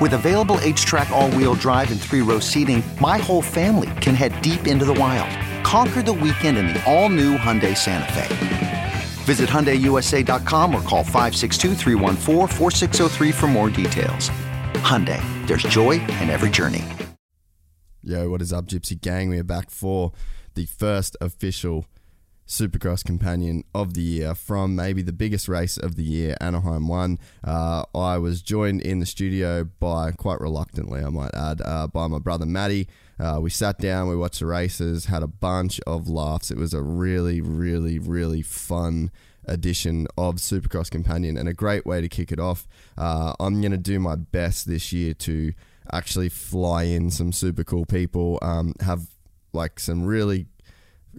With available HTRAC, all wheel drive, and three row seating, my whole family can head deep into the wild. Conquer the weekend in the all-new Hyundai Santa Fe. Visit HyundaiUSA.com or call 562 for more details. Hyundai, there's joy in every journey. Yo, what is up, Gypsy Gang? We are back for the first official Supercross Companion of the Year from maybe the biggest race of the year, Anaheim 1. Uh, I was joined in the studio by, quite reluctantly, I might add, uh, by my brother Matty. Uh, we sat down, we watched the races, had a bunch of laughs. It was a really, really, really fun edition of Supercross Companion and a great way to kick it off. Uh, I'm going to do my best this year to actually fly in some super cool people, um, have like some really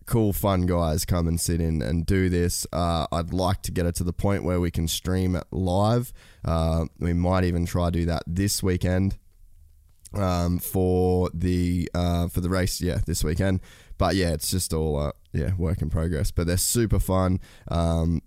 cool, fun guys come and sit in and do this. Uh, I'd like to get it to the point where we can stream it live. Uh, we might even try to do that this weekend um, for the uh, for the race. Yeah, this weekend. But yeah, it's just all uh, yeah work in progress. But they're super fun. Um,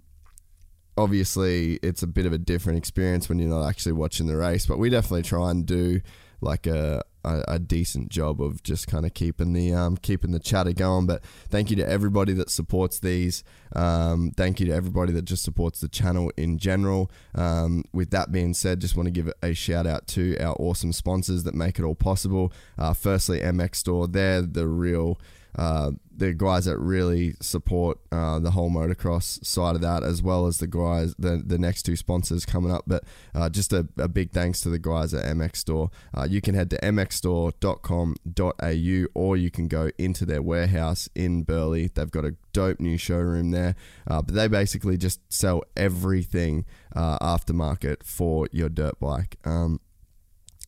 obviously, it's a bit of a different experience when you're not actually watching the race. But we definitely try and do like a a, a decent job of just kind of keeping the um, keeping the chatter going. But thank you to everybody that supports these. Um, thank you to everybody that just supports the channel in general. Um, with that being said, just want to give a shout out to our awesome sponsors that make it all possible. Uh, firstly, MX Store, they're the real uh, the guys that really support uh, the whole motocross side of that, as well as the guys, the, the next two sponsors coming up. But uh, just a, a, big thanks to the guys at MX Store. Uh, you can head to mxstore.com.au or you can go into their warehouse in Burleigh. They've got a dope new showroom there. Uh, but they basically just sell everything uh, aftermarket for your dirt bike. Um,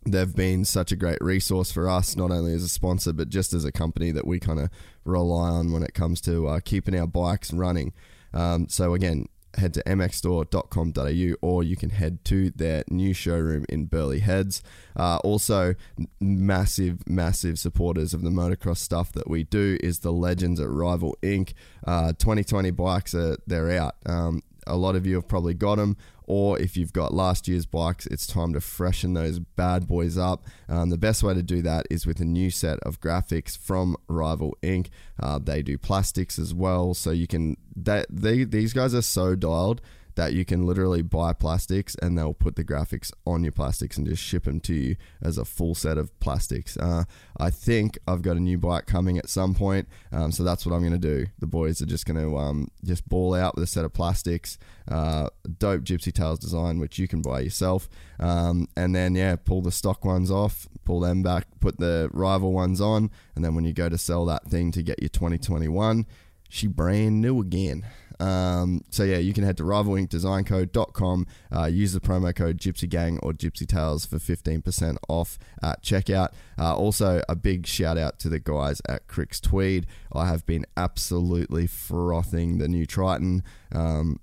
they've been such a great resource for us, not only as a sponsor, but just as a company that we kind of rely on when it comes to uh, keeping our bikes running. Um, so, again, head to mxstore.com.au or you can head to their new showroom in Burleigh Heads. Uh, also, massive, massive supporters of the motocross stuff that we do is the Legends at Rival Ink. Uh, 2020 bikes are they're out. Um, a lot of you have probably got them or if you've got last year's bikes, it's time to freshen those bad boys up. Um, the best way to do that is with a new set of graphics from Rival Ink. Uh, they do plastics as well, so you can. That they, these guys are so dialed that you can literally buy plastics and they'll put the graphics on your plastics and just ship them to you as a full set of plastics. Uh, I think I've got a new bike coming at some point, um, so that's what I'm going to do. The boys are just going to um, just ball out with a set of plastics, uh, dope Gypsy Tales design, which you can buy yourself, um, and then yeah, pull the stock ones off, pull them back, put the rival ones on, and then when you go to sell that thing to get your 2021, she brand new again. Um, so yeah, you can head to rivalinkdesignco.com, uh, use the promo code Gypsy Gang or Gypsy Tales for 15% off at checkout. Uh, also, a big shout out to the guys at Cricks Tweed. I have been absolutely frothing the new Triton. Um,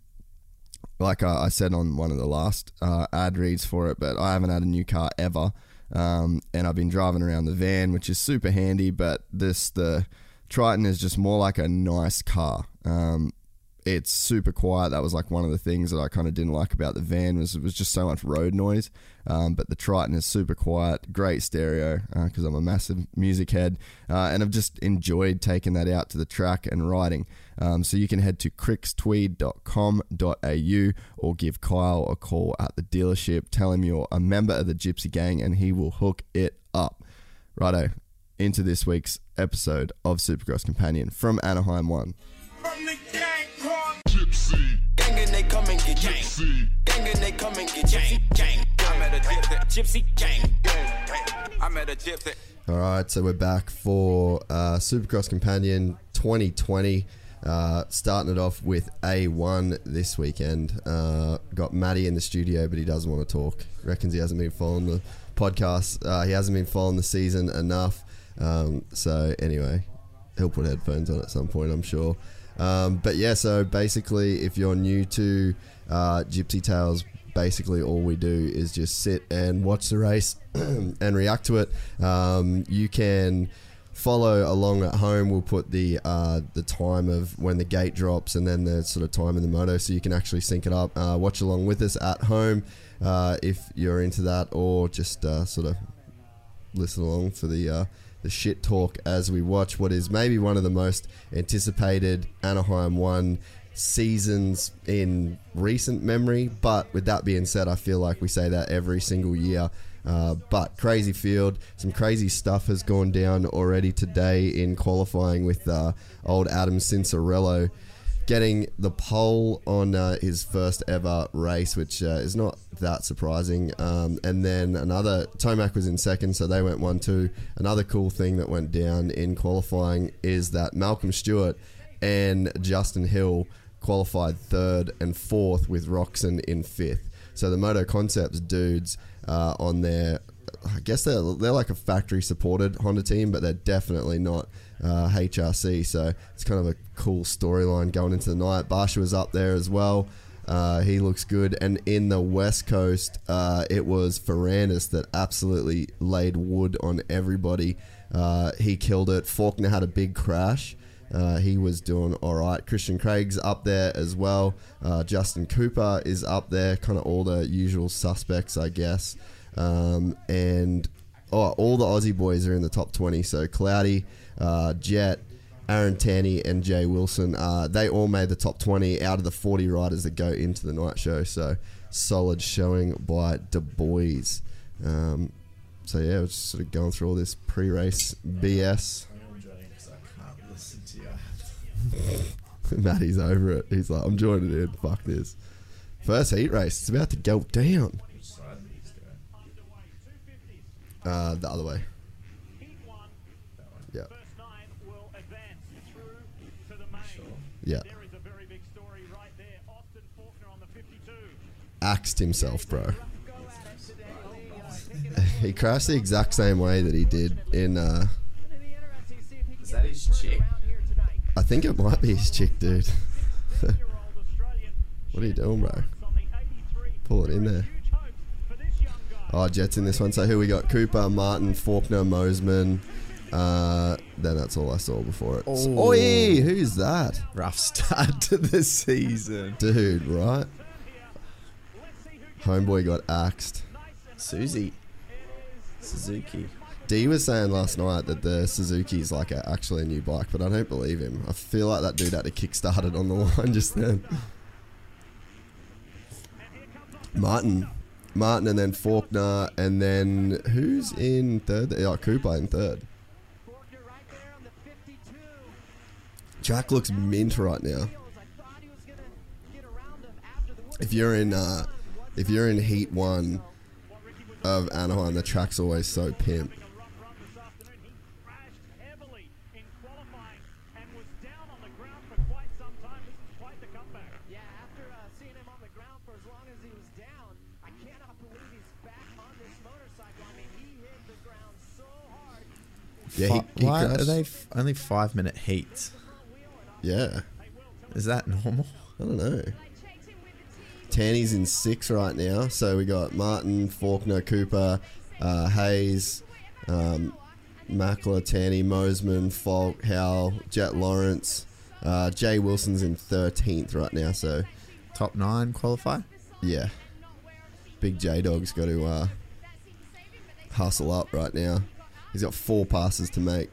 like I, I, said on one of the last uh, ad reads for it, but I haven't had a new car ever. Um, and I've been driving around the van, which is super handy, but this, the Triton is just more like a nice car. Um, it's super quiet. That was like one of the things that I kind of didn't like about the van was it was just so much road noise. Um, but the Triton is super quiet, great stereo because uh, I'm a massive music head, uh, and I've just enjoyed taking that out to the track and riding. Um, so you can head to crickstweed.com.au or give Kyle a call at the dealership. Tell him you're a member of the Gypsy Gang, and he will hook it up. Righto, into this week's episode of Supercross Companion from Anaheim One. From the Gypsy. Gang and they come and get pussy. Gang and they come and get gang, gang. I met a gypsy, gypsy gang. I met a gypsy. All right, so we're back for uh, Supercross Companion 2020. Uh, starting it off with A1 this weekend. Uh, got Matty in the studio, but he doesn't want to talk. Reckons he hasn't been following the podcast. Uh, he hasn't been following the season enough. Um, so, anyway, he'll put headphones on at some point, I'm sure. Um, but yeah, so basically, if you're new to uh, Gypsy Tales, basically all we do is just sit and watch the race and react to it. Um, you can follow along at home. We'll put the uh, the time of when the gate drops and then the sort of time in the moto, so you can actually sync it up. Uh, watch along with us at home uh, if you're into that, or just uh, sort of listen along for the uh, the shit talk as we watch what is maybe one of the most anticipated Anaheim One seasons in recent memory. But with that being said, I feel like we say that every single year. Uh, but crazy field, some crazy stuff has gone down already today in qualifying with uh, old Adam Cianciarulo getting the pole on uh, his first ever race, which uh, is not that surprising. Um, and then another, Tomac was in second, so they went 1 2. Another cool thing that went down in qualifying is that Malcolm Stewart and Justin Hill qualified third and fourth with Roczen in fifth. So the Moto Concepts dudes uh, on their, I guess they're, they're like a factory supported Honda team, but they're definitely not uh, HRC. So it's kind of a cool storyline going into the night. Barcia was up there as well. Uh, he looks good. And in the West Coast, uh, it was Ferrandis that absolutely laid wood on everybody. Uh, he killed it. Forkner had a big crash. Uh, he was doing all right. Christian Craig's up there as well. Uh, Justin Cooper is up there. Kind of all the usual suspects, I guess. Um, and oh, all the Aussie boys are in the top 20. So Cloudy, uh, Jett, Aaron Tanti, and Jay Wilson, uh, they all made the top 20 out of the 40 riders that go into the night show. So solid showing by Du Bois. Um, so yeah, we're just sort of going through all this pre-race BS. Matty's over it. He's like, I'm joining in. Fuck this. First heat race. It's about to go down. Uh, the other way. Yeah. First nine will advance through to the main. Sure. Yeah. There is a very big story right there. Austin Forkner on the 52. Axed himself, bro. he crashed the exact same way that he did in. Uh, Is that his chick? I think it might be his chick, dude. what are you doing, bro? Pull it in there. Oh, Jett's in this one. So who we got? Cooper, Martin, Forkner, Mosiman. Uh, then that's all I saw before it. Oh. Oi, who's that? Rough start to the season. Dude, right? Homeboy got axed. Susie. Suzuki. D was saying last night that the Suzuki is like a, actually a new bike, but I don't believe him. I feel like that dude had to kickstart it on the line just then. Martin. Martin and then Forkner and then who's in third? Yeah, Cooper in third. Track looks mint right now. If you're in uh, if you're in Heat One of Anaheim, the track's always so pimp. heavily in qualifying and was down on the ground for quite some time. This is quite the comeback. Yeah, after seeing him on the ground for as long as he was down, I cannot believe he's back on this motorcycle. I mean, he hit the ground so hard. Yeah, he, he Why crashed. are they f- only five minute heats? Yeah, Is that normal? I don't know. Tanti's in six right now, so we got Martin, Forkner, Cooper, uh, Hayes, um, Mackler, Tanti, Mosiman, Falk, Howell, Jett Lawrence. Uh, Jay Wilson's in 13th right now, so Top nine qualify? yeah. Big J Dog's got to uh, hustle up right now. He's got four passes to make.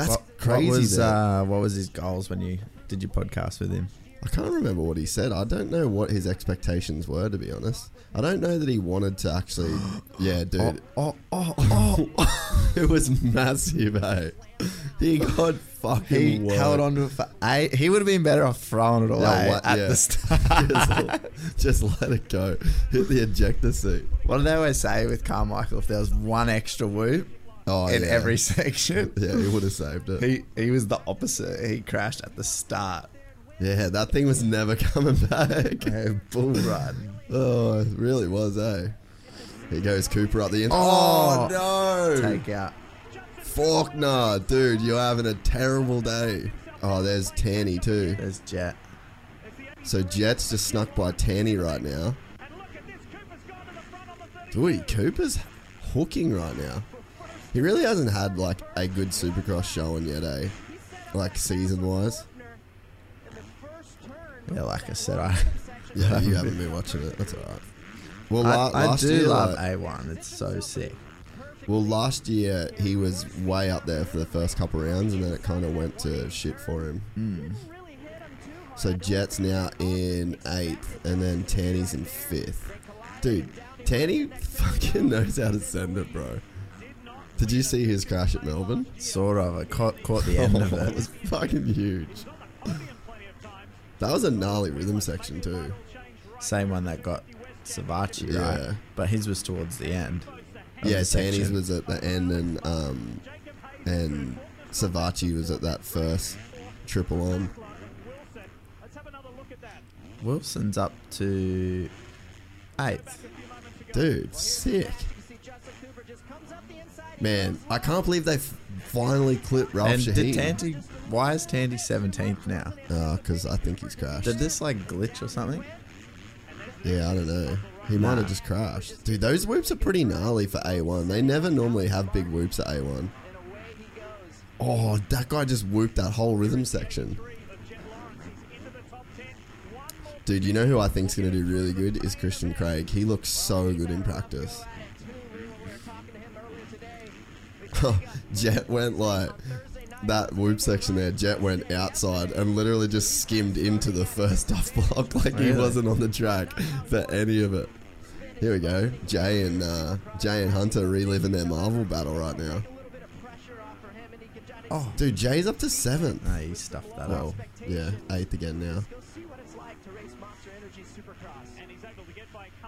That's what, crazy. What was, uh, what was his goals when you did your podcast with him? I can't remember what he said. I don't know what his expectations were, to be honest. I don't know that he wanted to actually. Yeah, dude. Oh, oh, oh. it was massive, eh? He got fucking. he worked. held on to it for eight. He would have been better off throwing it away Yeah, what- at yeah. the start. just, just let it go. Hit the ejector seat. what do they always say with Carmichael? If there was one extra whoop Oh, in yeah. every section, Yeah, he would have saved it. he he was the opposite. He crashed at the start. yeah, that thing was never coming back. Yeah, bull run. Oh, it really was, eh? Here goes Cooper up the end. Oh, Oh, no! Take out. Forkner, dude, you're having a terrible day. Oh, there's Tanti too. There's Jett. So Jett's just snuck by Tanti right now. Dude, Cooper's hooking right now. He really hasn't had like a good Supercross showing yet, eh? Like season wise. Yeah, like I said, I Yeah, you haven't been watching it. That's alright. Well, I, la- I last do year, love like- A1. It's so sick. Well, last year he was way up there for the first couple rounds, and then it kind of went to shit for him. Hmm. So Jett's now in eighth, and then Tanti's in fifth. Dude, Tanti fucking knows how to send it, bro. Did you see his crash at Melbourne? Sort of. I caught, caught the end of Oh, it it. was fucking huge. That was a gnarly rhythm section too. Same one that got Savatgy, Yeah. right? But his was towards the end. Yeah, Tanti's was at the end, and um, and Savatgy was at that first triple on. Wilson's up to eighth. Dude, sick. Man, I can't believe they f- finally clipped Ralph and did Sheheen. Tanti? Why is Tanti seventeenth now? Uh, because I think he's crashed. Did this like glitch or something? yeah, I don't know. He might have just crashed. Dude, those whoops are pretty gnarly for A1. They never normally have big whoops at A1. Oh, that guy just whooped that whole rhythm section. Dude, you know who I think's going to do really good is Christian Craig. He looks so good in practice. Jett went like that whoop section there. Jett went outside and literally just skimmed into the first off block like he Really? wasn't on the track for any of it. Here we go. Jay and uh, Jay and Hunter reliving their Marvel battle right now. Oh, Dude, Jay's up to seventh. no, he stuffed that Well, up. yeah, eighth again now.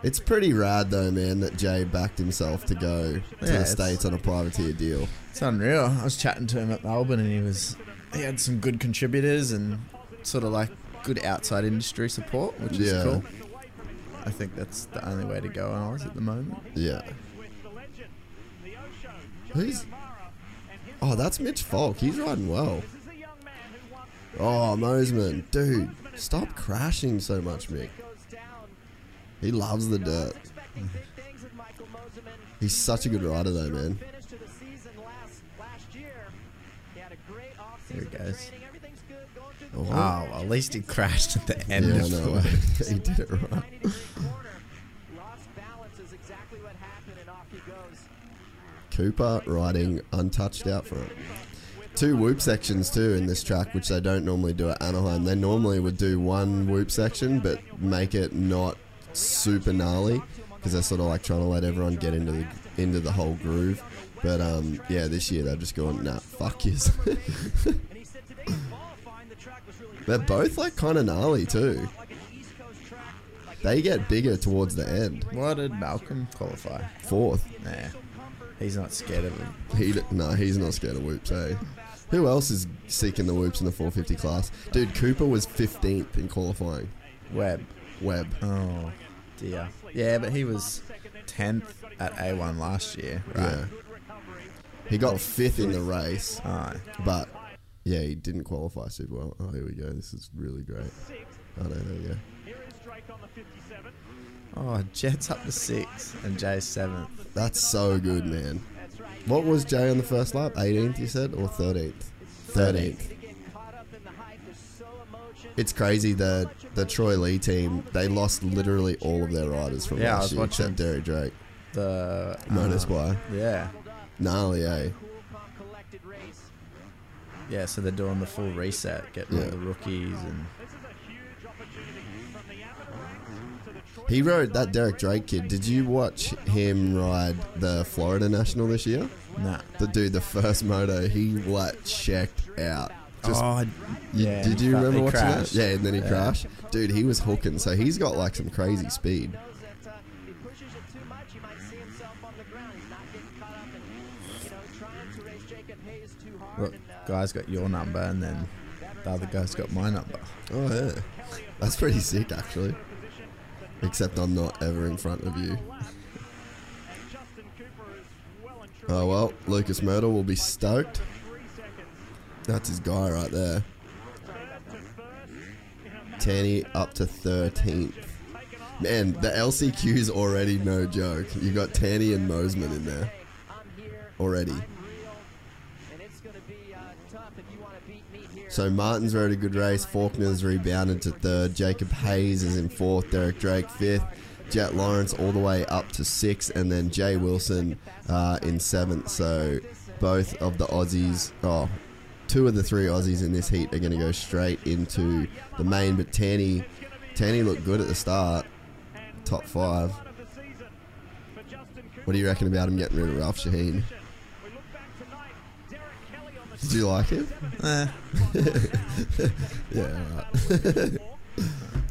It's pretty rad though, man, that Jay backed himself to go to the states on a privateer deal. It's unreal. I was chatting to him at Melbourne, and he was he had some good contributors and sort of like good outside industry support, which is Yeah. cool. I think that's the only way to go in Oz at the moment. Yeah. Who's? Oh, that's Mitch Falk. He's riding well. Oh, Mosiman, dude, stop crashing so much, Mick. He loves the dirt. He's such a good rider, though, man. There he goes. Oh, Oh, well, at least he crashed at the end yeah, of no the he did it right. Cooper riding untouched out front. Two whoop sections too in this track, which they don't normally do at Anaheim. They normally would do one whoop section, but make it not super gnarly because they're sort of like trying to let everyone get into the into the whole groove. But um, yeah, this year they're just going nah, fuck yous. they're both like kind of gnarly too. They get bigger towards the end. What did Malcolm qualify? Fourth. Nah, he's not scared of him. He d- no, he's not scared of whoops. Eh? Who else is seeking the whoops in the 450 class? Dude, Cooper was 15th in qualifying. Webb. Webb. Oh dear. Yeah, but he was tenth at A1 last year, right? Yeah. He got fifth in the race, but yeah, he didn't qualify super well. Oh, here we go. This is really great. Oh no, there we go. Oh, Jett's up to six and Jay's seventh. That's so good, man. What was Jay on the first lap? 18th, you said, or 13th? 13th. It's crazy that the Troy Lee team they lost literally all of their riders from Yeah, last year except Derek Drake. The Motor uh, Spy. Yeah, Gnarly, eh? yeah. So they're doing the full reset, getting all Yeah. the rookies and He rode that Derek Drake kid. Did you watch him ride the Florida National this year? Nah. The dude, the first moto, he like checked out. Just, oh, yeah. did you remember he watching crashed. that? Yeah, and then he Yeah. crashed. Dude, he was hooking. So he's got like some crazy speed. knows that if he pushes it too much, he might see himself on the ground. He's not getting caught up in, you know, trying to race Jacob Hayes. Look, and, guy's got your number, and then the other guy's got my number. Oh yeah, that's pretty sick actually. Except I'm not ever in front of you. Justin Cooper is well and truly Oh well, Lucas Mirtl will be stoked. That's his guy right there. Tanti up to 13th. Man, the LCQ's already no joke. You got Tanti and Mosiman in there already. So Martin's rode a good race. Forkner's rebounded to third. Jacob Hayes is in fourth. Derek Drake fifth. Jett Lawrence all the way up to sixth, and then Jay Wilson uh, in seventh. So both of the Aussies, oh, two of the three Aussies in this heat are going to go straight into the main. But Tanti, Tanti looked good at the start, top five. of the season for Justin Cooper. What do you reckon about him getting rid of Ralph Sheheen? We look back tonight. Derek Kelly on the Did you like him? Yeah, right.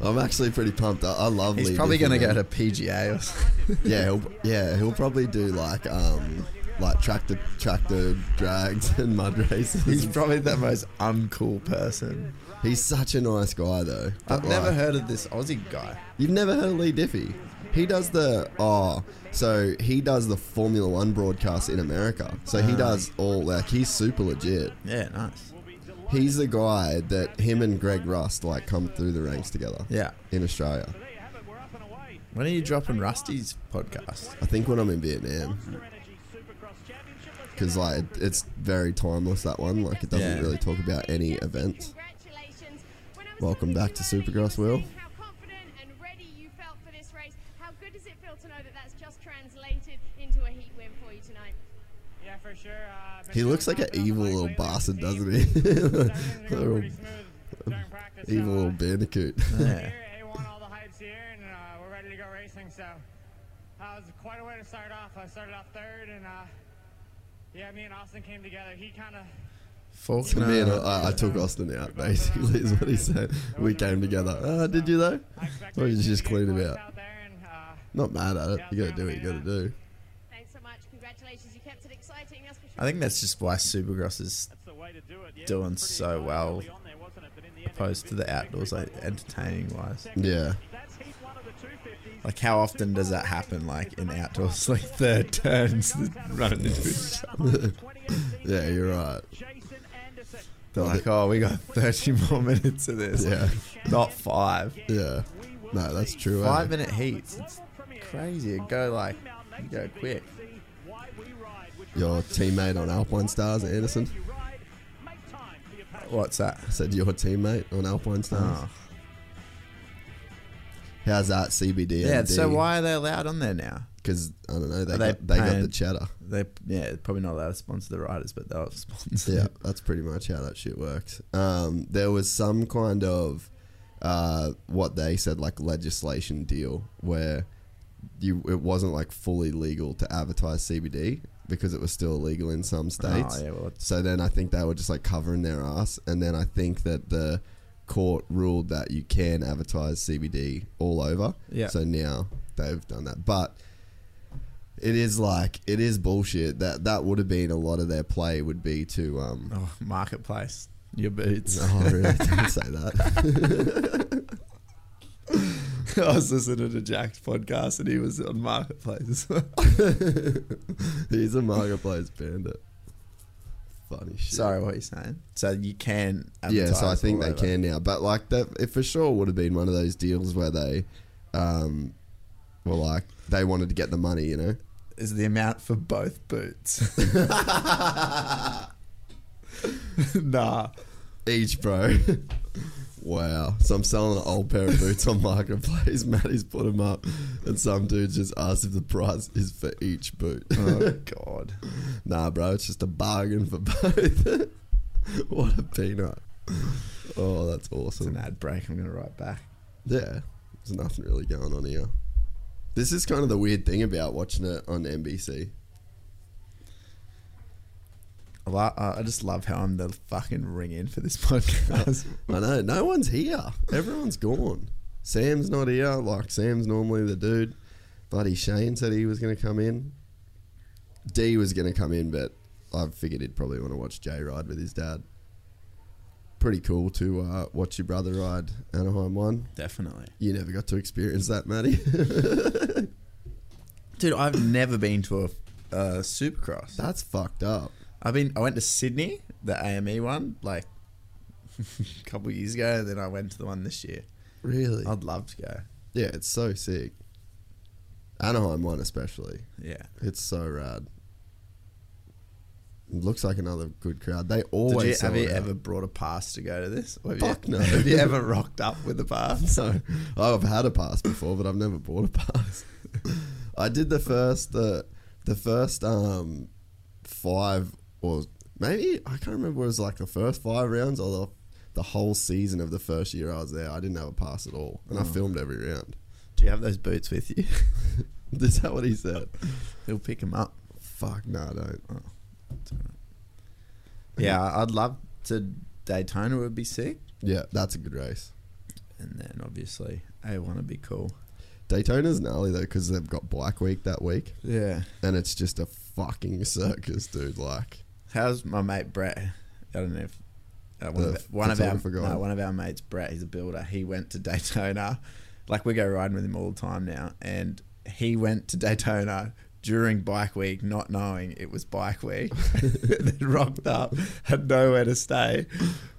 I'm actually pretty pumped. I, I love. he's Lee probably going to go to PGA or something. Yeah, he'll, yeah, he'll probably do like um like tractor tractor drags and mud races. He's probably the most uncool person. He's such a nice guy though. I've never like, heard of this Aussie guy. You've never heard of Leigh Diffey? He does the oh, so he does the Formula One broadcast in America. So he ah. does all like he's super legit. Yeah, nice. He's the guy that him and Greg Rust like come through the ranks together Yeah. in Australia. There you have it. We're up and away. When are you dropping Rusty's podcast? I think when I'm in Vietnam, Monster Energy Supercross Championship. Let's get because like it- it's very timeless that one. Like it doesn't Yeah. really talk about any events. Congratulations. When I was Welcome back to you earlier, Supercross, Will. How confident and ready you felt for this race. How good does it feel to know that that's just translated into a heat win for you tonight? Yeah, for sure. Uh, He looks like feeling an evil little bastard, doesn't he? everything's going Little smooth during practice, so, evil uh, little bandicoot. Yeah. Here, A1, all the hype's here, and uh, we're ready to go racing. So, uh, it was quite a way to start off. I started off third, and uh, yeah, me and Austin came together. He kind of Forkner. Me and I, I took Austin out, basically, is what he said. We came together. Uh, did you though? Or did you just clean him out? out there, and uh, Not mad at it. You gotta do what you gotta do. Thanks so much. Congratulations. You kept it exciting. That's for sure. I think that's just why Supercross is that's the way to do it. Yeah, doing it was pretty so well early on there, wasn't it? But in the end, it opposed to the outdoors, like entertaining wise. Yeah. That's heat one of the 250s. Like how often does that happen? Like in outdoors, like third turns running into each other. Yeah, you're right. They're like, oh, we got 30 more minutes of this. Yeah. Not five. Yeah. No, that's true. eh? Five minute heats. It's crazy. It go like, you go quick. Your teammate on Alpinestars, Anderson. What's that? I said your teammate on Alpinestars. Oh. How's that CBD? Yeah, so why are they allowed on there now? Because I don't know. They Are they got, they got the paying- cheddar. They yeah, probably not allowed to sponsor the riders, but they'll sponsor. Yeah, that's pretty much how that shit works. Um, there was some kind of uh, what they said like legislation deal where you it wasn't like fully legal to advertise CBD because it was still illegal in some states. Oh, yeah, well, it's- so then I think they were just like covering their ass, and then I think that the court ruled that you can advertise CBD all over. Yeah. So now they've done that, but it is like it is bullshit. That that would have been a lot of their play would be to um. Oh, marketplace. Your boots. Oh, really? Don't say that. I was listening to Jack's podcast and he was on marketplace. He's a marketplace bandit. Funny shit. Sorry, what are you saying? So you can. Yeah, so I think they can now. But like that, it for sure would have been one of those deals where they, um, were like they wanted to get the money, you know. Is the amount for both boots? nah. Each bro. wow. So I'm selling an old pair of boots on marketplace. Matty's put them up, and some dude just asked if the price is for each boot. Oh God. Nah, bro, it's just a bargain for both. what a peanut. Oh, that's awesome. It's an ad break. I'm gonna write back. Yeah, there's nothing really going on here. This is kind of the weird thing about watching it on NBC. I, lo- I I just love how I'm the fucking ring in for this podcast. I know, no one's here. Everyone's gone. Sam's not here. Like, Sam's normally the dude. Bloody Shane said he was going to come in. D was going to come in, but I figured he'd probably want to watch Jay ride with his dad. Pretty cool to uh, watch your brother ride Anaheim 1. Definitely. You never got to experience that, Matty. Dude, I've never been to a, a supercross. That's fucked up. I've been. I went to Sydney, the AME one, like a couple years ago. And then I went to the one this year. Really? I'd love to go. Yeah, it's so sick. Anaheim 1 especially. Yeah. It's so rad. It looks like another good crowd. They always you, have you out. ever brought a pass to go to this? Or have Fuck you, no. Have you ever rocked up with a pass? So I've had a pass before, but I've never bought a pass. I did the first the the first um five or maybe I can't remember. It was like the first five rounds or the the whole season of the first year I was there. I didn't have a pass at all, and I Oh. filmed every round. Do you have those boots with you? Is that what he said? He'll pick them up. Fuck no, I don't. Oh, yeah, I'd love to. Daytona would be sick, Yeah, that's a good race. and then obviously A1 would be cool. Daytona's gnarly though because they've got Bike Week that week, Yeah. and it's just a fucking circus, dude. Like, How's my mate Brett? I don't know if uh, one, The of, one of our no, one of our mates Brett. He's a builder. He went to Daytona. Like we go riding with him all the time now, and he went to Daytona during Bike Week, not knowing it was Bike Week. then rocked up, had nowhere to stay.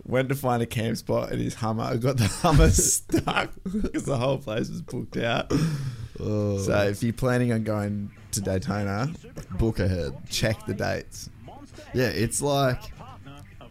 Went to find a camp spot in his Hummer. Got the Hummer stuck because the whole place was booked out. oh, So if you're planning on going to Daytona, book ahead. check the dates. Yeah, it's like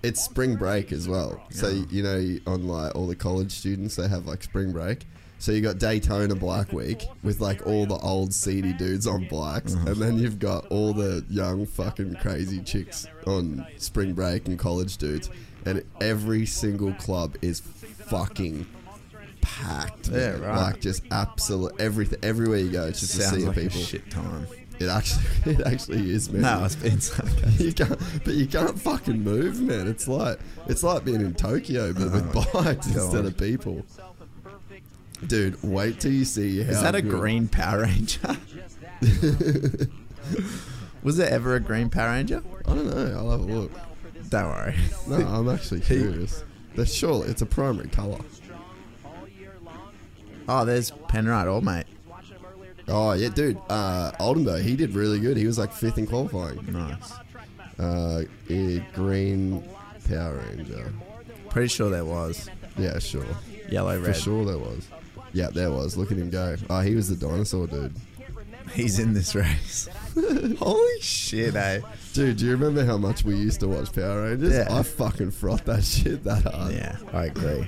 it's spring break as well. So you know, on like all the college students, they have like spring break. So you got Daytona Black Week with like all the old seedy dudes on bikes, uh-huh. and then you've got all the young fucking crazy chicks on spring break and college dudes, and every single club is fucking packed. Yeah, man. right. Like just absolute everything. Everywhere you go, it's just a like of people. shit time. It actually, it actually is, man. No, it's been sarcastic. you can't, but you can't fucking move, man. It's like it's like being in Tokyo, but with oh, bikes Oh, God. instead of people. Dude, wait till you see how. Is that a good- green Power Ranger? Was there ever a green Power Ranger? I don't know. I'll have a look. Don't worry. No, I'm actually curious. That's surely it's a primary color. Oh, there's Penrite, all mate. Oh yeah, dude. Uh, Oldenburg, he did really good. He was like fifth in qualifying. Nice. Uh, eh, green Power Ranger. Pretty sure there was Yeah, sure. yellow red. For sure there was. Yeah, there was. Look at him go. Oh, he was the dinosaur dude. He's in this race. Holy shit, eh? Dude, do you remember how much we used to watch Power Rangers? Yeah. I fucking froth that shit that hard. Yeah, I agree.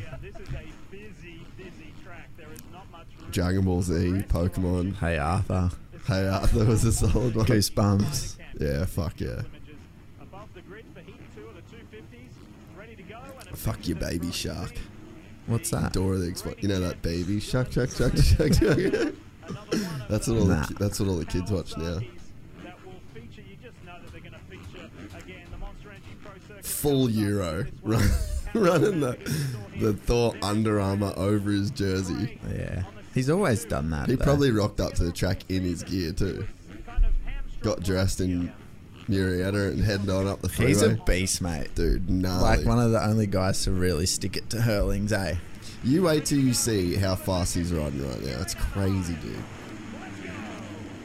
Dragon Ball Z, Pokemon. Hey Arthur, Hey Arthur was a solid one. Goosebumps. Yeah, fuck yeah. Fuck your baby shark. What's that? Dora the Explorer. You know that baby shark, shark, shark, shark, shark. that's what all Nah. the that's what all the kids watch now. Full Euro, run, running the the Thor Under Armour over his jersey. Yeah, he's always done that. He though. probably rocked up to the track in his gear too. Got dressed in Murrieta and heading on up the freeway. He's a beast, mate. dude. Like one of the only guys to really stick it to Herlings, eh? You wait till you see how fast he's riding right now. It's crazy, dude.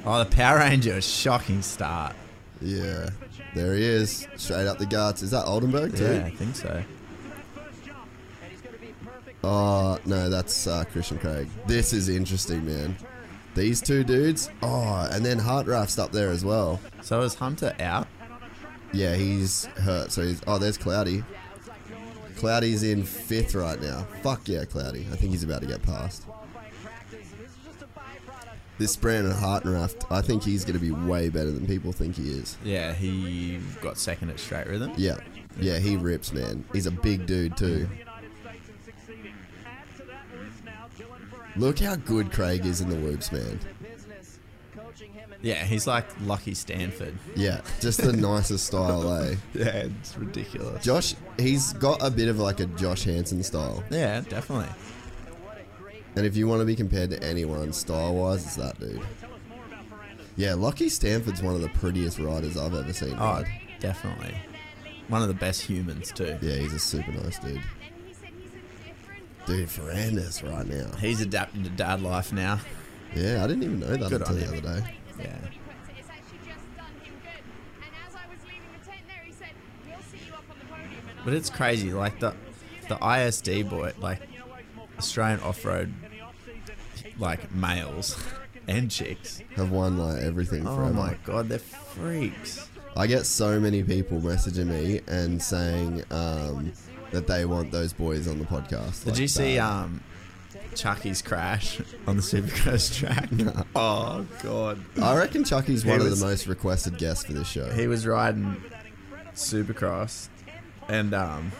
Oh, the Power Ranger, a shocking start. Yeah, there he is, straight up the guts. Is that Oldenburg too? Yeah, I think so. Oh no, that's uh, Christian Craig. This is interesting, man. These two dudes. Oh, and then Hartranft's up there as well. So is Hunter out? Yeah, he's hurt. So he's. Oh, there's Cloudy. Cloudy's in fifth right now. Fuck yeah, Cloudy. I think he's about to get past. This Brandon Hartranft, I think he's going to be way better than people think he is. Yeah, he got second at straight rhythm. Yeah, yeah, he rips, man. He's a big dude too. Look how good Craig is in the whoops, man. Yeah, he's like Lucky Stanford. Yeah, just the nicest style, eh? Yeah, it's ridiculous. Josh, he's got a bit of like a Josh Hansen style. Yeah, definitely. And if you want to be compared to anyone style wise, it's that dude. Yeah, Lucky Stanford's one of the prettiest riders I've ever seen. Oh, ride. definitely. One of the best humans too. Yeah, he's a super nice dude. Dude, Ferrandis right now. He's adapting to dad life now. Yeah, I didn't even know that Good until the him. other day. Yeah. It's actually just done him good. And as I was leaving the tent there, he said, "We'll see you up on the podium." And But it's crazy, like the the ISD boy, like Australian off road, like males and chicks. Have won like everything Oh forever. my god, they're freaks. I get so many people messaging me and saying um, that they want those boys on the podcast. Did like you see that. um Chucky's crash on the Supercross track? oh god. I reckon Chucky's one of the most requested guests for this show. He was riding Supercross and um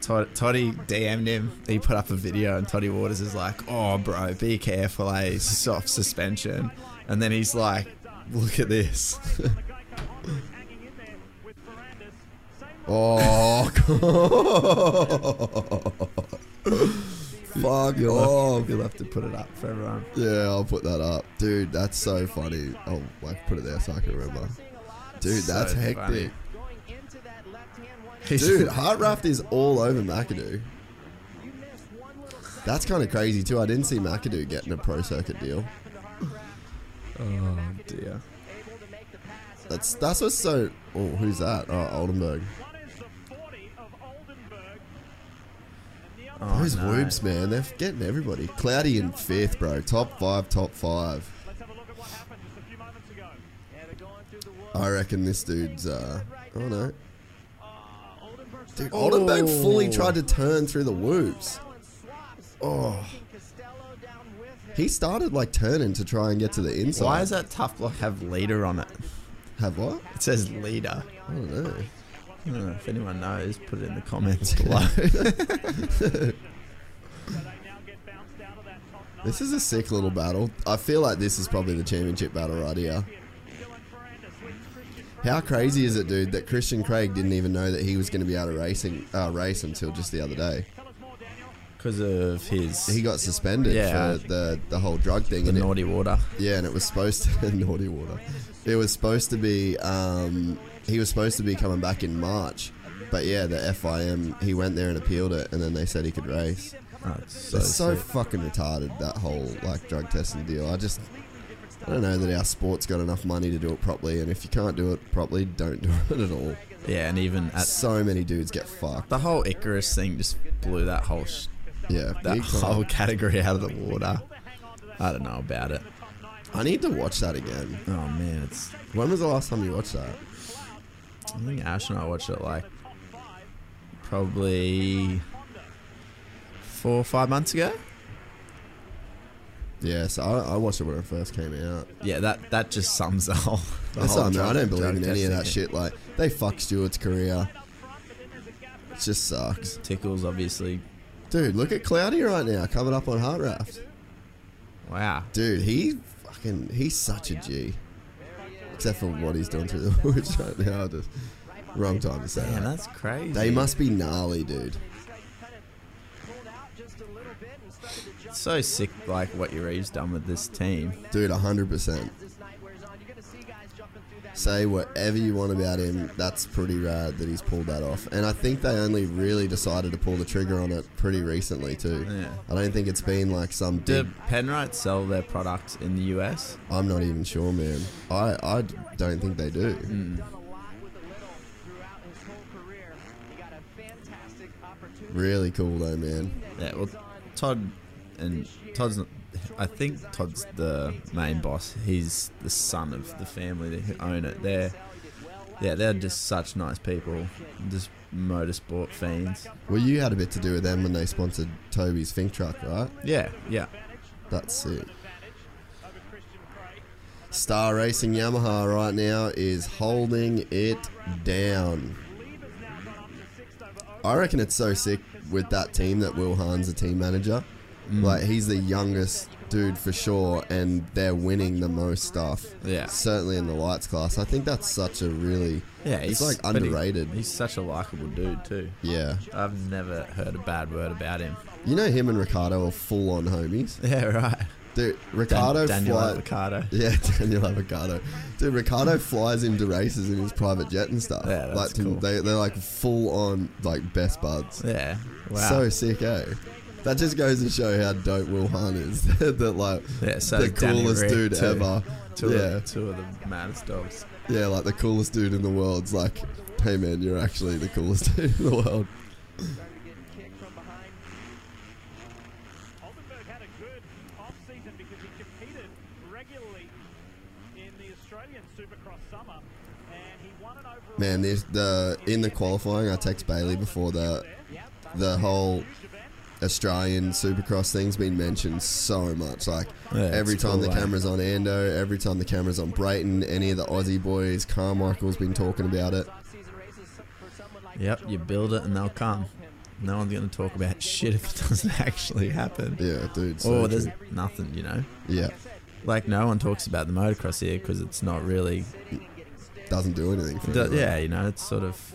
Tod- Toddy DM'd him. He put up a video, and Toddy Waters is like, "Oh, bro, be careful, eh? Soft suspension." And then he's like, "Look at this." Oh, fuck You'll off. have, you'll have to put it up for everyone. Yeah, I'll put that up. Dude, that's so funny. Oh, I'll like put it there so I can remember. Dude, So that's funny. hectic. Dude, Hartranft is all over McAdoo. That's kind of crazy too. I didn't see McAdoo getting a pro circuit deal. Oh dear. That's that's what's so. Oh, who's that? Oh, Oldenburg. Oh, Those no. whoops, man, they're getting everybody. Cloudy in fifth, bro. Top five, top five. I reckon this dude's. uh Oh no. Dude, Oldenburg fully tried to turn through the whoops. Oh. He started like turning to try and get to the inside. Why does that tough block have leader on it? Have what? It says leader. I don't know. I don't know if anyone knows. Put it in the comments below. This is a sick little battle. I feel like this is probably the championship battle right here. How crazy is it, dude, that Christian Craig didn't even know that he was going to be able to racing uh, race until just the other day? Because of his He got suspended Yeah. for the the whole drug thing. the and it- naughty water. yeah, and it was supposed to be naughty water. It was supposed to be. Um, he was supposed to be coming back in March, but yeah, the FIM he went there and appealed it, and then they said he could race. Oh, it's so, it's so fucking retarded that whole like drug testing deal. I just I don't know that our sport's got enough money to do it properly, and if you can't do it properly, don't do it at all. yeah, and even at so many dudes get fucked. the whole Icarus thing just blew that whole sh- Yeah, that time. whole category out of the water. I don't know about it. I need to watch that again. Oh man, it's. When was the last time you watched that? I think Ash and I watched it like probably four or five months ago. Yes, I, I watched it when it first came out. Yeah, that that just sums the whole. The That's whole I mean. I drug- don't believe in any of that shit. Like they fuck Stewart's career. It just sucks, Tickles, obviously. dude. Look at Cloudy right now, coming up on Hartranft. Wow. Dude, he fucking he's such a G. Except for what he's doing through the woods right now. Just wrong time to say Man, that. that's crazy. They must be gnarly, dude. It's so sick, like what Uri's done with this team. Dude, hundred percent. Say whatever you want about him. That's pretty rad that he's pulled that off. And I think they only really decided to pull the trigger on it pretty recently too. Yeah. I don't think it's been like some Do big. Penrite sell their products in the US? I'm not even sure, man. I I don't think they do. Hmm. Really cool though, man. Yeah. Well, Todd and Todd's. I think Todd's the main boss. He's the son of the family who own it. They're. Yeah, they're just such nice people. Just motorsport fiends. Well, you had a bit to do with them when they sponsored Toby's Fink truck, right? Yeah, yeah. That's it. Star Racing Yamaha right now is holding it down. I reckon it's so sick with that team that Will Hahn's the team manager. Mm. Like he's the youngest dude for sure, and they're winning the most stuff. Yeah. certainly in the lights class. I think that's such a really Yeah, he's like but he- underrated. he's such a likable dude too. yeah. I've never heard a bad word about him. You know him and Ricciardo are full on homies. Yeah, right. Dude, Ricciardo Dan- Daniel fly- Avocado. Yeah, Daniel Avocado. Dude, Ricciardo flies into races in his private jet and stuff. Yeah, that's like cool. they they're like full on like best buds. Yeah. Wow. So sick, eh? That just goes to show how dope Will Hunt is. that like yeah, so the is Danny coolest Rick, dude too. ever. Two, yeah, of, two of the maddest dogs. yeah, like the coolest dude in the world's like, hey man, you're actually the coolest dude in the world. Oldenburg had a good off-season because he competed regularly in the Australian Supercross summer, and he won an overall. Man, this the in the qualifying, I text Bailey before the the whole Australian Supercross thing's been mentioned so much. Like Yeah, every time cool, the camera's on Ando, every time the camera's on Brayton, any of the Aussie boys, Carmichael's been talking about it. Yep, you build it and they'll come. No one's going to talk about shit if it doesn't actually happen. Yeah, dude. So or there's true. nothing, you know? yeah, Like, no one talks about the motocross here because it's not really. doesn't do anything. For do- yeah, you know, it's sort of.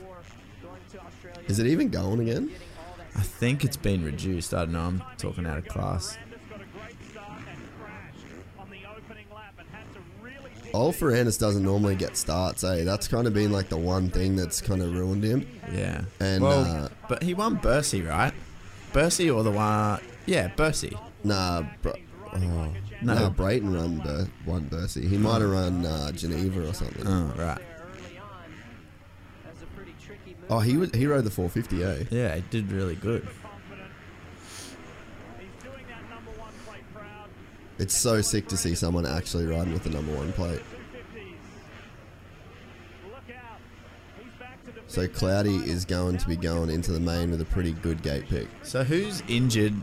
Is it even going again? I think it's been reduced. I don't know. I'm talking out of class. Old Ferrandis doesn't normally get starts, eh? That's kind of been like the one thing that's kind of ruined him. Yeah. And well, uh, but he won Bercy, right? Bercy or the one. Yeah, Bercy. nah, bro, oh, No. no, Brayton run Bur- won Bercy. He might have run uh, Geneva or something. Oh, right. Oh, he was he rode the 450, eh? Yeah, he did really good. It's so sick to see someone actually riding with the number one plate. So Cloudy is going to be going into the main with a pretty good gate pick. So who's injured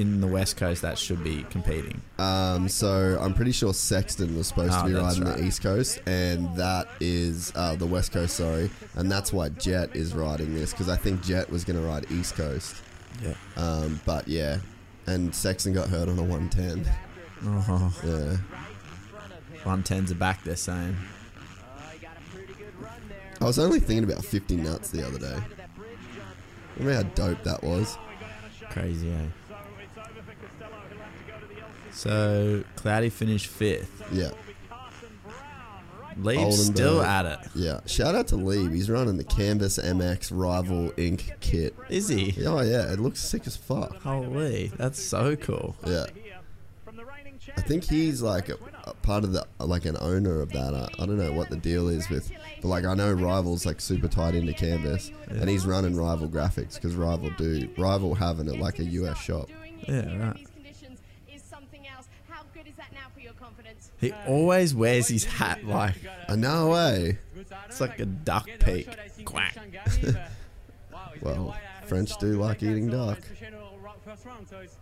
in the West Coast that should be competing? Um, so I'm pretty sure Sexton was supposed Oh, to be riding right. the East Coast, and that is uh, the West Coast. Sorry, and that's why Jett is riding this because I think Jett was going to ride East Coast. Yeah. Um, but yeah, and Sexton got hurt on a 110. Oh, Yeah. 110s are back, they're saying. I was only thinking about 50 nuts the other day. Remember how dope that was? Crazy, eh? So, Cloudy finished fifth. Yeah. Lee's still Oldenburg. at it. Yeah. Shout out to Lieb. He's running the Canvas MX Rival Ink kit. Is he? Oh, yeah. It looks sick as fuck. Holy, that's so cool. Yeah. I think he's like a, a part of the like an owner of that. I, I don't know what the deal is with, but like I know Rival's like super tied into Canvas, and he's running Rival graphics because Rival do Rival having it like a US shop. Yeah, right. He always wears his hat like I know way. it's like a duck peak. Quack. Well, French do like eating duck. First round, so it's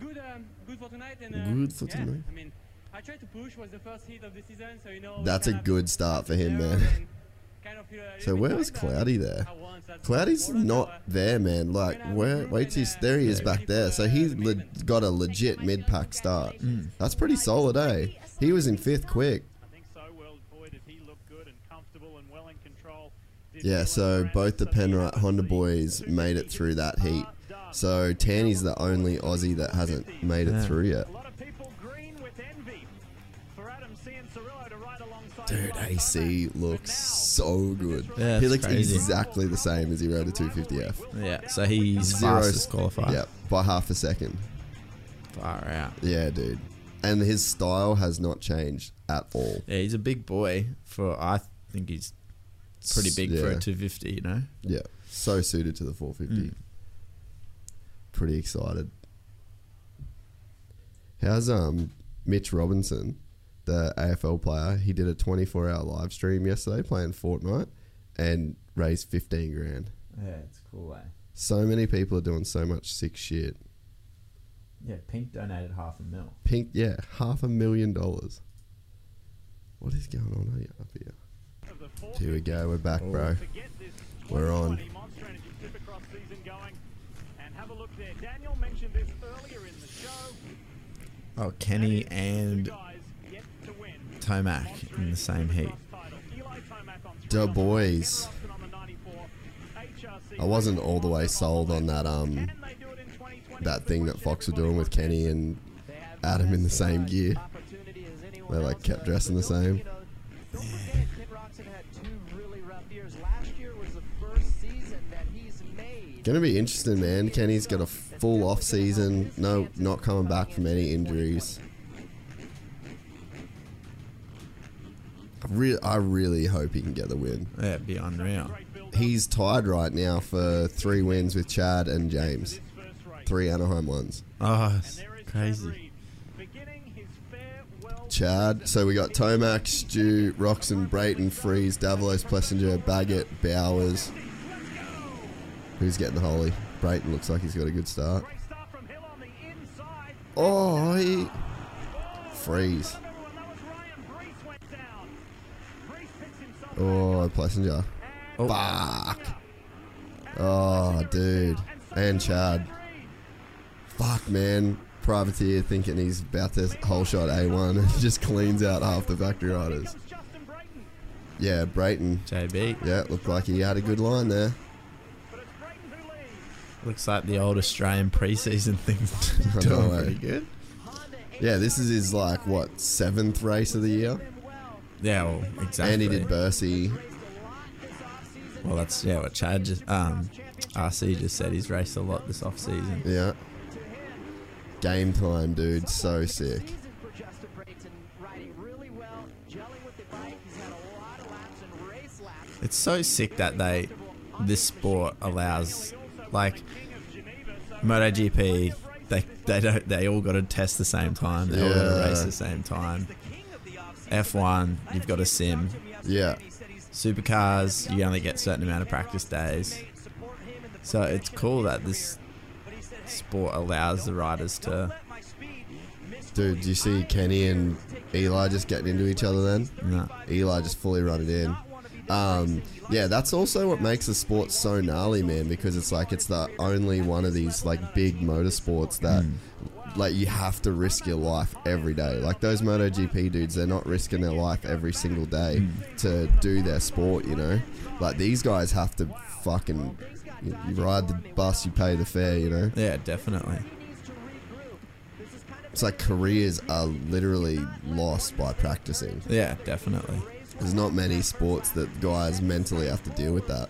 good, um, good for tonight. And, uh, Good for yeah, tonight. I mean, I tried to push. Was the first heat of the season, so you know. That's a good start for him, man. So where was Cloudy there? Cloudy's not there, man. Like where? Wait he's there. He is back there. So he's le- got a legit mid-pack start. That's pretty solid, eh? He was in fifth quick. Yeah, so both the Penrite Honda boys made it through that heat. So Tanny's the only Aussie that hasn't made it through yet. Dude, AC looks so good. Yeah, he looks crazy. exactly the same as he rode a 250F. Yeah, so he's Zero- fastest qualified. Yep, by half a second. Far out. Yeah, dude. And his style has not changed at all. Yeah, he's a big boy for. I think he's pretty big for a 250. You know. Yeah, so suited to the 450. Mm. Pretty excited. How's um Mitch Robinson, the AFL player? He did a 24 hour live stream yesterday playing Fortnite and raised 15 grand. Yeah, it's cool. Eh? So many people are doing so much sick shit. Yeah, Pink donated half a mil. Pink, yeah, half a million dollars. What is going on here up here? Here we go. We're back, bro. We're on. have a look there. Daniel mentioned this earlier in the show. Oh, Kenny and Guys yet to win. Tomac in the same heat. Title. Eli Tomac on three. Du Bois. The 94. HRC. I wasn't all the way sold on that um that thing that Fox were doing with Kenny and Adam in the same gear. opportunity as anyone They like kept dressing the same. You know, don't forget, Kid Roczen had two really rough years. Last year was the first season that he's made. Gonna be interesting, man. Kenny's got a full off season. No, not coming back from any injuries. I, re- I really hope he can get the win. Yeah, it'd be unreal. He's tied right now for three wins with Chad and James. Three Anaheim ones. Ah, oh, it's crazy. Beginning Chad. So we got Tomac, Stu, Roczen, Brayton, Freeze, Davalos, Plessinger, Baggett, Bowers. Who's getting the holy? Brayton looks like he's got a good start. Great start from Hill on the inside. Oh, he. Freeze. Everyone, that was Ryan Breece went down. Breece picks himself Oh, Plessinger. Oh. Fuck. Oh, dude. And Chad. Fuck, man. Privateer thinking he's about to whole shot A1 and just cleans out half the factory riders. Justin Brayton. Yeah, Brayton. JB. Yeah, looked like he had a good line there. But it's Brayton who leads. Looks like the old Australian preseason thing I doing know, eh? pretty good. Yeah, this is his, like, what, seventh race of the year? Yeah, well, exactly. And he did Bercy. Well, that's yeah what Chad just um RC just said. He's raced a lot this off season. Yeah. Game time, dude. So sick. Season for Justin Brayton, riding really well, gelling with the bike. He's had a lot of laps and race laps. It's so sick that they this sport allows like MotoGP. They they don't they all got to test the same time. They all got to race the same time. F1, you've got a sim. Yeah. Supercars, you only get a certain amount of practice days. So it's cool that this sport allows the riders to. Dude, do you see Kenny and Eli just getting into each other then? No. Eli just fully run it in. Um, yeah, that's also what makes the sport so gnarly, man, because it's like it's the only one of these like big motorsports that like you have to risk your life every day. Like those MotoGP dudes, they're not risking their life every single day to do their sport, you know? Like these guys have to fucking you, you ride the bus, you pay the fare, you know? Yeah, definitely. It's like careers are literally lost by practicing. Yeah, definitely. There's not many sports that guys mentally have to deal with that.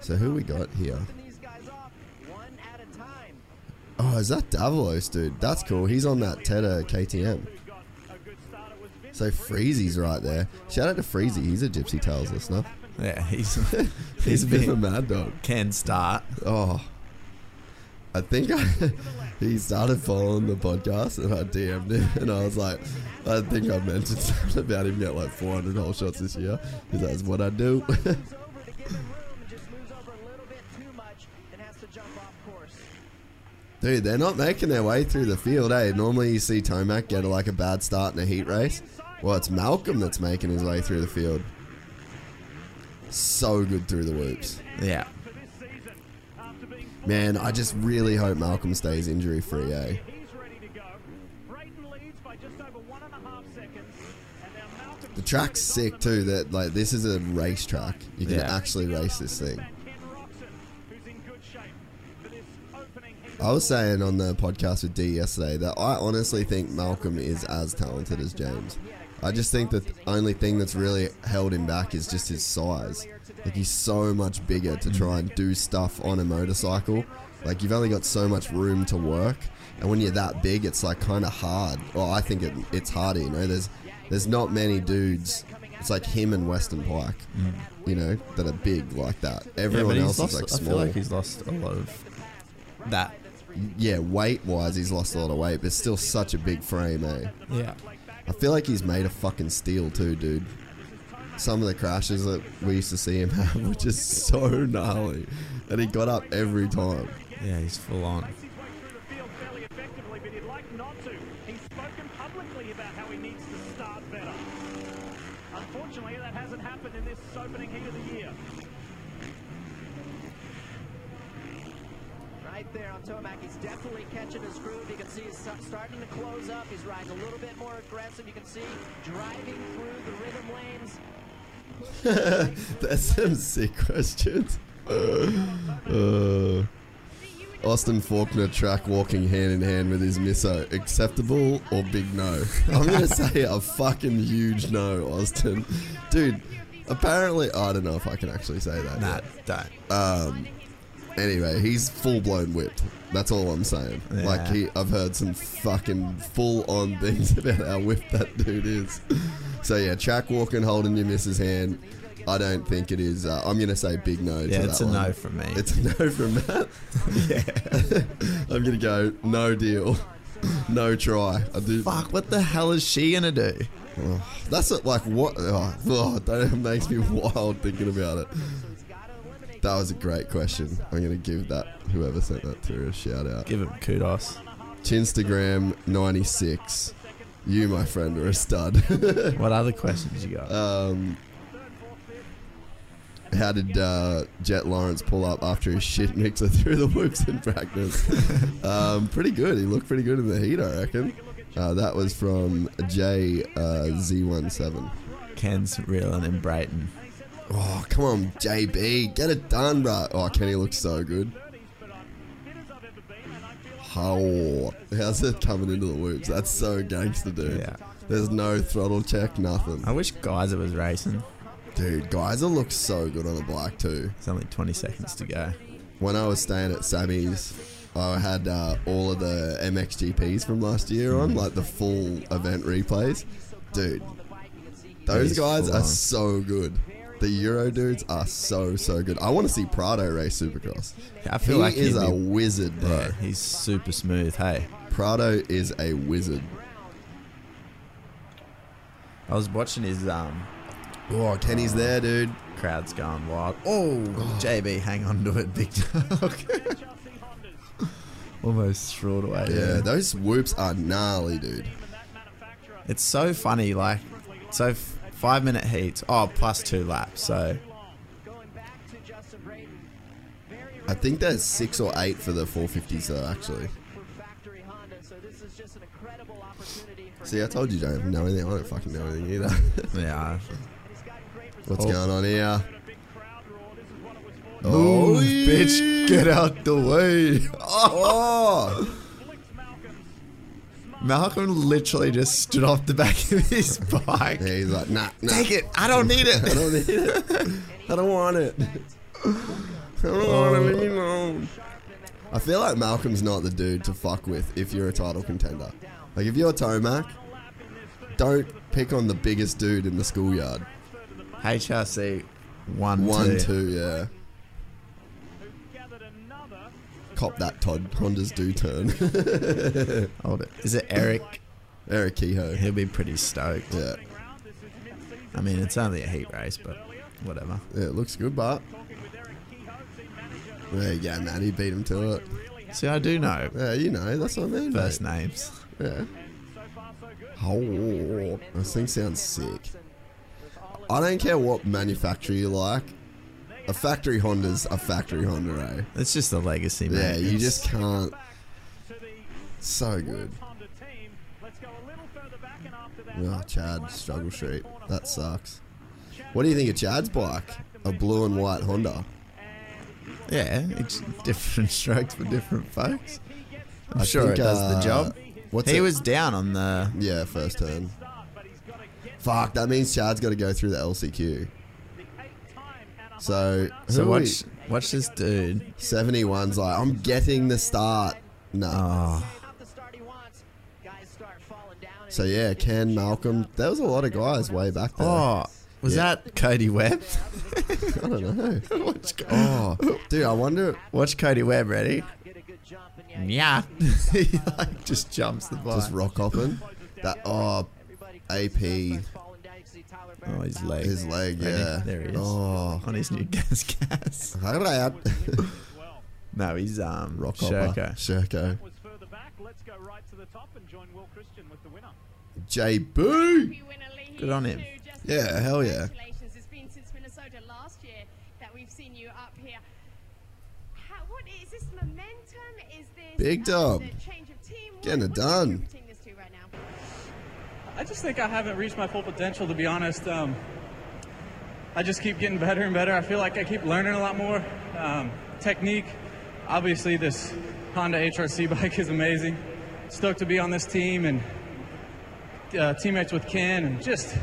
So who we got here? These guys off one at a time. Oh, is that Davalos, dude? That's cool. He's on that Teta KTM. So Freezy's right there. Shout out to Freezy. He's a Gypsy Tales listener. Yeah, he's He's a bit of a mad dog. can start. Oh, I think I, he started following the podcast and I DM'd him and I was like, I think I mentioned something about him getting like 400 whole shots this year because that's what I do. Moves over, gets the room, and just moves over a little bit too much and has to jump off course. Dude, they're not making their way through the field, eh? Normally you see Tomac get like a bad start in a heat race. Well, it's Malcolm that's making his way through the field. So good through the whoops. Yeah. Man, I just really hope Malcolm stays injury free, eh? He's ready to go. Brayton leads by just over one and a half seconds. And now Malcolm The track's sick too. That like this is a racetrack. You can Yeah. actually race this thing. and Ken Roczen, who's in good shape for this opening heat. I was saying on the podcast with D yesterday that I honestly think Malcolm is as talented as James. I just think the only thing that's really held him back is just his size. Like he's so much bigger to try and do stuff on a motorcycle. Like you've only got so much room to work, and when you're that big, it's like kind of hard. Well, I think it, it's harder. You know, there's there's not many dudes. It's like him and Weston Pike, you know, that are big like that. Everyone yeah, else lost, is like small. I feel like he's lost a lot of that. yeah, weight wise, he's lost a lot of weight, but still such a big frame, eh? Yeah. I feel like he's made of fucking steel too, dude. Some of the crashes that we used to see him have were just so gnarly, and he got up every time. Yeah, he's full on. Makes his way through the field fairly effectively, but he'd like not to. He's spoken publicly about how he needs to start better. Unfortunately, that hasn't happened in this opening heat of the year. Right there on Tomac. He's definitely catching his groove. You can see he's starting to close up. He's riding a little bit more aggressive. You can see driving through the rhythm lanes. That's some sick questions. Uh, Austin Forkner track walking hand in hand with his misso. Acceptable or big no? I'm gonna say a fucking huge no, Austin. Dude, apparently I don't know if I can actually say that. Nah, yet. don't. Um. Anyway, he's full blown whipped. That's all I'm saying. Like he, I've heard some fucking full on things about how whipped that dude is. So yeah, track walking, holding your missus hand. I don't think it is. Uh, I'm gonna say big no. Yeah, to it's a one. no from me. It's a no from Matt. yeah. I'm gonna go no deal, no try. I do. Fuck, what the hell is she gonna do? Oh, that's it. Like what? Oh, oh, that makes me wild thinking about it. That was a great question. I'm gonna give that whoever sent that through a shout out. Give him kudos. Chinstagram 96. You, my friend, are a stud. What other questions you got? um, how did uh, Jett Lawrence pull up after his shit mixer through the whoops in practice? um, pretty good. He looked pretty good in the heat, I reckon. Uh, that was from J uh, Z17. Ken's reeling in Brayton. Oh, come on, JB. Get it done, bro. Oh, Kenny looks so good. How? How's it coming into the whoops? That's so gangster, dude. Yeah. There's no throttle check, nothing. I wish Gajser was racing. Dude, Gajser looks so good on a bike, too. It's only 20 seconds to go. When I was staying at Sammy's, I had uh, all of the MXGPs from last year on, like the full event replays. Dude, those guys are on. so good. The Euro dudes are so so good. I want to see Prado race Supercross. I feel he like is he'd a be- wizard, bro. Yeah, he's super smooth. Hey, Prado is a wizard. I was watching his um Oh, Kenny's there, dude. crowds going wild. Oh, oh. JB, hang on to it, big dog. Almost threw it away. Yeah, there. those whoops are gnarly, dude. It's so funny, like, so f- five minute heats. Oh, plus two laps. So Going back to Justin Brayton. Very I think there's six or eight for the 450s though, actually. factory Honda. So this is just an incredible opportunity See, I told you don't know anything. I don't fucking know anything either. yeah, He's gotten great results. What's Oh. going on here? move, Oh, bitch, get out the way. Oh, Malcolm literally just stood off the back of his bike. yeah, he's like, nah, nah. Take it. I don't need it. I don't need it. I don't want it. I don't want it. Leave me alone. I feel like Malcolm's not the dude to fuck with if you're a title contender. Like if you're a Tomac, don't pick on the biggest dude in the schoolyard. HRC one, One, two. two, yeah. Cop that Todd Honda's do turn. Hold it. Is it Eric? Eric Kehoe. He'll be pretty stoked. Yeah. I mean, it's only a heat race, but whatever. Yeah, it looks good, but there you go, man. He beat him to it. See, I do know Yeah, you know, that's what I mean. first mate. names. Yeah. Oh, this thing sounds sick. I don't care what manufacturer you like. A factory Honda's a factory Honda, eh? It's just a legacy, man. Yeah, you It's- just can't. So good. Oh, Chad, struggle street. That sucks. What do you think of Chad's bike? A blue and white Honda. Yeah, it's different strokes for different folks. I'm I sure think, it does uh, the job. What's he it- was down on the. Yeah, first turn. Fuck, that means Chad's got to go through the LCQ. So, So who are watch, watch this dude. 71's like, I'm getting the start. No. Oh, Not ah. the start he wants. Guys start falling down. and So yeah, Ken, Malcolm. There was a lot of guys way back there. oh, was Yeah. that Cody Webb? I don't know. watch, Oh, dude, I wonder. watch Cody Webb. Ready? Get a good jump and yeah, Yeah. he like just jumps the bike. Just rock hopping. That oh, AP, Oh, Barrett his leg. his leg. Ready? Yeah. There he is. Oh, On his new gas gas. alright. No, he's um rock hopper. Sherko. Sherko. Was further back. Let's go right to the top and join Will Christien with the winner. JB. Happy Good on him. Yeah, hell yeah. Congratulations. It's been since Minnesota last year that we've seen you up here. How, what is this momentum? Is this Big uh, dog. the change of team? Getting it what are done. attributing this to right now? I just think I haven't reached my full potential, to be honest. Um, I just keep getting better and better. I feel like I keep learning a lot more. Um, technique, obviously, this Honda HRC bike is amazing. Stoked to be on this team and uh, teammates with Ken, and just,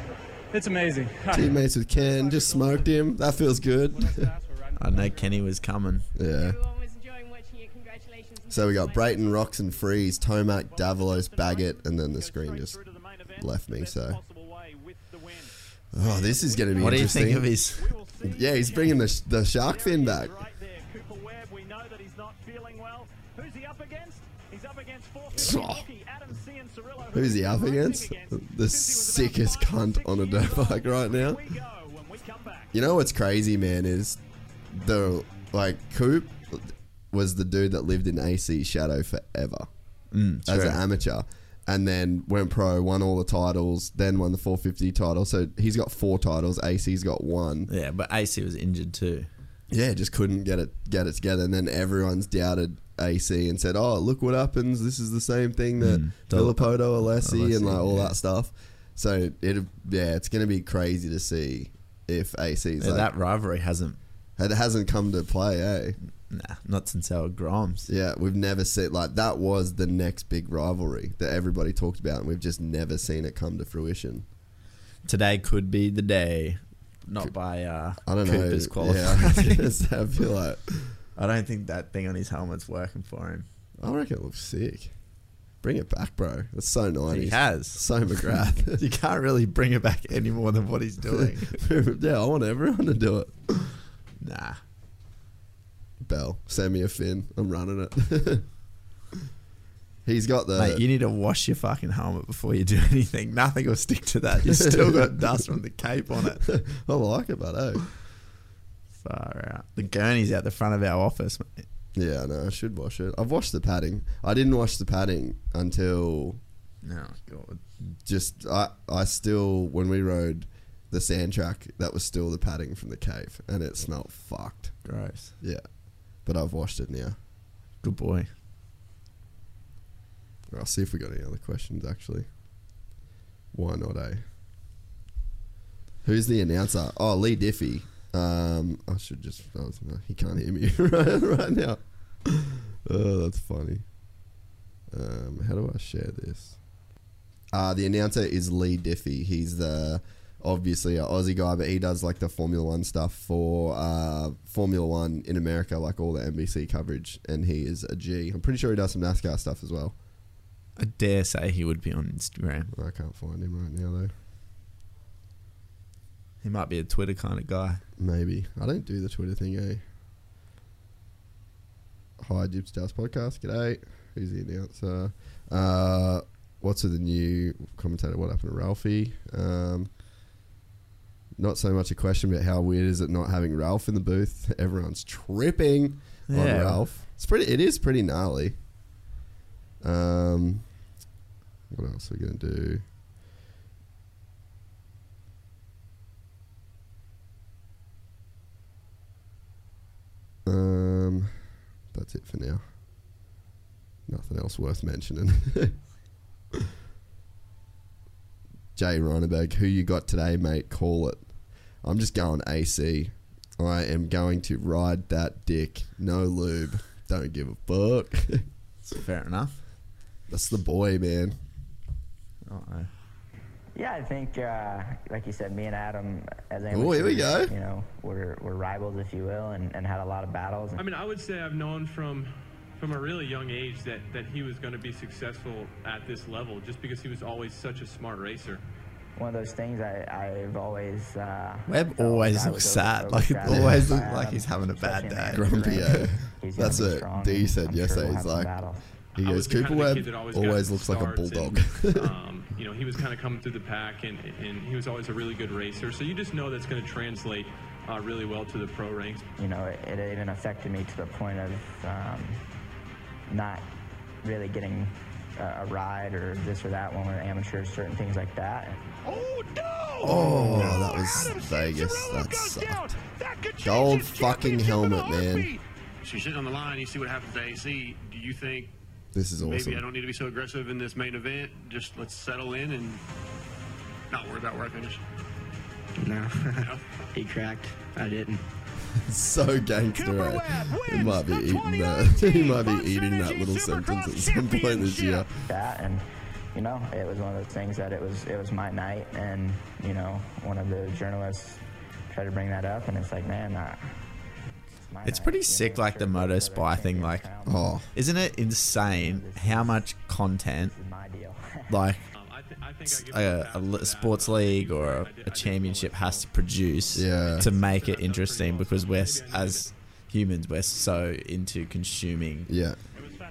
it's amazing. Teammates with Ken just smoked him. That feels good. I know Kenny was coming. yeah. Everyone was enjoying watching you. Congratulations. So we got Brayton, Roczen Freeze, Tomac, Davalos, Baggett, and then the screen just left me. So, oh, this is going to be What do you interesting. think of his? Yeah, he's bringing the, the shark fin back. Right there, Cooper Webb. We know that he's not feeling well. Who's he up against? He's up against fourth. Oh. Adam Cianciarulo. Who's he up against? The sickest cunt on a dirt bike right now. You know what's crazy, man, is the like Coop was the dude that lived in AC shadow forever Mm, as true. an amateur, and then went pro, won all the titles, then won the 450 title. So he's got four titles. AC's got one. Yeah, but AC was injured too. Yeah, just couldn't get it get it together, and then everyone's doubted AC and said, "Oh, look what happens. This is the same thing that Mm. Villopoto, Alessi, and like all yeah. that stuff." So it, yeah, it's going to be crazy to see if AC's Yeah, like, that rivalry hasn't. it hasn't come to play, eh? Nah, not since our Grimes. Yeah, we've never seen like that was the next big rivalry that everybody talked about, and we've just never seen it come to fruition. Today could be the day. Not by uh, I don't Cooper's know. qualifying. Yeah, I feel like I don't think that thing on his helmet's working for him. I reckon it looks sick. Bring it back, bro. That's so nice. He has. so McGrath. you can't really bring it back any more than what he's doing. yeah, I want everyone to do it. nah. Bell, send me a fin. I'm running it. He's got the. Mate, you need to wash your fucking helmet before you do anything. Nothing will stick to that. You still got dust from the cape on it. I like it, but oh. Eh? Far out. The gurney's out the front of our office, mate. Yeah, no, I should wash it. I've washed the padding. I didn't wash the padding until No, God. just I I still when we rode the sand track, that was still the padding from the cave, and it smelled fucked. Gross. Yeah, but I've washed it now. Good boy. I'll see if we got any other questions. Actually, why not? Eh? Who's the announcer? Oh, Leigh Diffey. Um, I should just. I was, no, he can't hear me right, right now. Oh, that's funny. Um, how do I share this? Uh, the announcer is Leigh Diffey. He's the obviously an Aussie guy, but he does like the Formula One stuff for uh, Formula One in America, like all the NBC coverage, and he is a G. I'm pretty sure he does some NASCAR stuff as well. I dare say he would be on Instagram. I can't find him right now though. He might be a Twitter kind of guy. Maybe I don't do the Twitter thing, eh? Hi, Jib Stars podcast. G'day. Who's the announcer? Uh, what's with the new commentator? What happened to Ralphie? Um, not so much a question, but how weird is it not having Ralph in the booth? Everyone's tripping on Ralph. It's pretty. It is pretty gnarly. Um, what else are we gonna do? Um, that's it for now. Nothing else worth mentioning. Jay Reinberg, who you got today, mate? Call it. I'm just going AC. I am going to ride that dick. No lube. Don't give a fuck. Fair enough. That's the boy, man. Uh-oh. Yeah, I think, uh, like you said, me and Adam, as Oh, here we go. You know, we're, we're rivals, if you will, and, and had a lot of battles. I mean, I would say I've known from from a really young age that, that he was going to be successful at this level just because he was always such a smart racer. One of those things I, I've always. Uh, Webb always looks sad. Like it always looks like he's having a bad day. the Grumpy, race. He's That's be what strong, D said I'm sure yesterday. we'll He's like, he goes, was kind Cooper of Webb always, always looks like a bulldog. and, um, you know, he was kind of coming through the pack, and, and he was always a really good racer. So you just know that's going to translate uh, really well to the pro ranks. You know, it, it even affected me to the point of um, not really getting a, a ride or this or that when we're amateurs, certain things like that. Oh, no oh, that was Vegas. That sucked. Gold fucking helmet, man. so you're sitting on the line, you see what happens to AC. Do you think This is awesome. maybe. I don't need to be so aggressive in this main event? Just let's settle in and not worry about where I finish. No. he cracked. I didn't. so gangster. eh? He might be eating that. he might be eating that little sentence at some point this year. That and you know, it was one of those things that it was it was my night, and you know, one of the journalists tried to bring that up, and it's like, man, uh, It's pretty sick, like the Moto Spy thing. Like, oh, isn't it insane how much content, like, a, a li- sports league or a, a championship has to produce Yeah. to make it interesting? Because we're as humans, we're so into consuming. Yeah.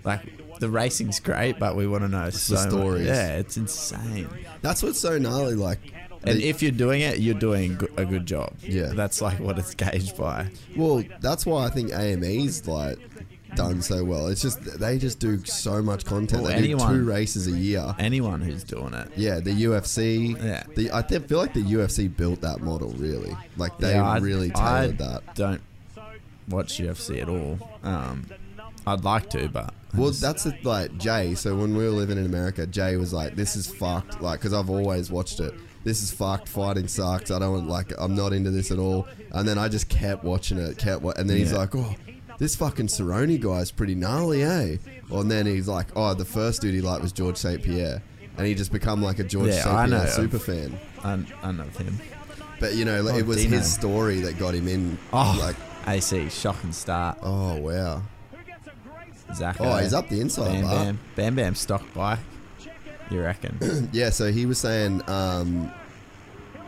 Like the racing's great, but we want to know so the much- stories. Yeah, it's insane. That's what's so gnarly. Like, And if you're doing it, you're doing a good job. Yeah. that's like what it's gauged by. Well, that's why I think AME's like done so well. It's just they just do so much content. Well, they anyone- do two races a year. Anyone who's doing it. Yeah, the UFC. Yeah. The, I th- feel like the UFC built that model really. Like they Yeah, I- really I tailored that. Don't watch UFC at all. Um, I'd like to, but Well, that's it, like Jay. So when we were living in America, Jay was like, "This is fucked." Like, because I've always watched it. This is fucked. Fighting sucks. I don't like. I'm not into this at all. And then I just kept watching it. Kept. Wa- and then he's like, "Oh, this fucking Cerrone guy's pretty gnarly, eh?" Well, and then he's like, "Oh, the first dude he liked was George St. Pierre," and he just become like a George Yeah, St. Know. Pierre super fan. I, I know him. But you know, like, Oh, it was Dino. his story that got him in. Oh, like, AC shocking start. oh wow. Zach. Oh, he's up the inside Bam bar. Bam. Bam Bam stock bike. You reckon? yeah, so he was saying um,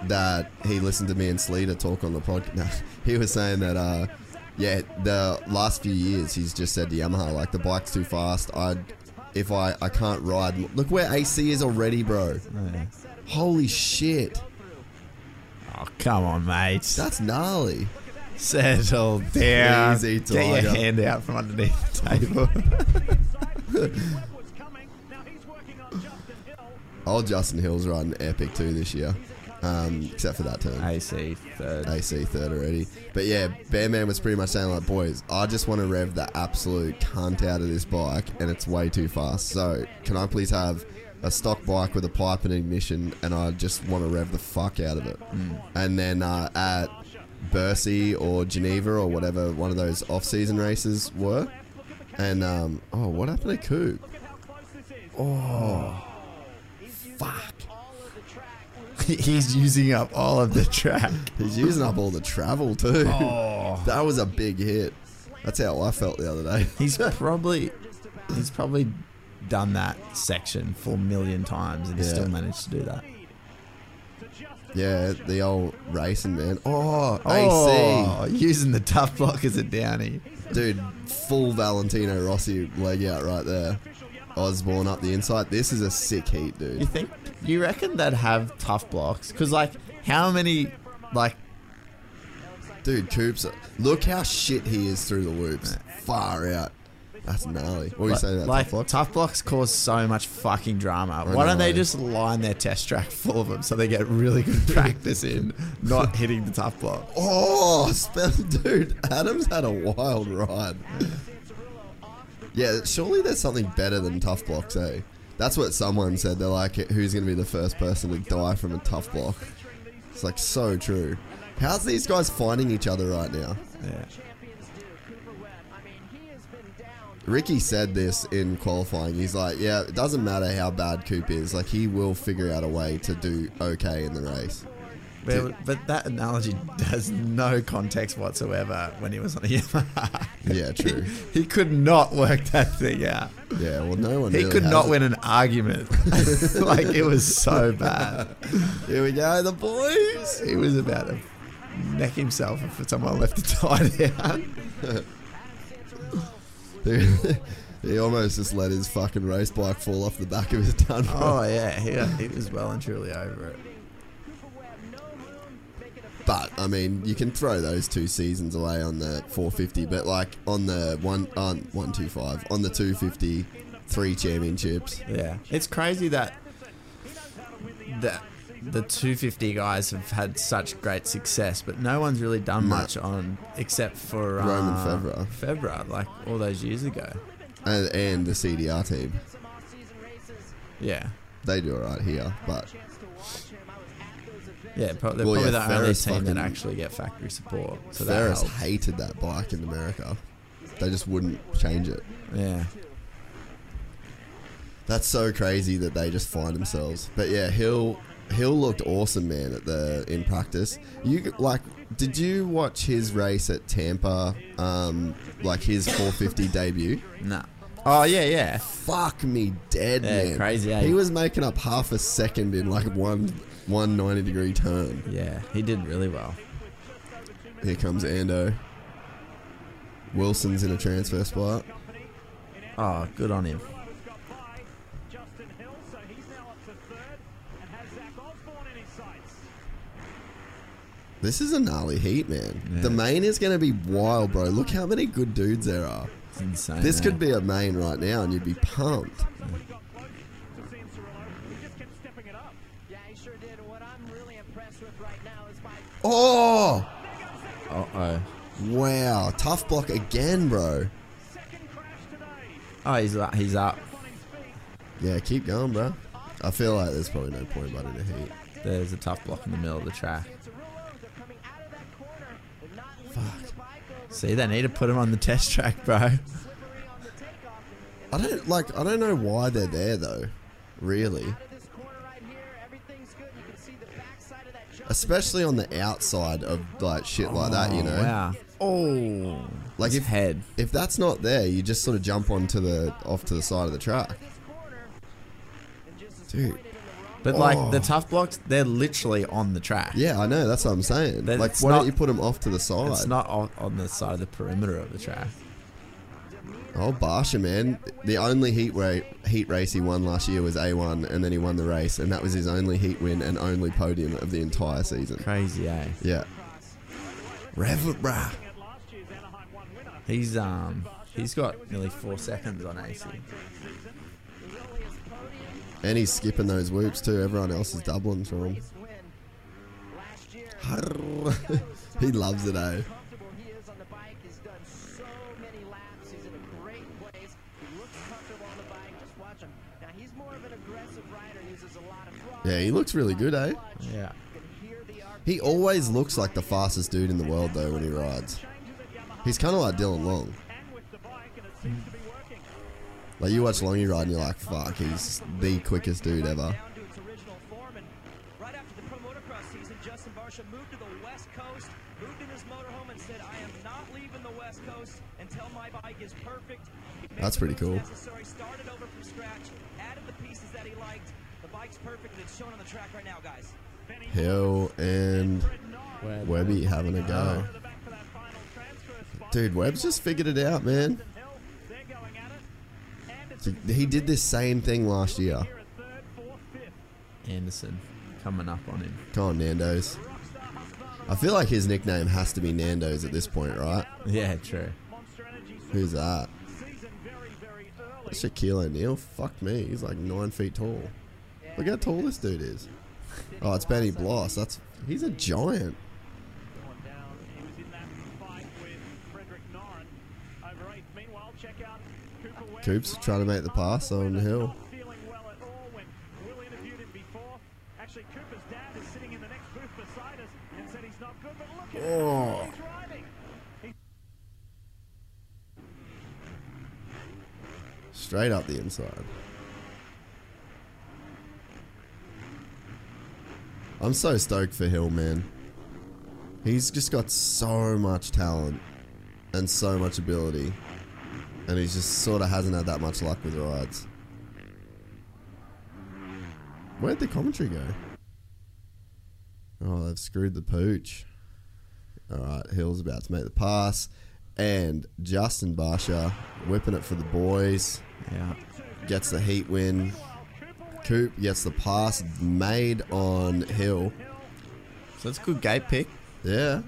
that he listened to me and Sleater talk on the podcast. No, he was saying that, uh, yeah, the last few years he's just said to Yamaha, like, the bike's too fast. I, if I, I can't ride. Look where AC is already, bro. Oh, Holy shit. Oh, come on, mate. That's gnarly. Settle down. Easy, Get your hand out from underneath the table. Old Justin Hill's riding epic too this year. Um, except for that turn. AC third. AC third already. But yeah, Bear Man was pretty much saying like, boys, I just want to rev the absolute cunt out of this bike, and it's way too fast. So can I please have a stock bike with a pipe and ignition, and I just want to rev the fuck out of it. Mm. And then uh, at Bercy or Geneva or whatever one of those off-season races were, and um, oh, what happened to Coop? Oh, fuck. He's using up all of the track. He's using up all the travel too. Oh. that was a big hit. That's how I felt the other day. He's probably he's probably done that section four million times and he Yeah. still managed to do that. Yeah, the old racing man. Oh, Oh, AC. using the tough block as a downy. Dude, full Valentino Rossi leg out right there. Osborne up the inside. This is a sick heat, dude. You think you reckon they'd have tough blocks? Because like how many like Dude, Coops, look how shit he is through the loops. Far out. That's gnarly. What were you saying about like tough blocks? tough blocks cause so much fucking drama. Why don't they just line their test track full of them so they get really good practice in not hitting the tough block? Oh, spell, dude, Adams had a wild ride. Yeah, surely there's something better than tough blocks, eh? That's what someone said. They're like, who's going to be the first person to die from a tough block? It's like so true. How's these guys finding each other right now? Yeah. Ricky said this in qualifying. He's like, yeah, it doesn't matter how bad Coop is. Like, he will figure out a way to do okay in the race. But, that analogy has no context whatsoever when he was on a Yamaha. Yeah, true. he, he could not work that thing out. Yeah, well, no one He really could not it. win an argument. like it was so bad. Here we go, the boys. He was about to neck himself if someone left a tie down. He almost just let his fucking race bike fall off the back of his ton. Oh yeah, he, he was well and truly over it. But I mean, you can throw those two seasons away on the 450, but like on the one on 125, on the 250, three championships. Yeah, it's crazy that that the 250 guys have had such great success, but no one's really done No. much on except for uh, Romain Febvre. Febvre, like all those years ago. and, and the CDR team. Yeah, They do alright here, but yeah, pro- they're Well, probably yeah, the only team that fucking- actually get factory support. So that Ferris hated that bike in America. They just wouldn't change it. Yeah. That's so crazy that they just find themselves. But yeah, Hill Hill looked awesome, man, at the in practice. You like did you watch his race at Tampa um like his 450 debut? Nah. Oh yeah, yeah. Fuck me dead, Yeah, man. crazy, eh? He was making up half a second in like one one 90 degree turn. Yeah, he did really well. Here comes Ando. Wilson's in a transfer spot. Oh, good on him. This is a gnarly heat, man. Yeah. The main is going to be wild, bro. Look how many good dudes there are. It's insane. This eh? could be a main right now, and you'd be pumped. Yeah, he sure did. And what I'm really impressed with right now is by Oh, Uh oh. wow. Tough block again, bro. Oh, he's up. He's up. Yeah, keep going, bro. I feel like there's probably no point about it heat. There's a tough block in the middle of the track. Fuck. See, they need to put him on the test track, bro. I don't like. I don't know why they're there though. Really. Especially on the outside of like shit like that, you Oh, know. wow. Oh, Like his if head. if that's not there, you just sort of jump onto the off to the side of the track. Dude. But like Oh. the tough blocks, they're literally on the track. Yeah, I know. That's what I'm saying. Then like, it's why not- don't you put them off to the side? It's not on, on the side of the perimeter of the track. Oh, Barcia, man. The only heat, ra- heat race he won last year was A1, and then he won the race, and that was his only heat win and only podium of the entire season. Crazy, eh? Yeah. Rev it, brah. He's um he's got nearly four seconds on AC. And he's skipping those whoops too. Everyone else is doubling for him. he loves it, eh? Yeah, he looks really good, eh? Yeah. He always looks like the fastest dude in the world, though, when he rides. He's kind of like Dylan Long. Like, you watch Longy ride and you're like, fuck, he's the quickest dude ever. Right after the pro season, Justin Barcia moved to the West Coast, moved in his motorhome, and said, "I am not leaving the West Coast until my bike is perfect." That's pretty cool. Necessary, started over from scratch, added the pieces that he liked. The bike's perfect, and it's shown on the track right now, guys. Hill and Webby having a go. Dude, Webb's just figured it out, man. He did this same thing last year. Anderson coming up on him. Come on, Nando's. I feel like his nickname has to be Nando's at this point, right? Yeah, true. Who's that? Shaquille O'Neal? Fuck me. He's like nine feet tall. Look how tall this dude is. Oh, it's Benny Bloss. That's he's a giant. Coops trying to make the pass on the hill. Actually, Cooper's dad is sitting in the next booth beside us and said he's not good, but look at Oh. him. He's riding. Straight up the inside. I'm so stoked for Hill, man. He's just got so much talent and so much ability. And he just sort of hasn't had that much luck with rides. Where'd the commentary go? Oh, they've screwed the pooch. Alright, Hill's about to make the pass. And Justin Barcia whipping it for the boys. Yeah. Gets the heat win. Coop gets the pass made on Hill. So that's a good gate pick. Yeah.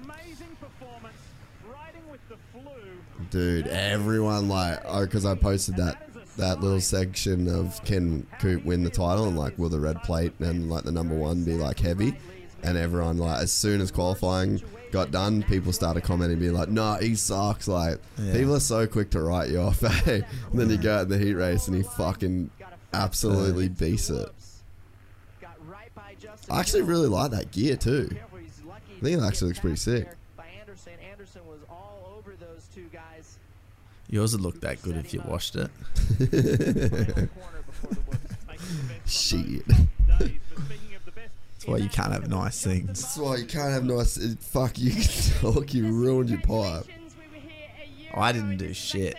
Dude, everyone like, oh, because I posted that that little section of can Coop win the title and like will the red plate and like the number one be like heavy, and everyone like as soon as qualifying got done, people started commenting, being like, "Nah, he sucks." Like Yeah. people are so quick to write you off, eh? And then you go out in the heat race and he fucking absolutely beats it. I actually really like that gear too. I think it actually looks pretty sick. Anderson. Anderson was all over those two guys. Yours would look that good if you washed it. Shit. That's why you can't have nice things. That's why you can't have nice. uh, Fuck you, talk. You ruined your pipe. I didn't do shit.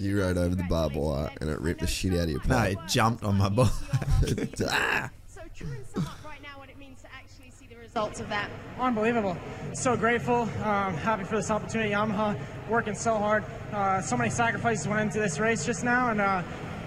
You rode over the barbed wire and it ripped the shit out of your pants. No, pipe. it jumped on my bike. ah! So true and sum up right now what it means to actually see the results of that. Unbelievable. So grateful. Um, happy for this opportunity. Yamaha working so hard. Uh, so many sacrifices went into this race just now, and uh,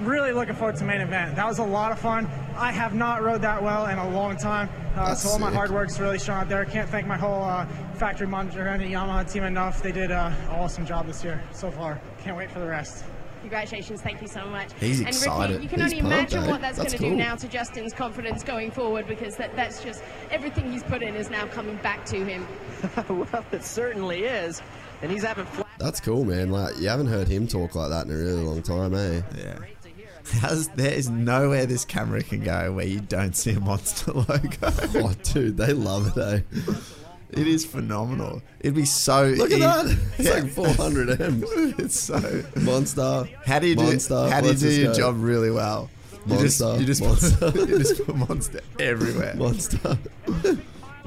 really looking forward to main event. That was a lot of fun. I have not rode that well in a long time. Uh, so all my sick. hard work's really shown out there. I can't thank my whole uh, factory manager and the Yamaha team enough. They did uh, an awesome job this year so far. Can't wait for the rest. Congratulations, thank you so much. He's and excited. Ricky, you can He's only imagine eh? what that's, That's going to cool. do now to Justin's confidence going forward because that, that's just everything he's put in is now coming back to him. well, it certainly is. And he's having flat. That's cool, man. Like you haven't heard him talk like that in a really long time, eh? Yeah. How's, there is nowhere this camera can go where you don't see a monster logo. Oh, dude, they love it, eh? It is phenomenal. It'd be so. Look at e- that. It's Yeah. like 400 M. it's so. Monster. How do you do? Monster. how do you do your go. job really well? You just Monster, you just monster. Put, you just put monster everywhere. Monster.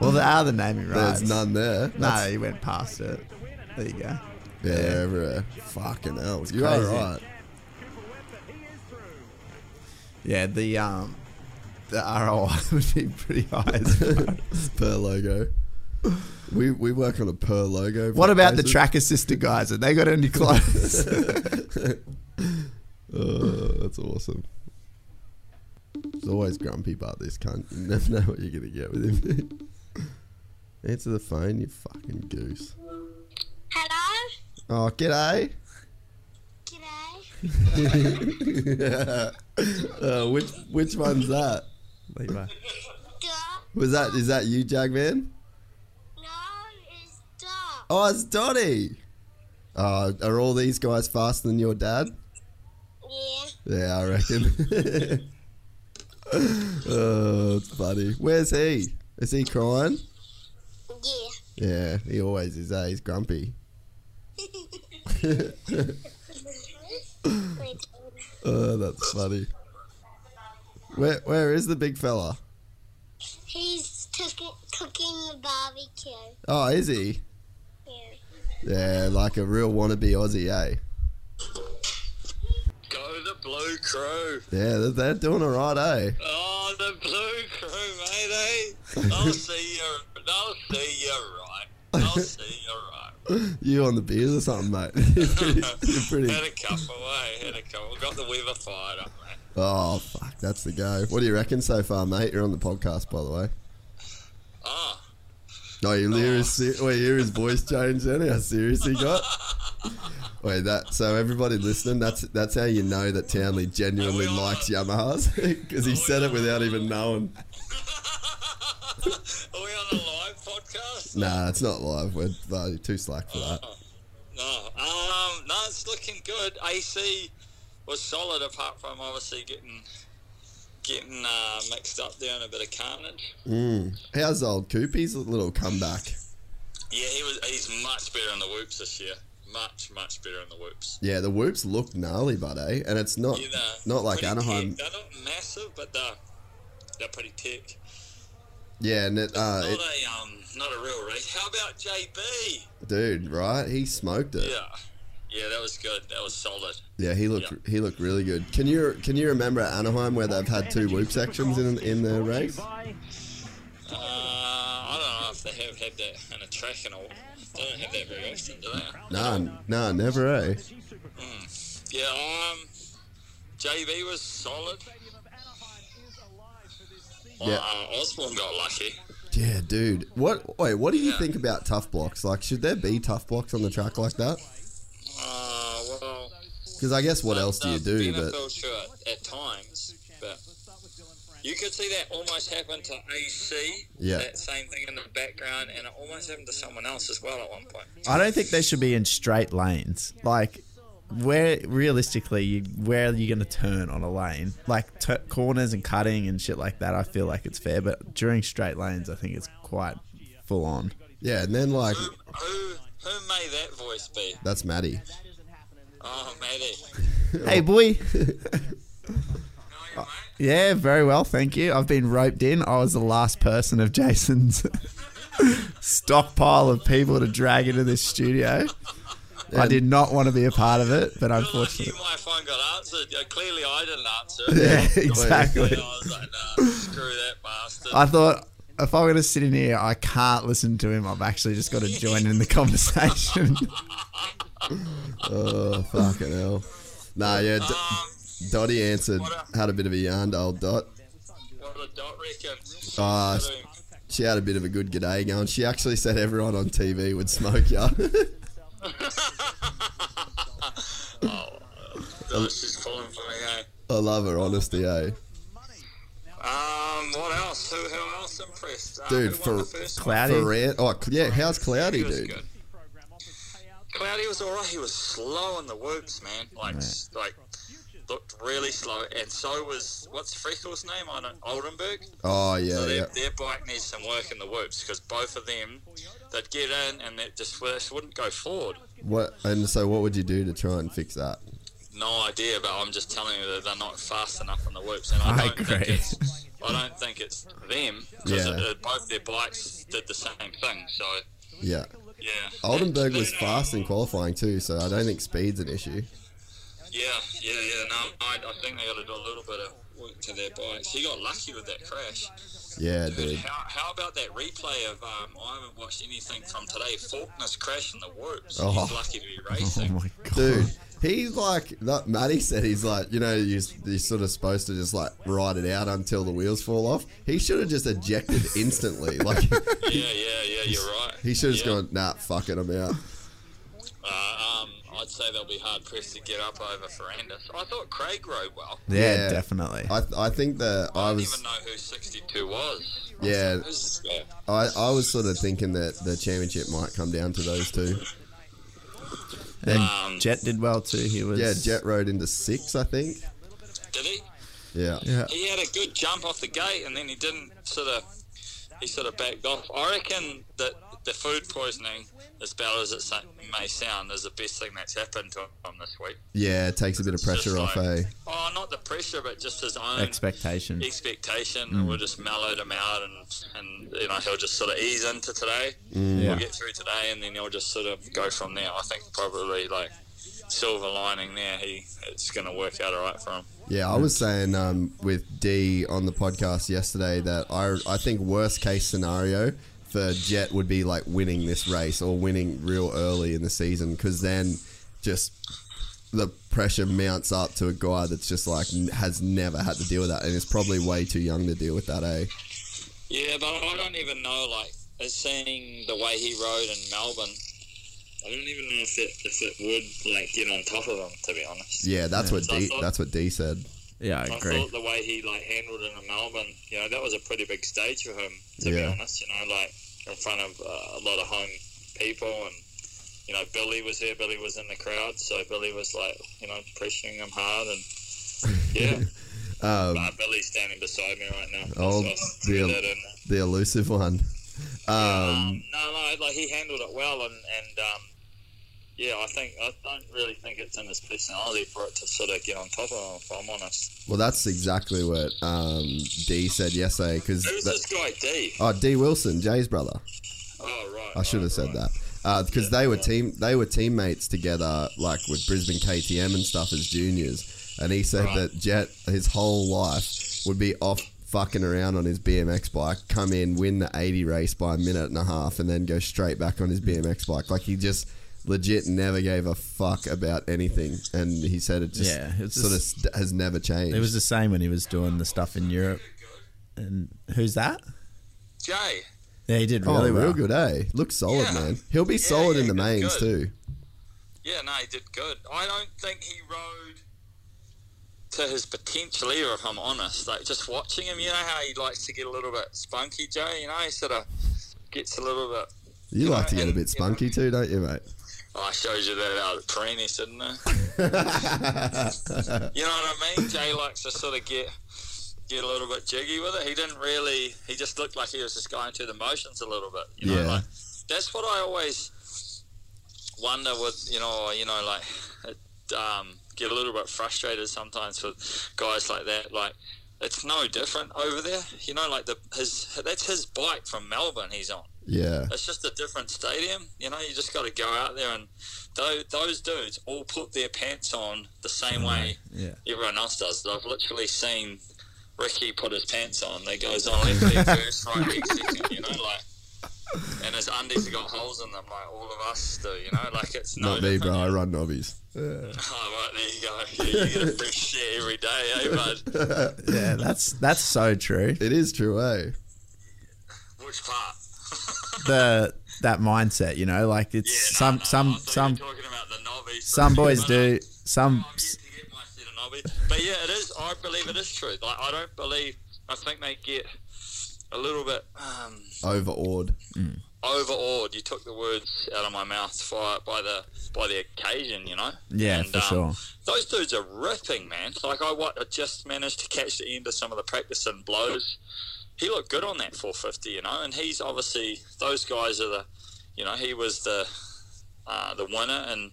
Well, there are the naming rights. There's none there. No, That's- he went past it. There you go. Yeah, everywhere. Fucking hell. You are crazy. right. Yeah, the um, the ROI would be pretty high. As well. per logo. We we work on a per logo. what about the basis. track assister guys? Have they got any clothes? Oh, that's awesome. He's always grumpy about this cunt. You never know what you're gonna get with him. Answer the phone, you fucking goose. Hello? Oh, g'day. G'day. uh, which which one's that? Levi. Was that is that you, Jagman? No, it's Dot. Oh, it's Donny. Uh, are all these guys faster than your dad? Yeah. Yeah, I reckon. oh, it's funny. Where's he? Is he crying? Yeah. Yeah, he always is. Eh? He's grumpy. oh, that's funny. Where where is the big fella? He's cooking, cooking the barbecue. Oh, is he? Yeah. Yeah, like a real wannabe Aussie, eh? Go the Blue Crew. Yeah, they're, they're doing all right, eh? Oh, the Blue Crew, mate, eh? I'll see you. I'll see you right. I'll see you right. You on the beers or something, mate? you're pretty. You're pretty Had a couple, eh? Had a couple. Got the weather fired up, mate. oh, fuck, that's the go. What do you reckon so far, mate? You're on the podcast, by the way. Ah. Oh, you hear his, wait, you hear his voice change then? How serious he got? Wait, that so everybody listening, that's that's how you know that Townley genuinely likes Yamahas because he said it without even knowing. Are we on a? Nah, it's not live. We're bloody too slack for that. No. Um, no, it's looking good. AC was solid apart from obviously getting getting uh, mixed up there in a bit of carnage. Mm. How's old Coopy's little comeback? Yeah, he was. He's much better in the whoops this year. Much, much better in the whoops. Yeah, the whoops look gnarly, but eh, and it's not know, not like Anaheim. They're not massive, but they're they're pretty thick. Yeah, and it, uh, not it, a um, not a real race. How about JB? dude, right? He smoked it. Yeah, yeah, that was good. That was solid. Yeah, he looked he looked really good. Can you can you remember at Anaheim where they've had two whoop sections in in the race? Uh, I don't know if they have had that in a track and all. They don't have that very often, do they? Nah, nah, never, eh? Mm. Yeah, um, JB was solid. Yeah. Uh, Osborne got lucky. Yeah, dude. What? Wait, what do you think about Tuff Blocks? Like, should there be Tuff Blocks on the track like that? Uh, well, Because I guess what else do you do? But NFL shirt at times, but you could see that almost happen to AC. Yeah. That same thing in the background, and it almost happened to someone else as well at one point. I don't think they should be in straight lanes. Like, where realistically, you, where are you going to turn on a lane? Like t- corners and cutting and shit like that. I feel like it's fair, but during straight lanes, I think it's quite full on. yeah, and then like Who who may that voice be? that's Matty. Oh, Matty. Hey, boy. Uh, yeah, very well, thank you. I've been roped in. I was the last person of Jason's stockpile of people to drag into this studio. I did not want to be a part of it, but unfortunately. My phone got answered. Yeah, clearly, I didn't answer. Yeah, exactly. I was like, nah, screw that bastard. I thought if I'm going to sit in here, I can't listen to him. I've actually just got to join in the conversation. Oh fucking hell! Nah, yeah. D- Dottie answered. Had a bit of a yarn to old Dot. what did Dot reckon? Uh, she had a bit of a good g'day going. She actually said everyone on TV would smoke ya. Oh, she's falling for me, eh? I love her honesty, eh? Um, what else? Who, who else impressed? Uh, Dude, for won the first? Cloudy. Ferran- oh yeah, how's Cloudy, He was dude? good. Cloudy was alright. He was slow in the whoops, man. Like, s- like looked really slow. And so was what's Freckles' name on it? Oldenburg. Oh yeah, so their, yeah. their bike needs some work in the whoops because both of them, they'd get in and they just, just wouldn't go forward. What and so what would you do to try and fix that? No idea, but I'm just telling you that they're not fast enough on the whoops, and I, I don't agree. think it's. I don't think it's them because Yeah. both their bikes did the same thing. So Yeah. yeah, Oldenburg was fast in qualifying too, so I don't think speed's an issue. Yeah, yeah, yeah. No, I, I think they got to do a little bit of work to their bikes. He got lucky with that crash. Yeah, dude. How, how about that replay of? Um, I haven't watched anything from today. Forkner's crash in the whoops. Oh. He's lucky to be racing. Oh my god. Dude, he's like that. Matty said he's like, you know, you're, you're sort of supposed to just like ride it out until the wheels fall off. He should have just ejected instantly. Like yeah, yeah, yeah. You're right. he should have just Yeah. gone, nah, fuck it, I'm out. Uh, um, I'd say they'll be hard pressed to get up over Ferrandis. I thought Craig rode well. Yeah, definitely. I I think that I I don't was even know who 62 was. yeah. Who's this guy? I, I was sort of thinking that the championship might come down to those two. And Um, Jett did well too. He was Yeah, Jett rode into six, I think. Did he? Yeah. Yeah. He had a good jump off the gate, and then he didn't sort of. He sort of backed off. I reckon that the food poisoning, as bad as it sa- may sound, is the best thing that's happened to him this week. Yeah, it takes a bit of pressure off, eh? Oh, not the pressure, but just his own Expectation. expectation. Mm. We'll just mellowed him out, and and you know he'll just sort of ease into today. Mm. Yeah. We'll get through today, and then he'll just sort of go from there. I think probably like silver lining there. He it's going to work out all right for him. Yeah, I was saying um, with D on the podcast yesterday that I I think worst case scenario for Jett would be like winning this race or winning real early in the season because then just the pressure mounts up to a guy that's just like has never had to deal with that and is probably way too young to deal with that, eh? Yeah, but I don't even know like as seeing the way he rode in Melbourne. I don't even know if it if it would like get on top of him. To be honest. Yeah, that's what So I D thought- that's what D said. Yeah, I I agree. thought the way he like handled it in Melbourne, you know, that was a pretty big stage for him. To be honest, you know, like in front of uh, a lot of home people, and you know, Billy was there. Billy was in the crowd, so Billy was like, you know, pressuring him hard, and yeah. Um, but Billy's standing beside me right now. Oh, so the, in. the elusive one. Um, No, no, like he handled it well, and and um, yeah, I think I don't really think it's in his personality for it to sort of get on top of him. If I'm honest, well, that's exactly what um, D said yesterday because who's this guy D? oh D Wilson, Jay's brother. Oh right, I should have said that because they were team they were teammates together, like with Brisbane KTM and stuff as juniors. And he said that Jett his whole life would be off fucking around on his BMX bike, come in, win the 80 race by a minute and a half, and then go straight back on his BMX bike. Like he just legit never gave a fuck about anything. And he said it just Yeah, it's sort just- of st- has never changed. It was the same when he was doing the stuff in Europe. And who's that? Jay. Yeah, he did oh, really real well. good, eh? Looks solid, man. He'll be solid in the mains too. yeah, no, he did good. I don't think he rode to his potential either, if I'm honest. Like just watching him, you know how he likes to get a little bit spunky, Jay. You know, he sort of gets a little bit. You like to get a bit spunky too, don't you, mate? Oh, I showed you that out at Perennis, didn't I? you know what I mean? Jay likes to sort of get get a little bit jiggy with it. He didn't really. He just looked like he was just going through the motions a little bit. You know, Yeah. like that's what I always wonder with you know you know like it, um, get a little bit frustrated sometimes with guys like that. Like it's no different over there. You know, like the his that's his bike from Melbourne. He's on. Yeah. It's just a different stadium. You know, you just got to go out there and those, those dudes all put their pants on the same way Yeah. everyone else does. I've literally seen Ricky put his pants on. They goes on left leg first, right leg second. You know, like. And his undies have got holes in them, like all of us do. You know, like it's no Not me, different. bro. I run nobbies. Oh, right, there you go. Yeah, you get a fresh shit every day, eh, bud? yeah, that's that's so true. It is true, eh? Which part? The that mindset, you know, like it's some some some some boys do some But yeah, it is. I believe it is true. Like I don't believe. I think they get a little bit um, Overawed. overawed. You took the words out of my mouth for, by the by the occasion. You know. Yeah, And, for um, sure. Those dudes are ripping, man. Like I, what, I just managed to catch the end of some of the practice and blows. He looked good on that 450, you know, and he's obviously those guys are the, you know, he was the uh, the winner in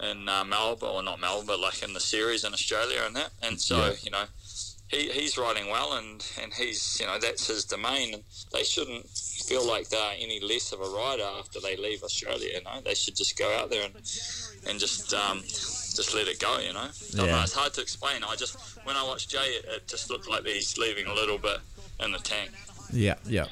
in uh, Melbourne or not Melbourne, but like in the series in Australia and that, and so Yeah. you know. He, he's riding well, and, and he's you know that's his domain, and they shouldn't feel like they're any less of a rider after they leave Australia. You know, they should just go out there and and just um, just let it go. You know, Don't know, it's hard to explain. I just when I watched Jay, it, it just looked like he's leaving a little bit in the tank. yeah yeah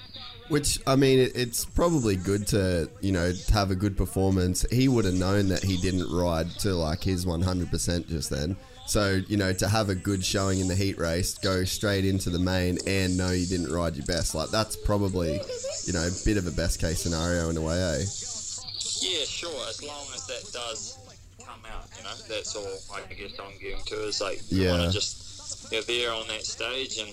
Which I mean, it's probably good to you know to have a good performance. He would have known that he didn't ride to like his 100% just then. So you know to have a good showing in the heat race, go straight into the main, and know you didn't ride your best. Like that's probably you know a bit of a best case scenario in a way, eh? Yeah, sure. As long as that does come out, you know, that's all I guess I'm getting to is like you Yeah. want to just you're there on that stage and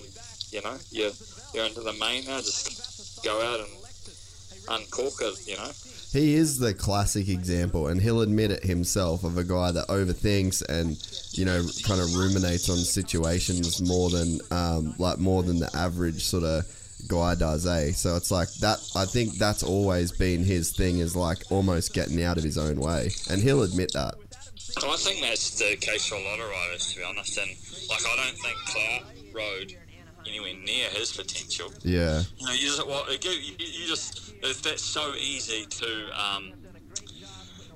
you know you're you're into the main now. Just go out and uncork it. You know. He is the classic example, and he'll admit it himself of a guy that overthinks and you know kind of ruminates on situations more than um, like more than the average sort of guy does, eh? So it's like that. I think that's always been his thing, is like almost getting out of his own way, and he'll admit that. Well, I think that's the case for a lot of riders, to be honest. And like, I don't think Clout rode anywhere near his potential. Yeah, You know, you just well, you, you, just that's so easy to um,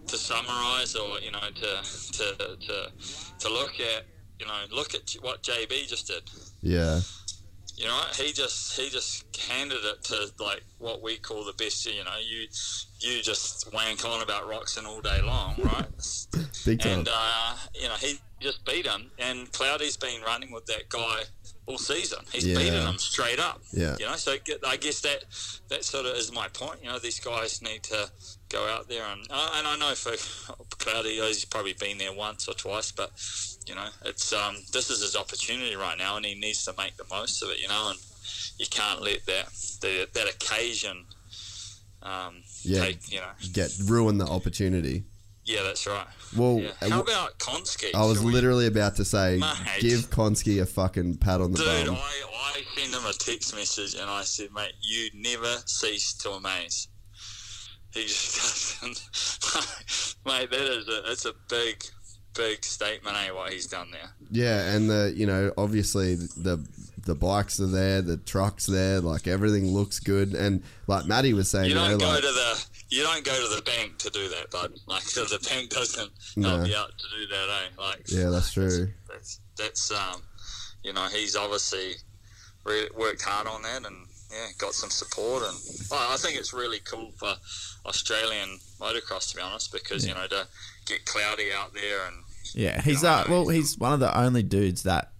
to summarize or you know to to to to look at. You know, look at what JB just did. yeah, You know, he just he just handed it to like what we call the best. You know, you you just wank on about Roczen all day long, right? big time. And uh, you know, he just beat him. And Cloudy's been running with that guy all season. He's Yeah. beaten him straight up. Yeah. You know, so I guess that that sort of is my point. You know, these guys need to go out there and uh, and I know for Cloudy, he's probably been there once or twice, but you know, it's um this is his opportunity right now, and he needs to make the most of it. You know, and you can't let that the, that occasion um, yeah. take. You know, Get ruin the opportunity. Yeah, that's right. Well, Yeah. How about Konski? I was we- literally about to say, Mate. give Konski a fucking pat on the Dude, bum. I, I sent him a text message and I said, mate, you never cease to amaze. He just doesn't. mate, that is a, it's a big, big statement, eh, what he's done there. Yeah, and the you know obviously the the bikes are there, the trucks there, like everything looks good, and like Matty was saying, You you know, don't go like to the you don't go to the bank to do that, bud. Like the bank doesn't No. help you out to do that, eh? Like yeah, that's true. that's that's um, you know, he's obviously re- worked hard on that and yeah, got some support and I I think it's really cool for Australian motocross to be honest because you know to get Cloudy out there and Yeah, he's uh well, he's one of the only dudes that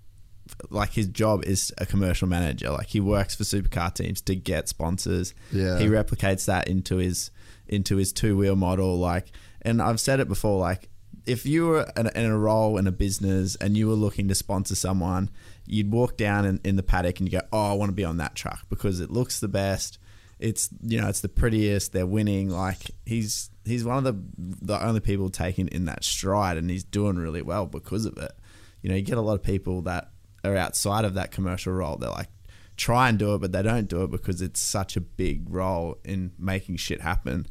like his job is a commercial manager. Like he works for supercar teams to get sponsors. Yeah. He replicates that into his into his two wheel model like and I've said it before like if you were in, in a role in a business and you were looking to sponsor someone, you'd walk down in, in the paddock and you go, "Oh, I want to be on that truck because it looks the best. It's you know, it's the prettiest. They're winning. Like he's he's one of the the only people taking in that stride, and he's doing really well because of it. You know, you get a lot of people that are outside of that commercial role. They're like try and do it, but they don't do it because it's such a big role in making shit happen,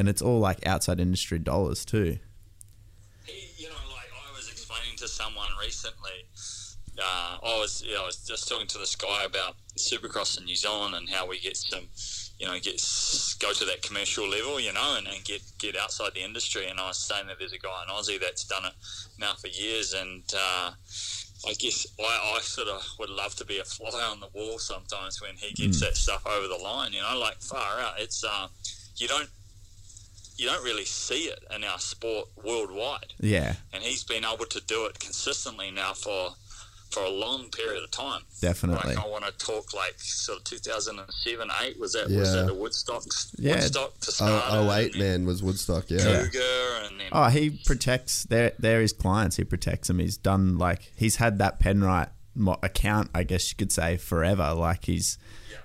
and it's all like outside industry dollars too. you know, like I was explaining to someone recently, uh, I was you know, I was just talking to this guy about Supercross in New Zealand and how we get some, you know, get go to that commercial level, you know, and, and get get outside the industry. And I was saying that there's a guy in Aussie that's done it now for years, and uh, I guess I, I sort of would love to be a fly on the wall sometimes when he gets Mm. that stuff over the line, you know, like far out. It's uh, you don't you don't really see it in our sport worldwide Yeah, and he's been able to do it consistently now for for a long period of time. Definitely. Like I want to talk like sort of 2007, eight was that was that the Woodstock Yeah. Woodstock to start Oh, oh eight man was Woodstock. Yeah. Cougar and then Oh, he protects. They're, they're his clients. He protects them. He's done like he's had that Penrite mo- account, I guess you could say, forever. Like he's,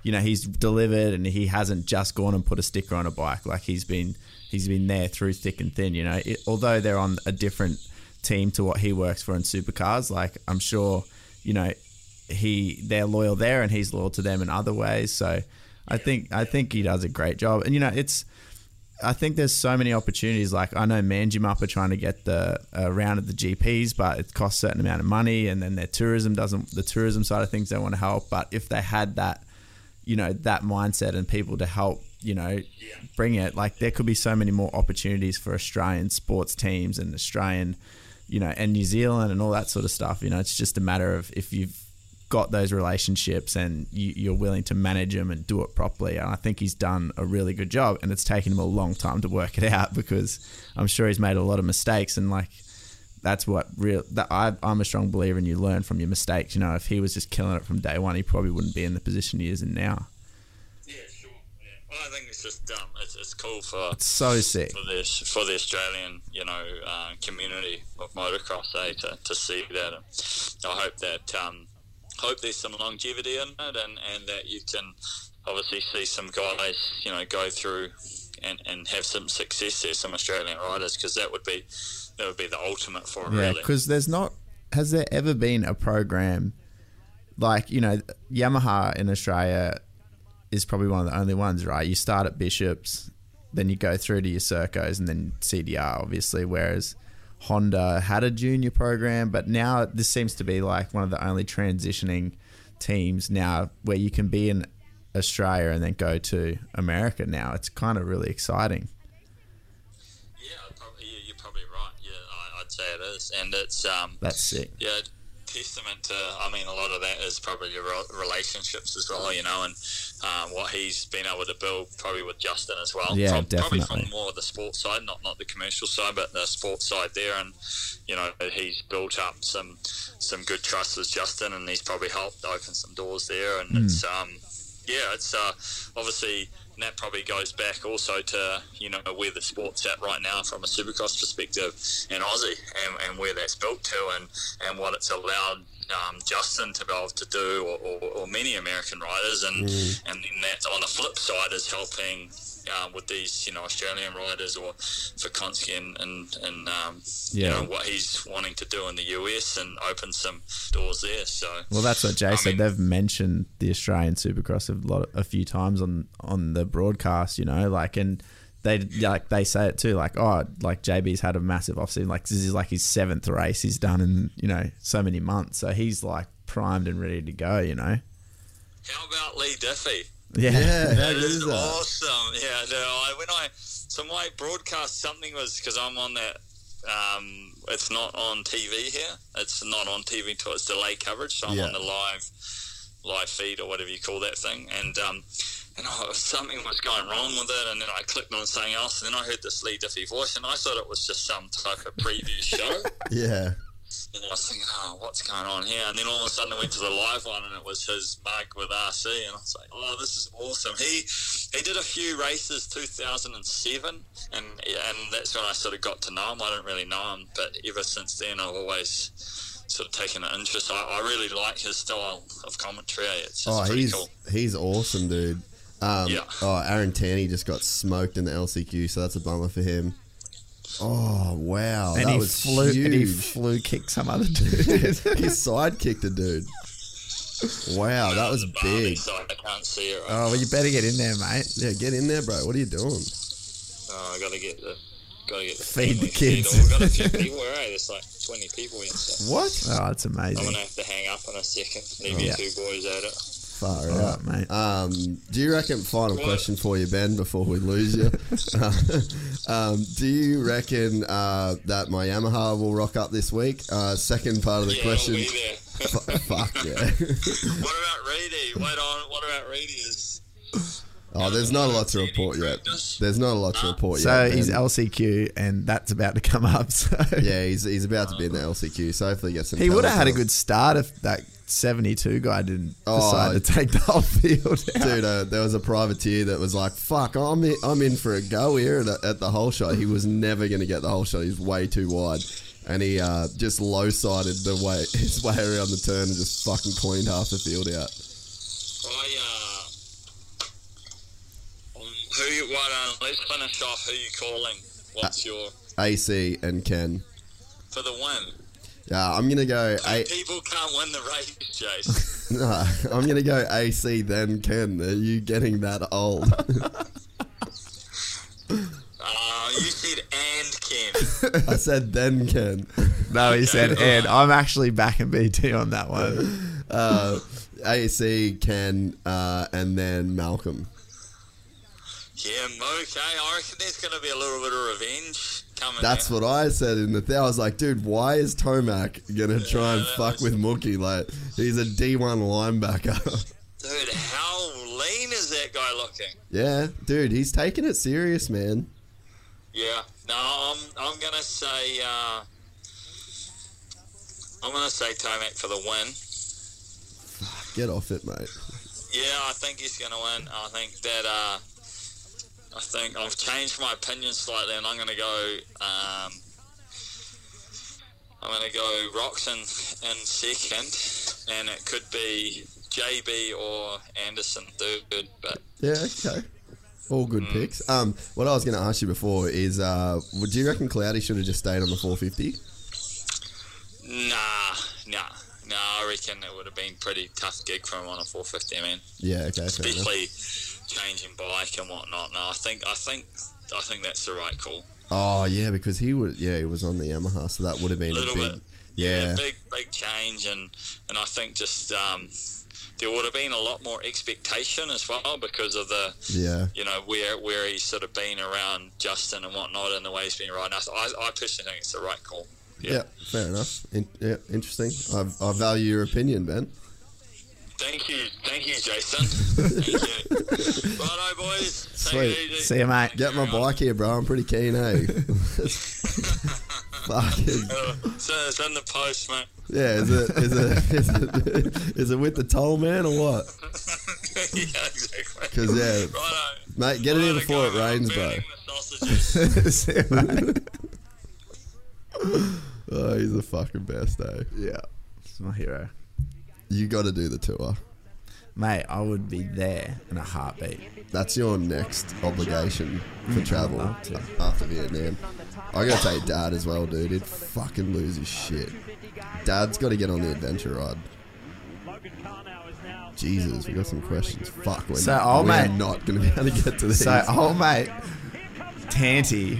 you know, he's delivered and he hasn't just gone and put a sticker on a bike. Like he's been he's been there through thick and thin. You know, it, although they're on a different team to what he works for in supercars, like I'm sure, you know, he they're loyal there and he's loyal to them in other ways. So I think I think he does a great job. And you know, it's I think there's so many opportunities. Like I know Manjimup are trying to get the uh, round the GPs, but it costs a certain amount of money, and then their tourism doesn't. The tourism side of things they want to help, but if they had that, you know, that mindset and people to help, you know, bring it, like there could be so many more opportunities for Australian sports teams and Australian, you know, and New Zealand and all that sort of stuff. You know, it's just a matter of if you've got those relationships and you, you're willing to manage them and do it properly. And I think he's done a really good job. And it's taken him a long time to work it out because I'm sure he's made a lot of mistakes. And like, that's what real. That I, I'm a strong believer in you learn from your mistakes. You know, if he was just killing it from day one, he probably wouldn't be in the position he is in now. I think it's just um, it's, it's cool for It's so sick. for this for the Australian you know uh, community of motocross eh, to, to see that. And I hope that um, hope there's some longevity in it, and, and that you can obviously see some guys you know go through and, and have some success there, some Australian riders, because that would be that would be the ultimate for it. Yeah, really. because there's not. Has there ever been a program like you know Yamaha in Australia is probably one of the only ones, right? You start at Bishops, then you go through to your Circos, and then CDR, obviously. Whereas Honda had a junior program, but now this seems to be like one of the only transitioning teams now where you can be in Australia and then go to America. Now it's kind of really exciting. Probably, yeah, you're probably right. Yeah, I, I'd say it is, and it's um, That's sick. Yeah, testament to. I mean, a lot of that is probably your relationships as well. You know, and um, what he's been able to build probably with Justin as well. Yeah, from, Probably definitely. from more of the sports side, not not the commercial side, but the sports side there. And you know, he's built up some some good trust with Justin, and he's probably helped open some doors there. And Mm. it's um, yeah, it's uh, obviously. And that probably goes back also to you know where the sport's at right now from a supercross perspective in Aussie and, and where that's built to and, and what it's allowed um, Justin to be able to do or, or, or many American riders and Mm. and then that on the flip side is helping um, with these you know Australian riders or for Konski and and, and um, Yeah. you know what he's wanting to do in the US and open some doors there so Well, that's what Jay said. They've mentioned the Australian Supercross a lot, a few times on on the broadcast. You know, like and they like they say it too. Like, oh, like JB's had a massive offseason. Like this is like his seventh race he's done in you know so many months. So he's like primed and ready to go. You know. How about Leigh Diffey? Yeah. Yeah, how that is is that? awesome. Yeah, no, I, when I so my broadcast something was because I'm on that. Um, it's not on TV here. It's not on TV until it's delayed coverage. So I'm Yeah. on the live live feed or whatever you call that thing, and um, and oh, something was going wrong with it, and then I clicked on something else, and then I heard this Leigh Diffey voice, and I thought it was just some type of preview show. Yeah. And I was thinking, oh, what's going on here? And then all of a sudden I went to the live one and it was his mug with RC. And I was like, oh, this is awesome. He he did a few races 2007, and and that's when I sort of got to know him. I didn't really know him, but ever since then, I've always sort of taken an interest. I, I really like his style of commentary. It's, it's Oh, pretty he's cool. he's awesome, dude. Um, Yeah. Oh, Aaron Tanti just got smoked in the LCQ, so that's a bummer for him. Oh wow, and that he was flew huge. and he flew kicked some other dude. he side kicked a dude. Wow, that was big. So I can't see it. Right? oh, well, you better get in there, mate. Yeah, get in there, bro. What are you doing? Oh, I gotta get the gotta get the Feed the kids. We've got a few people. Right, there's like 20 people in. So What? Oh, that's amazing. I'm gonna have to hang up in a second. Leave Oh. you Yeah. two boys at it. Far All out, right, mate. Um, do you reckon? Final question for you, Ben, before we lose you. um, do you reckon uh, that my Yamaha will rock up this week? Uh, second part of the Yeah, question. Be there. F- fuck yeah. What about Reedy? Wait on. What about Reedy? Is oh, there's not a lot to report yet. There's not a lot to report So yet. So he's LCQ, and that's about to come up. So yeah, he's he's about to be in the LCQ, so hopefully he gets some. he would have had a good start if that 72 guy didn't Oh, decide to take the whole field out. Dude, uh, there was a privateer that was like, "Fuck, I'm in, I'm in for a go here at, at the whole shot." He was never going to get the whole shot. He's way too wide, and he uh, just low sided the way his way around the turn and just fucking cleaned half the field out. I uh, who you? What? Uh, let's finish off. Who you calling? What's your AC and Ken. for the win? Yeah, I'm gonna go. A- People can't win the race, Jace. no, I'm gonna go AC then Ken. Are you getting that old? Uh, you said and Ken. I said then Ken. No, he said, and I'm actually backing BT on that one. Uh, AC Ken uh, and then Malcolm. Yeah, okay. I reckon there's going to be a little bit of revenge coming. That's out. what I said in the thing. I was like, dude, why is Tomac gonna try and fuck with Mookie? Like, he's a D1 linebacker. Dude, how lean is that guy looking? yeah, dude, he's taking it serious, man. Yeah. No, I'm I'm gonna say uh, I'm gonna say Tomac for the win. Get off it, mate. Yeah, I think he's gonna win. I think that uh, I think I've changed my opinion slightly, and I'm gonna go. Um, I'm gonna go Roczen in second, and it could be JB or Anderson third. But Yeah, okay. All good picks. Um, what I was going to ask you before is, uh, would you reckon Cloudy should have just stayed on the 450? nah, nah, nah. I reckon it would have been pretty tough gig for him on a 450. I mean. Yeah, okay, especially changing bike and whatnot. No, I think I think I think that's the right call. Oh yeah, because he would. Yeah, he was on the Yamaha, so that would have been a Little big. bit. Yeah, big big change, and and I think just um, there would have been a lot more expectation as well because of the yeah. you know where where he's sort of been around Justin and whatnot, and the way he's been riding. I, I, I personally think it's the right call. Yeah, fair enough. In, yeah, interesting. I, I value your opinion, Ben. Thank you, thank you, Jason. thank you. Righto, boys. Take it Sweet. easy. See you, mate. Get my bike here, bro. I'm pretty keen, eh? Fucking. Uh, so it's in the post, mate. Yeah, is it, is it, is it, is it with the toll man or what? yeah, exactly. Because, yeah, Righto. mate, get it here before it rains, bro. See you, mate. Oh, he's the fucking best, eh? Yeah, he's my hero. You got to do the tour. Mate, I would be there in a heartbeat. That's your next obligation for Mm, travel I'd love to. after Vietnam. I gotta take Dad as well, dude. He'd fucking lose his shit. Dad's got to get on the adventure ride. Jesus, we got some questions. Fuck, we're, So, old we're mate- not gonna be able to get to these. So, old mate Tanty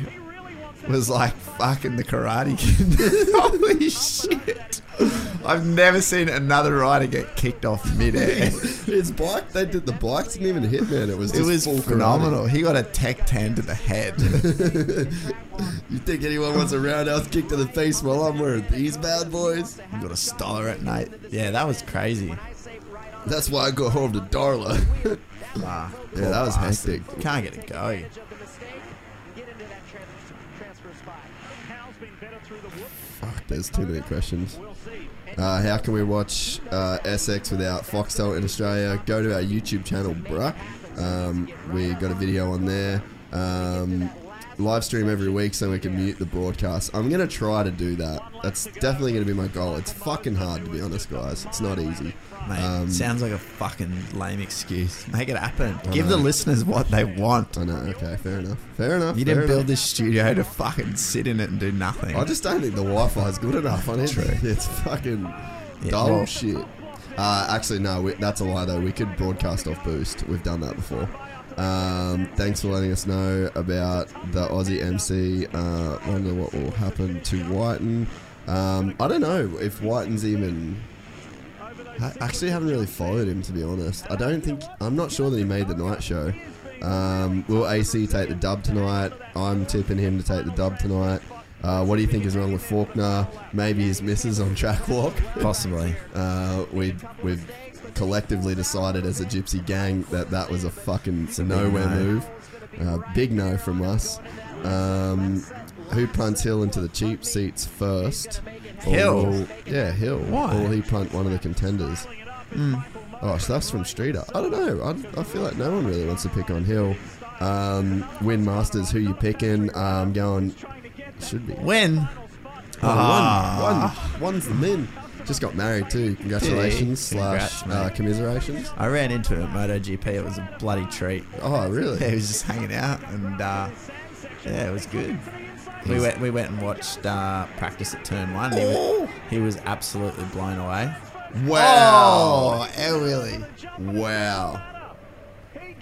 was like fucking the Karate Kid. Holy shit! I've never seen another rider get kicked off midair. His bike, they did the bike didn't even hit, man. It was It was phenomenal. He got a tech ten to the head. you think anyone wants a roundhouse kick to the face while I'm wearing these bad boys? You got a stoller at night. Yeah, that was crazy. That's why I go home to Darla. Ah, yeah, that was bastard. hectic. Can't get it going. Fuck, there's too many questions. Uh, how can we watch uh, SX without Foxtel in Australia? Go to our YouTube channel, bruh. Um, we got a video on there. Um, live stream every week so we can mute the broadcast. I'm gonna try to do that. That's definitely gonna be my goal. It's fucking hard to be honest, guys. It's not easy. Mate, Um, sounds like a fucking lame excuse. Make it happen. I Give the listeners what they want. I know. Okay, fair enough. Fair enough. You fair didn't build enough. this studio to fucking sit in it and do nothing. I just don't think the Wi-Fi is good enough on it. It's fucking Yeah, dull well- shit. Uh, actually, no, we, that's a lie though. We could broadcast off Boost. We've done that before. Um, thanks for letting us know about the Aussie MC. Uh, wonder what will happen to Whiten. Um, I don't know if Whiten's even. I actually haven't really followed him to be honest. I don't think I'm not sure that he made the night show. Um, will AC take the dub tonight? I'm tipping him to take the dub tonight. Uh, what do you think is wrong with Forkner? Maybe his misses on track walk. Possibly. Uh, we we've collectively decided as a gypsy gang that that was a fucking nowhere no. move. Uh, big no from us. Um, who punts Hill into the cheap seats first? Hill? will- yeah, Hill. Why? Or he punt one of the contenders? Mm. Oh, stuff's from Streeter. I don't know. I, I feel like no one really wants to pick on Hill. Um, Win Masters, who you picking? Um, going should be Win. Oh, Ah. one, one, one's the min. Just got married too. Congratulations slash Congrats, mate. uh, commiserations. I ran into him at MotoGP. It was a bloody treat. Oh, really? Yeah, he was just hanging out, and uh, yeah, it was good. We went. We went and watched uh, practice at Turn One. He, was, he was absolutely blown away. Wow. Oh, air wheelie. Wow.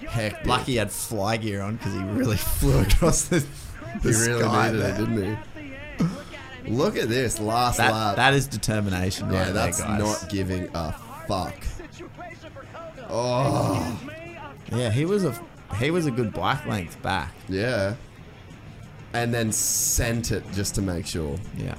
Heck. Lucky he had fly gear on because he really flew across the, the He really sky needed there. it, didn't he? Look at this last That, lap. that is determination, right yeah, that's there, guys. not giving a fuck. Oh, Yeah, he was a he was a good bike length back. yeah. And then sent it just to make sure. Yeah.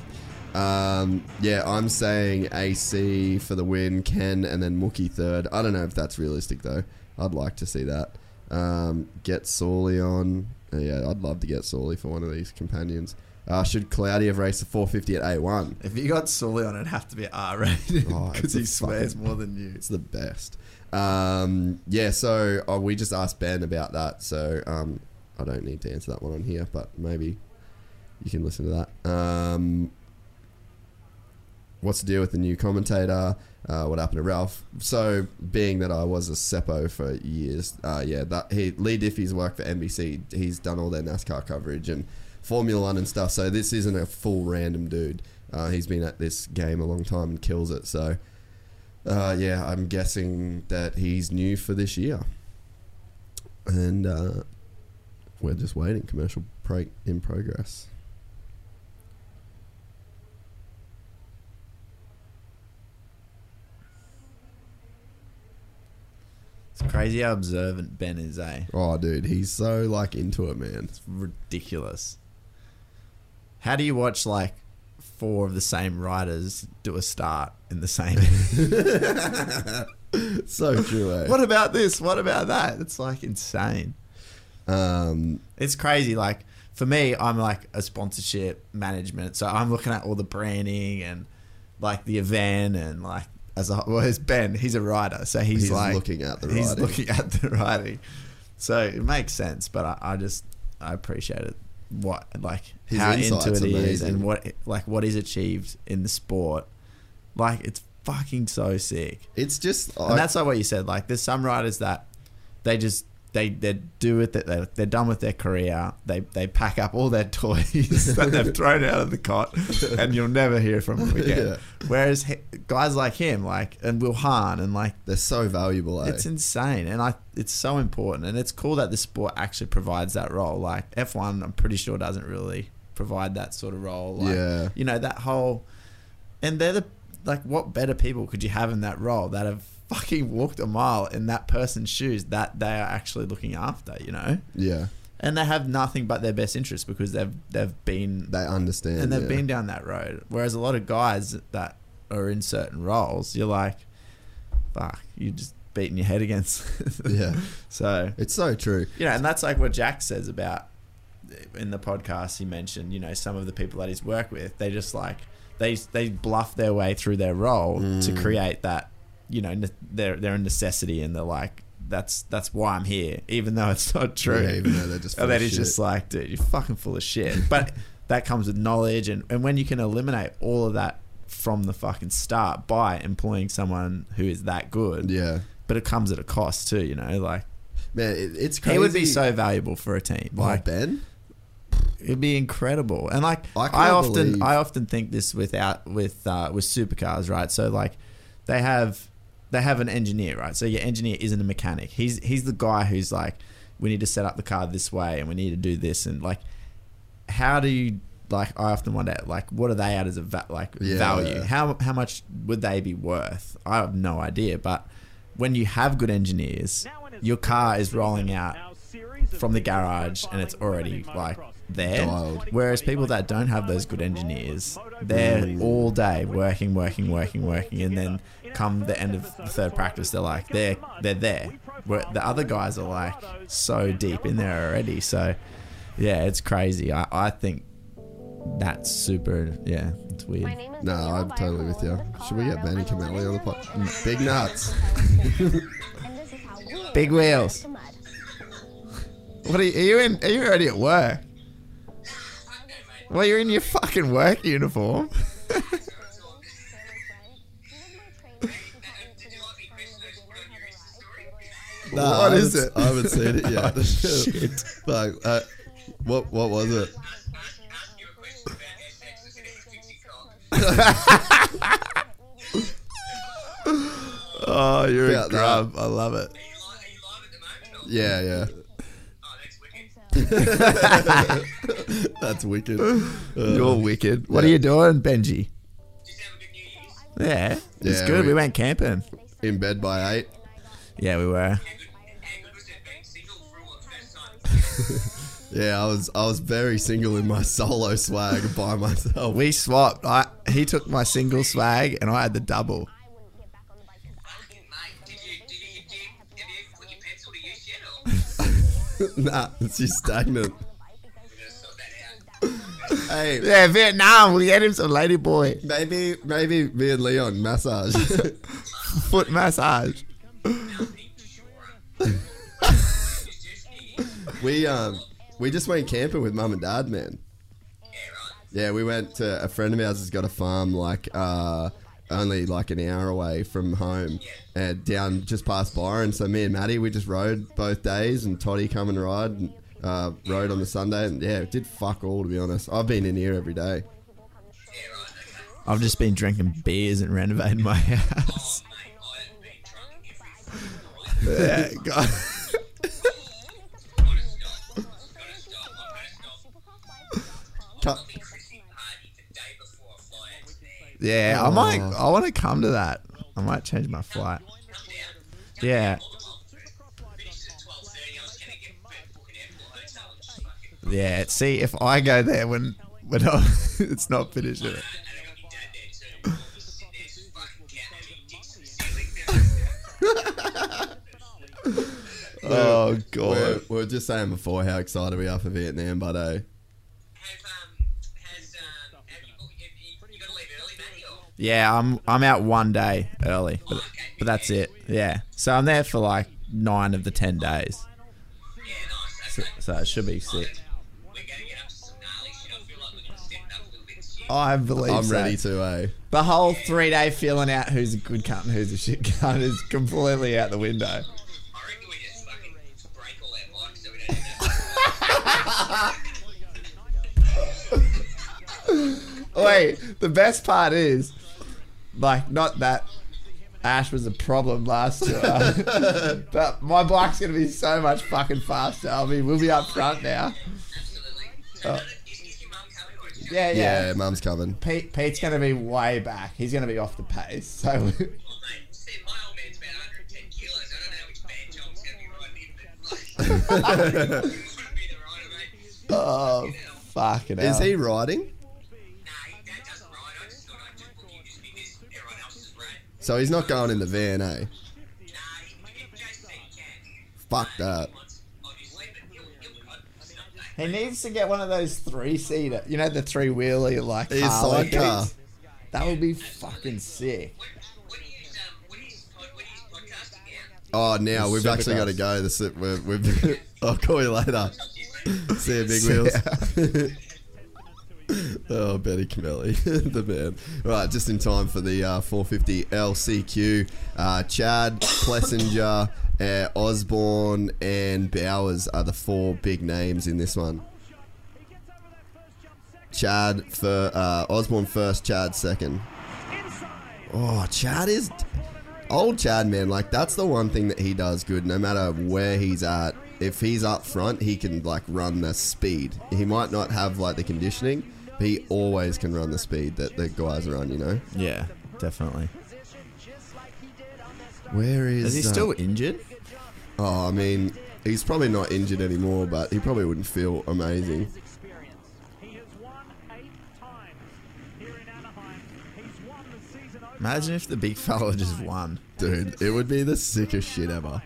Um, yeah, I'm saying AC for the win, Ken, and then Mookie third. I don't know if that's realistic though. I'd like to see that. Um, get Sawley on. Uh, yeah, I'd love to get Sawley for one of these companions. Uh, should Cloudy have raced a 450 at A1? If you got Sully on, it'd have to be R rated Oh, because it's he swears fucking- more than you. It's the best. Um, yeah, so oh, we just asked Ben about that, so um, I don't need to answer that one on here, but maybe you can listen to that. Um, what's the deal with the new commentator? Uh, what happened to Ralph? So, being that I was a Seppo for years, uh, yeah, that he Leigh Diffey's worked for NBC. He's done all their NASCAR coverage and Formula One and stuff. So this isn't a full random dude. Uh, he's been at this game a long time and kills it. So, uh, yeah, I'm guessing that he's new for this year, and uh, we're just waiting. Commercial break in progress. It's crazy how observant Ben is, eh? Oh, dude, he's so like into it, man. It's ridiculous. How do you watch like four of the same riders do a start in the same? so true. Eh? what about this? What about that? It's like insane. Um, It's crazy. Like for me, I'm like a sponsorship management, so I'm looking at all the branding and like the event and like as a well, it's Ben. He's a rider, so he's, He's like looking at the He's riding. looking at the riding, so it makes sense. But I, I just I appreciate it. What like His how into it he is and what like what he's achieved in the sport. Like it's fucking so sick. It's just and that's like what you said. Like there's some riders that they just they they do it that they're, they're done with their career. They they pack up all their toys that they've thrown out of the cot, and you'll never hear from them again. Yeah. Whereas he, guys like him, like and Wil Hahn, and like they're so valuable. Eh? it's insane, and I it's so important, and it's cool that the sport actually provides that role. Like F1, I'm pretty sure doesn't really provide that sort of role. Like, Yeah. you know that whole, and they're the like what better people could you have in that role that have fucking walked a mile in that person's shoes that they are actually looking after, you know? yeah, And they have nothing but their best interest because they've they've been they understand. and they've yeah. been down that road. Whereas a lot of guys that are in certain roles, you're like, fuck, you just beating your head against. Yeah. So It's so true. you know, and that's like what Jack says about in the podcast. He mentioned, you know, some of the people that he's worked with, they just like they they bluff their way through their role to Mm. create that you know ne- they're they're a necessity and they're like that's that's why I'm here even though it's not true Yeah, even though they're just full of he's just like dude you're fucking full of shit but that comes with knowledge and and when you can eliminate all of that from the fucking start by employing someone who is that good Yeah. but it comes at a cost too you know like Man, it, it's he would be so valuable for a team Oh, like Ben? It'd be incredible, and like I I, often, believe- I often think this without with uh, with supercars, right? So like, they have they have an engineer, right? So your engineer isn't a mechanic. He's he's the guy who's like, we need to set up the car this way, and we need to do this, and like, how do you like? I often wonder, like, what are they at as a va- like Yeah. value? How how much would they be worth? I have no idea, but when you have good engineers, your car is rolling out from the garage and it's already like there. Dialed. Whereas people that don't have those good engineers, they're all day working, working, working, working, and then come the end of the third practice, they're like they're they're there. Where the other guys are like so deep in there already. So yeah, it's crazy. I, I think that's super. Yeah, it's weird. No, I'm totally with you. Should we get Benny Camelli on the pod? Big nuts. Big wheels. What are you, are you in? Are you already at work? Well, you're in your fucking work uniform. No, What I is haven't- it? I haven't seen it yet. Oh, shit. Like, uh, what what was it? oh, you're About a grub. I love it. Yeah, yeah. That's wicked. You're Uh, wicked. What yeah. are you doing, Benji? Yeah, it's Yeah, good. We, we- went camping. In bed by eight. Yeah, we were. Yeah, I was I was very single in my solo swag by myself. We swapped. I he took my single swag and I had the double. nah, it's just stagnant. hey, Yeah, Vietnam. We get him some lady boy maybe maybe me and Leon massage. foot massage. we um we just went camping with mum and dad, man. Yeah, we went to a friend of ours has got a farm like uh only like an hour away from home and down just past Byron. So me and Maddie we just rode both days and Toddy come and ride and uh, rode on the Sunday and yeah, it did fuck all to be honest. I've been in here every day. I've just been drinking beers and renovating my house. Yeah, God. Yeah, I oh. might. Oh. I want to come to that. I might change my flight. Yeah. Yeah. See, if I go there when when I, it's not finished. Oh god. We're, we we're just saying before how excited we are for Vietnam, but uh, Yeah, I'm I'm out one day early, but, but that's it. Yeah, so I'm there for like nine of the ten days. So, so it should be sick. I believe I'm so. ready to. Eh? The whole three day feeling out who's a good cunt and who's a shit cunt is completely out the window. Wait, the best part is, like, not that Ash was a problem last year, but my bike's gonna be so much fucking faster. I mean, we'll be up front now. Uh, yeah, yeah. Yeah, mum's coming. Pete, Pete's gonna be way back. He's gonna be off the pace. So. oh, fucking hell. Is he riding? So he's not going in the van, eh? Fuck that. He needs to get one of those three seater, you know, the three wheeler like His Harley sidecar. things? That would be fucking sick. Oh, now we've actually got to Supercross. go. The we've, we've I'll call you later. See you, Big Wheels. oh, Betty Camelli, the man. Right, just in time for the uh, 450 LCQ. Uh, Chad, Plessinger, uh, Osborne, and Bowers are the four big names in this one. Chad for uh, Osborne first, Chad second. Oh, Chad is old Chad, man. Like that's the one thing that he does good. No matter where he's at, if he's up front, he can like run the speed. He might not have like the conditioning, but he always can run the speed that the guys run. You know. Yeah, definitely. Where is? Is he uh, still injured? Oh, I mean, he's probably not injured anymore, but he probably wouldn't feel amazing. Imagine if the big fella just won. Dude, it would be the sickest shit ever.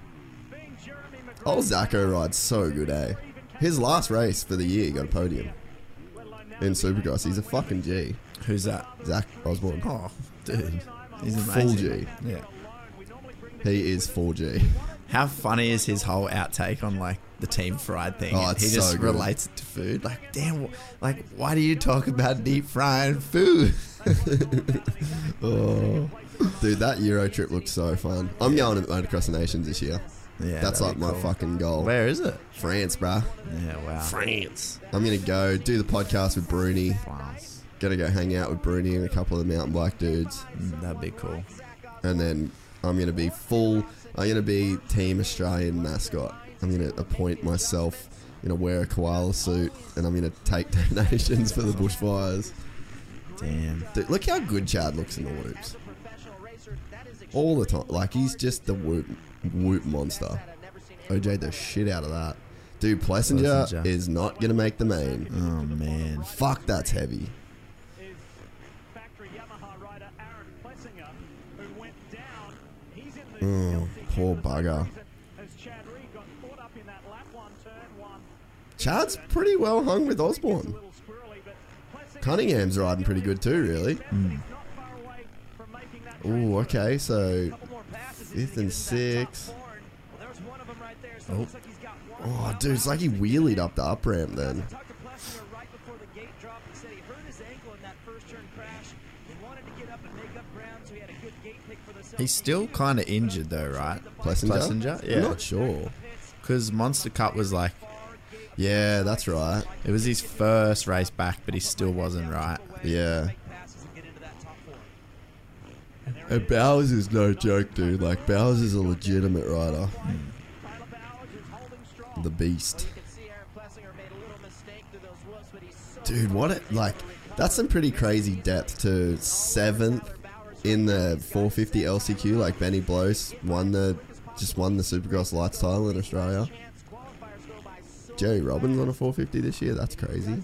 Old Zacho rides so good, eh? His last race for the year, he got a podium. In Supercross, he's a fucking G. Who's that? Zach Osborne. Oh, dude. He's a Full. G. Yeah. He is 4G. How funny is his whole outtake on like the team fried thing? Oh, it's he just so good. relates it to food. Like, damn, like why do you talk about deep frying food? oh, dude, that Euro trip looks so fun. I'm going to Motocross Nations this year. Yeah, that's like my cool. fucking goal. Where is it? France, bruh. Yeah, wow. France. I'm gonna go do the podcast with Bruni. Gonna go hang out with Bruni and a couple of the mountain bike dudes. Mm, that'd be cool. And then I'm gonna be full. I'm gonna be Team Australian mascot. I'm gonna appoint myself. I'm gonna wear a koala suit and I'm gonna take donations for the bushfires. Damn. Dude, look how good Chad looks in the whoops. All the time. Like, he's just the whoop, whoop monster. OJ the shit out of that. Dude, Plessinger, Plessinger. is not going to make the main. Oh, man. Fuck, that's heavy. Oh, poor bugger. Chad's pretty well hung with Osborne. Cunningham's riding pretty good too, really. Hmm. Ooh, okay, so fifth and sixth. Oh. oh, dude, it's like he wheelied up the up ramp then. He's still kind of injured though, right? Plessinger? Plessinger? I'm Yeah. not sure. Because Monster Cup was like, Yeah, that's right. it was his first race back, but he still wasn't right. Yeah. And Bowers is no joke, dude. Like, Bowers is a legitimate rider. The beast. Dude, what it, like, that's some pretty crazy depth to seventh in the 450 LCQ. Like, Benny Bloss won the, just won the Supercross Lights title in Australia. Jerry Robbins on a 450 this year. That's crazy.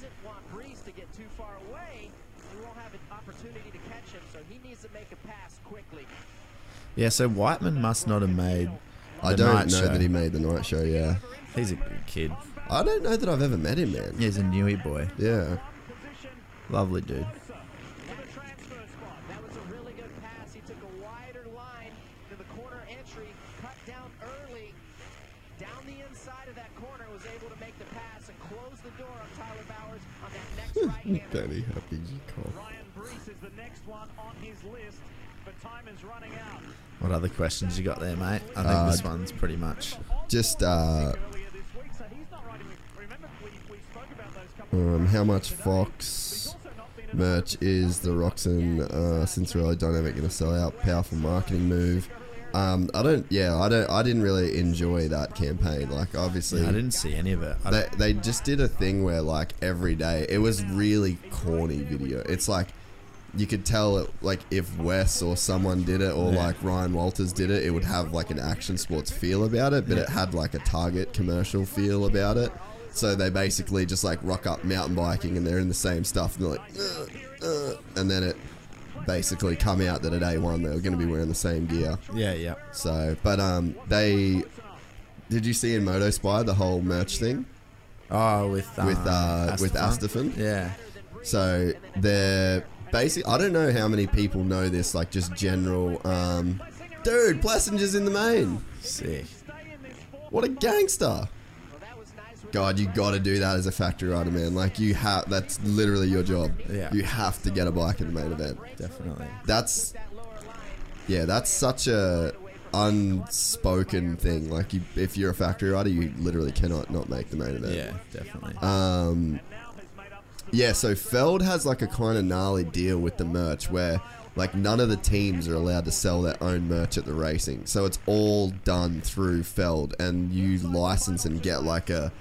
Yeah, so Whiteman must not have made. I the don't night know show. that he made the night show, yeah. He's a good kid. I don't know that I've ever met him, man. He's a newie boy. Yeah. Lovely dude. Danny Happy's What other questions you got there, mate? I think Uh, this one's pretty much. Just uh, um, how much Fox merch is the Roczen uh, Cianciarulo Dynamic going to sell out? Powerful marketing move. Um, I don't. Yeah, I don't. I didn't really enjoy that campaign. Like, obviously, I didn't see any of it. They, they just did a thing where like every day it was really corny video. It's like you could tell it like if Wes or someone did it or Yeah. like Ryan Walters did it, it would have like an action sports feel about it, but Yeah. it had like a Target commercial feel about it. So they basically just like rock up mountain biking and they're in the same stuff and they're like, "Uh, uh," and then it basically come out that at day one they were going to be wearing the same gear. Yeah, yeah. So, but um, they did you see in Moto Spy the whole merch thing? Oh, with with uh, with Astafan? Astafan. Yeah. So they're basically, I don't know how many people know this. Like just general. Um, dude, Plessinger's in the main. Sick. What a gangster. God, you got to do that as a factory rider, man. Like you have, that's literally your job. Yeah. You have to get a bike in the main event. Definitely. That's, yeah, that's such a unspoken thing. Like you, if you're a factory rider, you literally cannot not make the main event. Yeah, definitely. Um, yeah, so Feld has like a kind of gnarly deal with the merch where like none of the teams are allowed to sell their own merch at the racing. So it's all done through Feld and you license and get like a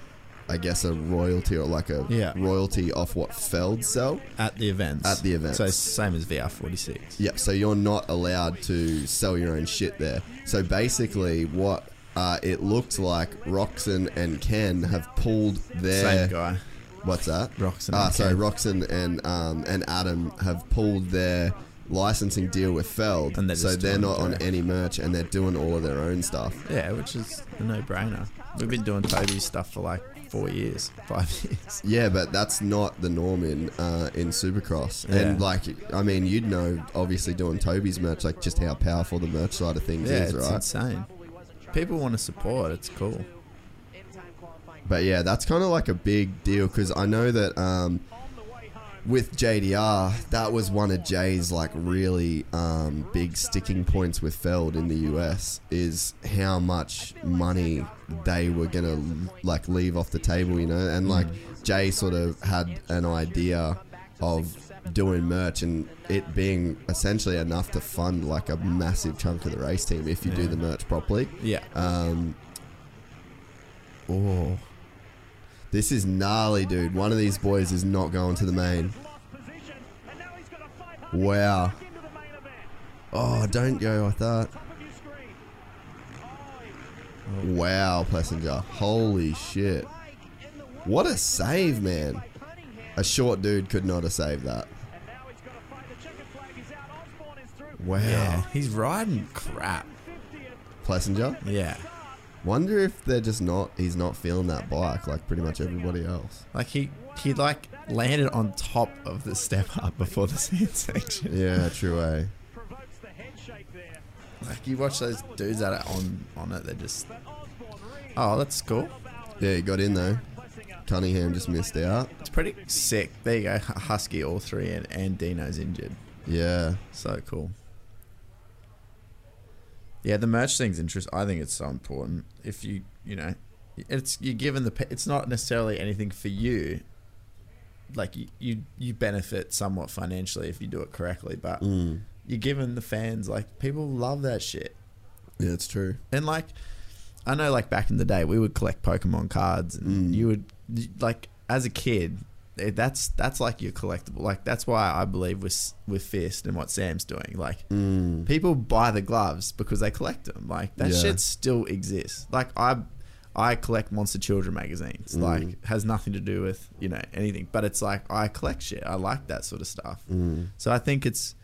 I guess a royalty or like a Yeah. royalty off what Feld sell At the events. At the events. So same as VR46. Yep. So you're not allowed to sell your own shit there. So basically, what uh, it looks like, Roczen and Ken have pulled their Same guy. What's that? Roczen Ah, sorry. Roczen and um, and Adam have pulled their licensing deal with Feld, And they're so just they're doing not it on direct. any merch, and they're doing all of their own stuff. Yeah, which is a no-brainer. We've been doing Toby's stuff for like four years, five years. Yeah, but that's not the norm in uh, in Supercross. Yeah. And like, I mean, you'd know obviously doing Toby's merch, like just how powerful the merch side of things Yeah, is, it's right? insane. People want to support. It's cool. But yeah, that's kind of like a big deal because I know that um, with JDR, that was one of Jay's like really um, big sticking points with Feld in the US is how much money they were gonna like leave off the table, you know, and like Jay sort of had an idea of doing merch and it being essentially enough to fund like a massive chunk of the race team if you do the merch properly. Yeah. Um, oh, this is gnarly, dude. One of these boys is not going to the main. Wow. Oh, don't go like that. Wow, Plessinger. Holy shit. What a save, man. A short dude could not have saved that. Wow. Yeah, he's riding crap. Plessinger? Yeah. Wonder if they're just not, he's not feeling that bike like pretty much everybody else. Like he he like landed on top of the step up before the sand section. Yeah, true, eh? Like you watch those dudes that are on on it, they're just Oh, that's cool. Yeah, he got in though. Cunningham just missed out. It's pretty sick. There you go. Husky all three and, and Dino's injured. Yeah. So cool. Yeah, the merch thing's interesting. I think it's so important. If you, you know, it's you're given the. It's not necessarily anything for you. Like you, you, you benefit somewhat financially if you do it correctly, but Mm. you're giving the fans like people love that shit. Yeah, it's true. And like, I know, like back in the day, we would collect Pokemon cards, and Mm. you would like as a kid. Eh, That's that's like your collectible. Like that's why I believe with with Fist and what Sam's doing. Like Mm. people buy the gloves because they collect them. Like that Yeah. shit still exists. Like I I collect Monster Children magazines. Mm. Like has nothing to do with you know anything, but it's like I collect shit. I like that sort of stuff. Mm. So I think it's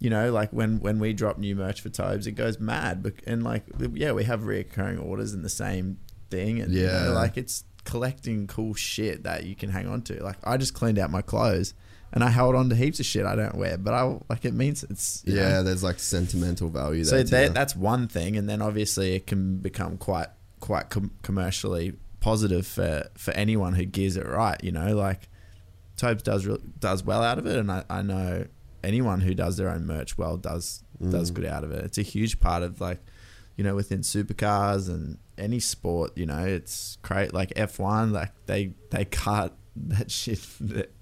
you know like when when we drop new merch for Tobes, it goes mad. And like yeah, we have reoccurring orders in the same thing, and you know, Yeah. like it's collecting cool shit that you can hang on to. Like I just cleaned out my clothes. And I held on to heaps of shit I don't wear, but I like it means it's you know, Yeah, there's like sentimental value so there. that's one thing, and then obviously it can become quite quite com- commercially positive for for anyone who gears it right. You know, like Tobes does re- does well out of it, and I, I know anyone who does their own merch well does does Mm. good out of it. It's a huge part of like you know within supercars and any sport. You know, it's great. Like F one, like they they cut that shit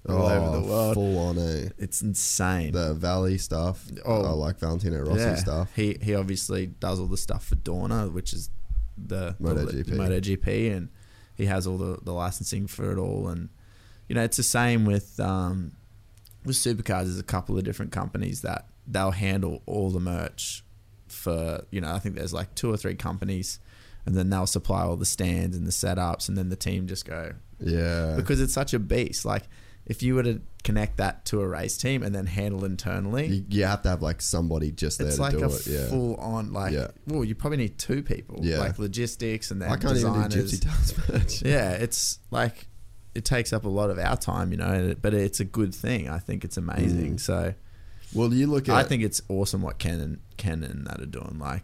all over the Oh, world. Full on, eh? It's insane. The Valley stuff. Oh. I like Valentino Rossi stuff. He he obviously does all the stuff for Dorna, which is the MotoGP. the MotoGP, and he has all the, the licensing for it all. And you know, it's the same with um, with supercars. There's a couple of different companies that they'll handle all the merch for. You know, I think there's like two or three companies, and then they'll supply all the stands and the setups, and then the team just go Yeah. because it's such a beast. Like if you were to connect that to a race team and then handle internally, you, you have to have like somebody just there it's to like do a it. Yeah. full on like Yeah. well you probably need two people Yeah. like logistics and then I can't even do designers. Gypsy merch. yeah it's like it takes up a lot of our time you know but it's a good thing I think it's amazing Mm. so Well, you look at. I think it's awesome what Ken and Ken and that are doing. Like,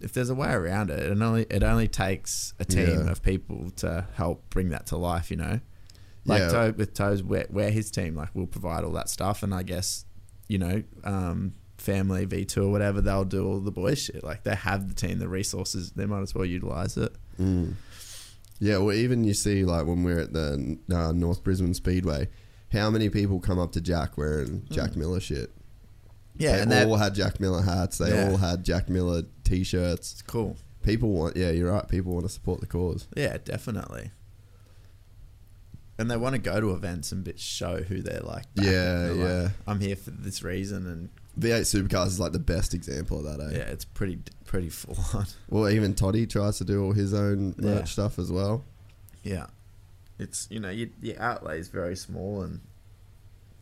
if there's a way around it, it only it only takes a team Yeah. of people to help bring that to life. You know, like Yeah. Toe, with Toes, we're, we're his team. Like, we'll provide all that stuff, and I guess you know, um, family V two or whatever, they'll do all the boys shit. Like, they have the team, the resources. They might as well utilize it. Mm. Yeah, well, even you see, like when we're at the uh, North Brisbane Speedway, how many people come up to Jack wearing Jack Miller shit? Yeah, they and that- all had Jack Miller hats. They Yeah. all had Jack Miller t-shirts. It's cool. People want, yeah, you're right. People want to support the cause. Yeah, definitely. And they want to go to events and bit show who they're like. backing. Yeah, They're like, yeah. I'm here for this reason, and V8 Supercars is like the best example of that. Eh? yeah, it's pretty pretty full on. Well, even Toddy tries to do all his own merch Yeah. stuff as well. Yeah, it's you know your your outlay is very small, and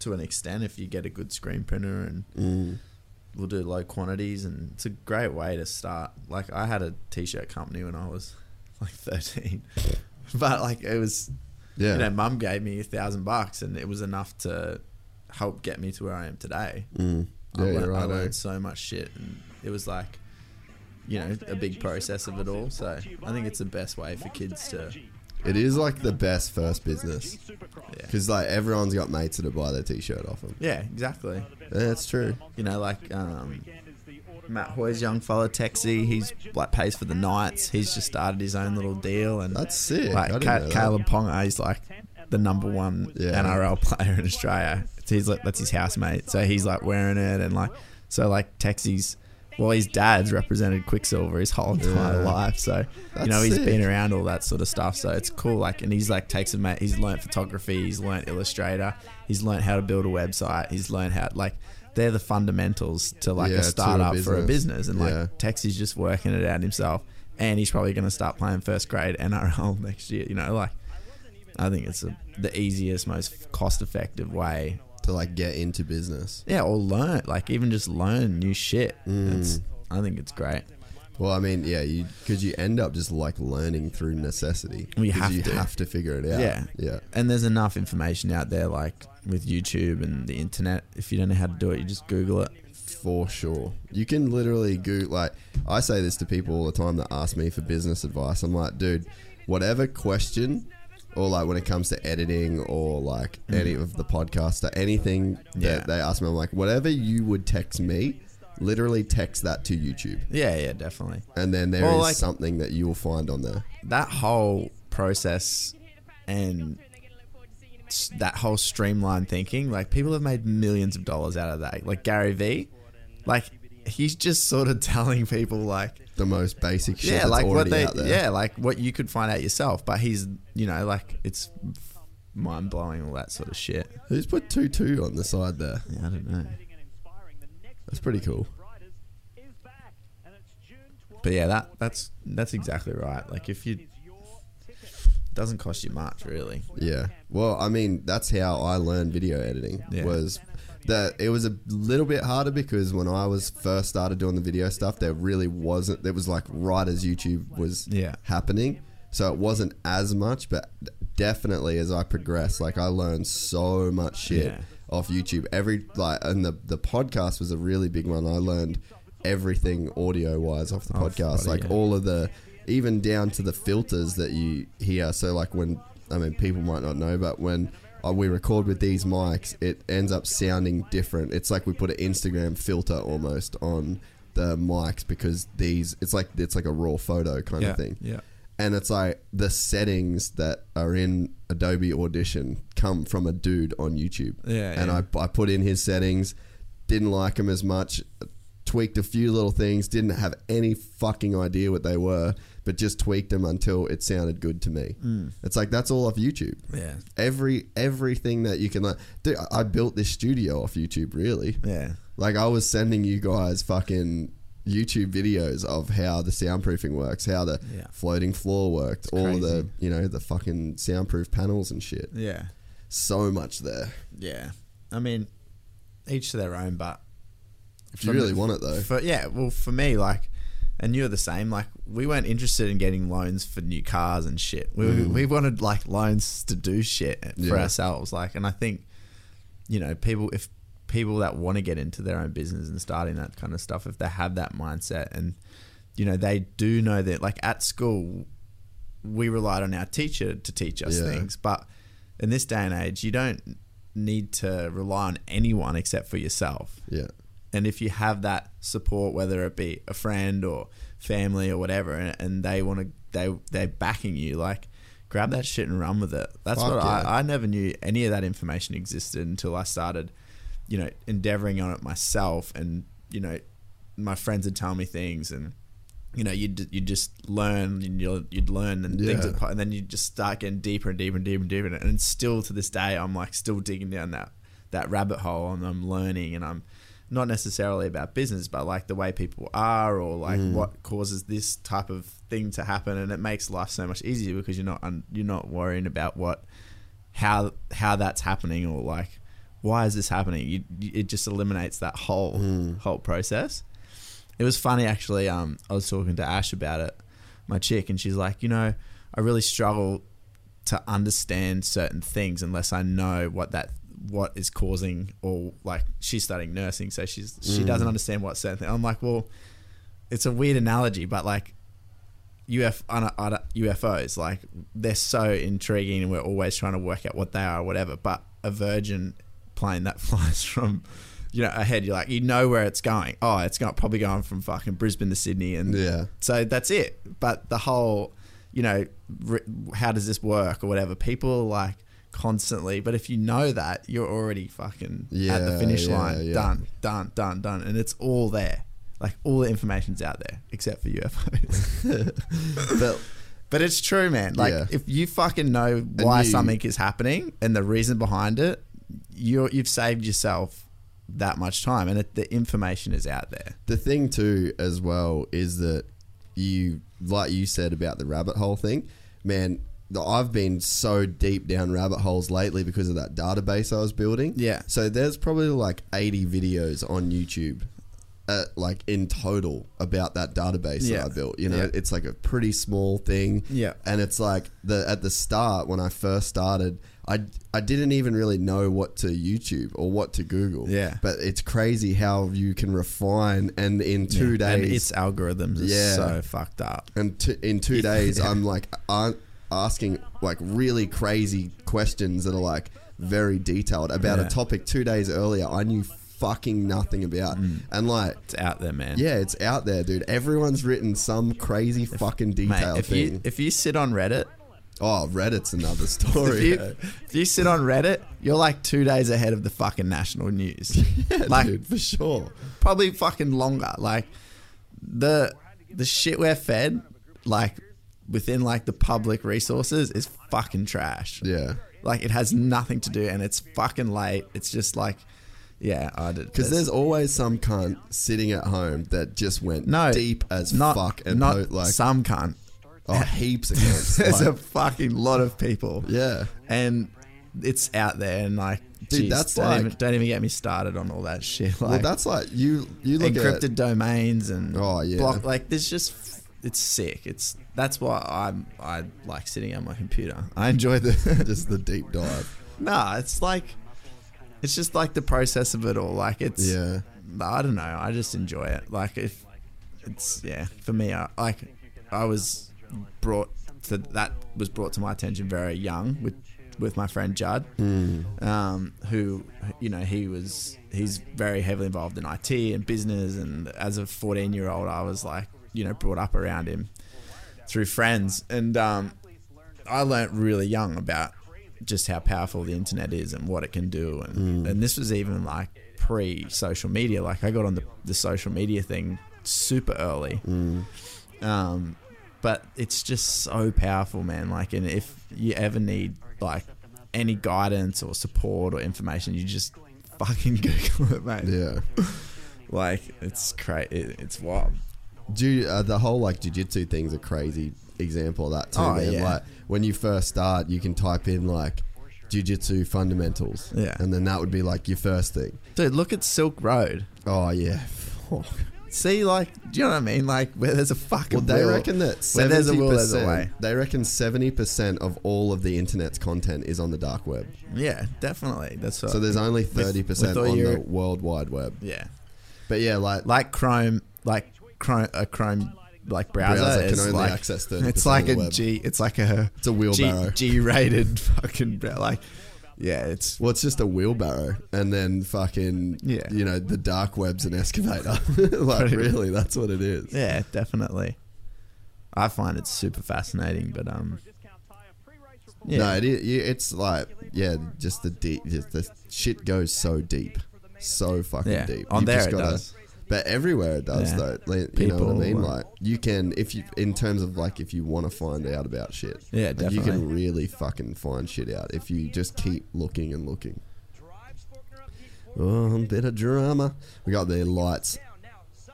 to an extent, if you get a good screen printer and Mm. we'll do low quantities, and it's a great way to start. Like I had a t-shirt company when I was like 13, but like it was, Yeah. you know, mum gave me a thousand bucks, and it was enough to help get me to where I am today. Mm. I, Yeah, you're learned, I right, eh? learned so much shit, and it was like, you know, a big process of it all. So I think it's the best way for kids to. It is like the best first business because like everyone's got mates that buy their t-shirt off them. Yeah, exactly. It's true. You know, like um, Matt Hoy's young fella, Texie, he's like pays for the nights. He's just started his own little deal, and That's sick. Like I didn't Ca- that. Kalyn Ponga, he's like the number one Yeah. NRL player in Australia. So he's like that's his housemate, so he's like wearing it, and like so like Texie's. Well, his dad's represented Quiksilver his whole entire Yeah. life, so you That's know he's sick. been around all that sort of stuff. So it's cool. Like, and he's like takes a mate. He's learnt photography. He's learnt Illustrator. He's learnt how to build a website. He's learned how like they're the fundamentals to like Yeah, a to a startup for a business. And like Yeah. Texie's just working it out himself, and he's probably going to start playing first grade NRL next year. You know, like I think it's a, the easiest, most cost-effective way to like get into business. Yeah, or learn, like even just learn new shit. Mm. I think it's great. Well, I mean, yeah, you because you end up just like learning through necessity. We have you to. have to figure it out. Yeah, yeah. And there's enough information out there, like with YouTube and the internet. If you don't know how to do it, you just Google it. For sure. You can literally go like I say this to people all the time that ask me for business advice. I'm like, dude, whatever question or like when it comes to editing or like Mm. any of the podcast or anything Yeah. that they ask me, I'm like, whatever you would text me, literally text that to YouTube. Yeah, yeah, definitely. And then there is Well, like- something that you will find on there. That whole process and s- that whole streamlined thinking, like people have made millions of dollars out of that. Like Gary Vee, like he's just sort of telling people like The most basic shit yeah, like what they yeah, like what you could find out yourself. But he's you know like it's mind blowing all that sort of shit. Who's put two two on the side there? Yeah, I don't know. That's pretty cool. But yeah, that that's that's exactly right. Like if you doesn't cost you much really. Yeah. Well, I mean, that's how I learned video editing. Yeah. Was that it was a little bit harder because when I was first started doing the video stuff, there really wasn't. It was like right as YouTube was Yeah. happening, so it wasn't as much. But definitely, as I progressed, like I learned so much shit Yeah. off YouTube. Every like, and the the podcast was a really big one. I learned everything audio wise off the podcast, like yeah. all of the even down to the filters that you hear. So like when I mean people might not know, but when Uh, we record with these mics, it ends up sounding different. It's like we put an Instagram filter almost on the mics because these it's like it's like a raw photo kind Yeah, of thing. yeah. And it's like the settings that are in Adobe Audition come from a dude on YouTube. Yeah, And yeah. I, I put in his settings, didn't like him as much, tweaked a few little things, didn't have any fucking idea what they were, but just tweaked them until it sounded good to me. Mm. It's like that's all off YouTube. Yeah. Every everything that you can learn. Dude, I built this studio off YouTube, really. Yeah. Like I was sending you guys fucking YouTube videos of how the soundproofing works, how the Yeah. floating floor worked, all the you know the fucking soundproof panels and shit. Yeah. So much there. Yeah. I mean, each to their own, but If you really want it, though. For, yeah, well, for me, like, and you're the same. Like, we weren't interested in getting loans for new cars and shit. We Mm. we wanted like loans to do shit for Yeah. ourselves. Like, and I think, you know, people if people that want to get into their own business and starting that kind of stuff, if they have that mindset and you know they do know that like at school we relied on our teacher to teach us Yeah. things, but in this day and age, you don't need to rely on anyone except for yourself. Yeah. And if you have that support, whether it be a friend or family or whatever, and, and they want to, they they're backing you, like grab that shit and run with it. That's Fuck what yeah. I, I never knew any of that information existed until I started, you know, endeavoring on it myself. And you know, my friends would tell me things, and you know, you'd you just learn, and you'd, you'd learn, and things, Yeah. pop- and then you just start getting deeper and deeper and deeper and deeper. And still to this day, I'm like still digging down that that rabbit hole, and I'm learning, and I'm not necessarily about business, but like the way people are, or like Mm. what causes this type of thing to happen, and it makes life so much easier because you're not un- you're not worrying about what how how that's happening or like why is this happening. You, you, it just eliminates that whole Mm. whole process. It was funny actually. Um, I was talking to Ash about it, my chick, and she's like, you know, I really struggle to understand certain things unless I know what that what is causing or like she's studying nursing, so she's she Mm. doesn't understand what certain thing. I'm like, well, it's a weird analogy, but like UF, UFOs, like they're so intriguing, and we're always trying to work out what they are or whatever. But a virgin plane that flies from, you know, ahead, you're like, you know where it's going. Oh, it's got probably going from fucking Brisbane to Sydney, and Yeah. so that's it. But the whole, you know, how does this work or whatever? People are like constantly, but if you know that, you're already fucking at the finish yeah, line. yeah. Done, done, done, done, and it's all there. Like all the information's out there except for UFOs. but but it's true, man. Like Yeah. if you fucking know why you- something is happening and the reason behind it, you you've saved yourself that much time, and it, the information is out there. The thing too, as well, is that you, like you said about the rabbit hole thing, man. I've been so deep down rabbit holes lately because of that database I was building. Yeah. So there's probably like 80 videos on YouTube, uh, like in total about that database Yeah. that I built. You know, Yeah. it's like a pretty small thing. Yeah. And it's like the at the start when I first started, I I didn't even really know what to YouTube or what to Google. Yeah. But it's crazy how you can refine and in two Yeah. And days its algorithms are Yeah. so fucked up. and t- in two days. I'm like a- asking like really crazy questions that are like very detailed about Yeah. a topic two days earlier I knew fucking nothing about and like Mm. It's out there, man. yeah it's out there dude everyone's written some crazy fucking Mate, detailed if thing you if you sit on Reddit, oh Reddit's another if story you, if you sit on Reddit, you're like two days ahead of the fucking national news. yeah, like dude for sure probably fucking longer. Like the the shit we're fed, like within like the public resources, is fucking trash. yeah Like it has nothing to do, and it's fucking late. It's just like, yeah, I did because there's always some cunt sitting at home that just went no deep as not, fuck and not po- like some cunt. oh heaps of cunts There's like, a fucking lot of people. yeah and it's out there and like Dude, geez, that's don't, like- even, don't even get me started on all that shit like well that's like you you look at encrypted at domains and Oh, yeah. block, like there's just it's sick. It's that's why i'm i like sitting on my computer. I enjoy the just the deep dive. Nah it's like it's just like the process of it all. Like it's yeah. I don't know. I just enjoy it. Like if it's yeah for me I, like i was brought to that was brought to my attention very young with with my friend judd um, who you know he was he's very heavily involved in IT and business. And as a 14 year old I was like you know brought up around him through friends and um, I learnt really young about just how powerful the internet is and what it can do and, and this was even like pre social media like I got on the, the social media thing super early um, but it's just so powerful, man. Like, and if you ever need like any guidance or support or information, you just fucking Google it, mate. yeah Like, it's crazy. It, it's wild. Ju- uh, the whole like jujitsu thing's a crazy example of that too, Oh, man. yeah. Like when you first start, you can type in like jujitsu fundamentals, Yeah. and then that would be like your first thing. Dude, look at Silk Road. Oh yeah. See, like, do you know what I mean? Like, where there's a fucking Well, they will, reckon that where there's a seventy will, there's a way. percent. They reckon seventy percent of all of the internet's content is on the dark web. Yeah, definitely. That's what, So there's only thirty percent with all on your- the World Wide Web. Yeah, But yeah, like like Chrome, like Chrome, a Chrome like browser, Browser can is only like, access 30% It's like the a web. G. It's like a It's a wheelbarrow. G, G-rated fucking bra- like. Yeah, it's well, it's just a wheelbarrow, and then fucking Yeah. you know, the dark web's an excavator. like really, that's what it is. yeah, definitely. I find it super fascinating, but um, yeah, No, it it's like yeah, just the deep, just the shit goes so deep, so fucking Yeah, deep. on You've there just it gotta- does. But everywhere it does Yeah. though. Like, you know what I mean? uh, Like you can if you in terms of like if you want to find out about shit. Yeah, like, You can really fucking find shit out if you just keep looking and looking. Oh, a bit of drama. We got the lights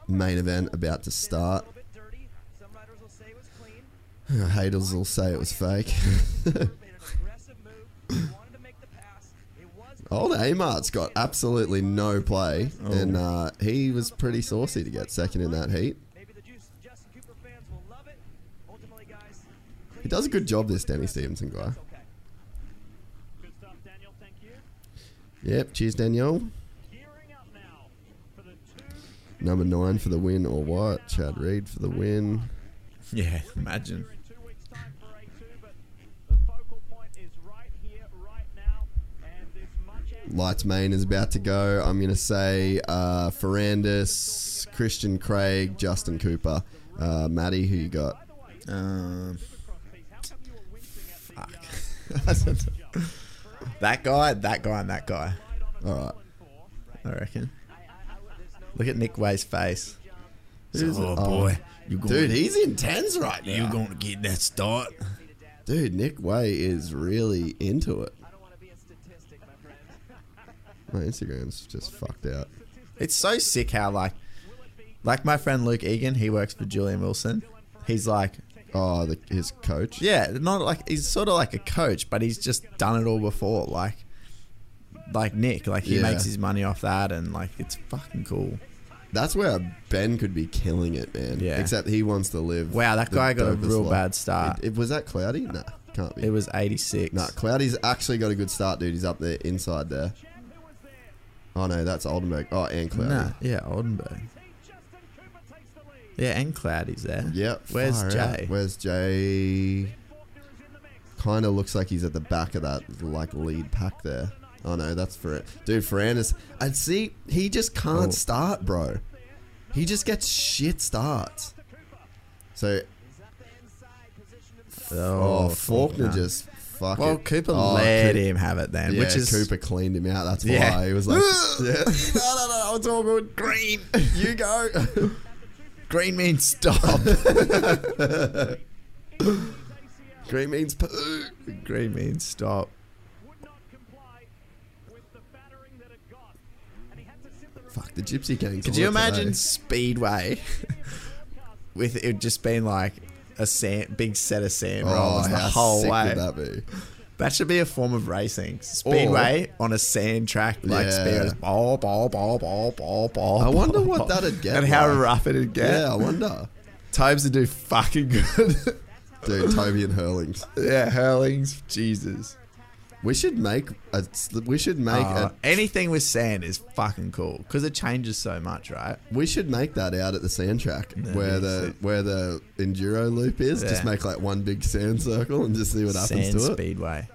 main event about to start. Haters will say it was fake. Old Amart's got absolutely no play, Oh. and uh, he was pretty saucy to get second in that heat. He does a good job, this Danny Stevenson guy. Yep, cheers, Danielle. Number nine for the win, or what? Chad Reed for the win. yeah. Imagine. Lights main is about to go. I'm going to say uh, Ferrandis, Christian Craig, Justin Cooper. Uh, Maddie, who you got? Um, fuck. that guy, that guy, and that guy. All right. I reckon. Look at Nick Wey's face. Who's oh it? boy, Oh. you Dude, he's intense right now. You're going to get that start? Dude, Nick Wey is really into it. My Instagram's just fucked out. It's so sick how like, like my friend Luke Egan, he works for Julian Wilson. He's like, Oh, the, his coach? yeah, not like he's sort of like a coach, but he's just done it all before. Like, like Nick, like he Yeah. makes his money off that, and like it's fucking cool. That's where Ben could be killing it, man. Yeah. Except he wants to live. Wow, that the guy got a dopest real life. bad start. It, it- was that Cloudy? Nah, can't be. It was eighty six. Nah, Cloudy's actually got a good start, dude. He's up there inside there. Oh no, that's Oldenburg. Oh, and Cloudy. Nah, yeah, Oldenburg. Yeah, and Cloudy's there. Yep. Where's far out. Jay? Where's Jay? Kind of looks like he's at the back of that like lead pack there. Oh no, that's for it, dude. Ferrandis, I'd see he just can't Oh. start, bro. He just gets shit starts. So, oh, oh, Forkner Forkner. just fuck Well, it. Cooper Oh, let Coop- him have it then, yeah, which is Cooper cleaned him out. That's Yeah. why he was like, yeah. no, no, no, it's all good. Green, you go. green means stop. Green means poo. green means stop. Fuck the Gypsy Gang. Could you imagine Speedway with it just being like a sand, big set of sand Oh, rolls the how whole way? that be? That should be a form of racing. Speedway on a sand track like Yeah. Ball, ball, ball, ball, ball, ball. I wonder ball, what that'd get And how like. rough it'd get. Yeah, I wonder. Tobes would do fucking good. Dude, Toby and Herlings. yeah, herlings. Jesus. We should make a. We should make Uh, a. anything with sand is fucking cool because it changes so much, right? We should make that out at the sand track That'd where be the where the enduro loop is. Just Yeah. make like one big sand circle and just see what happens Sand to it. Sand Speedway.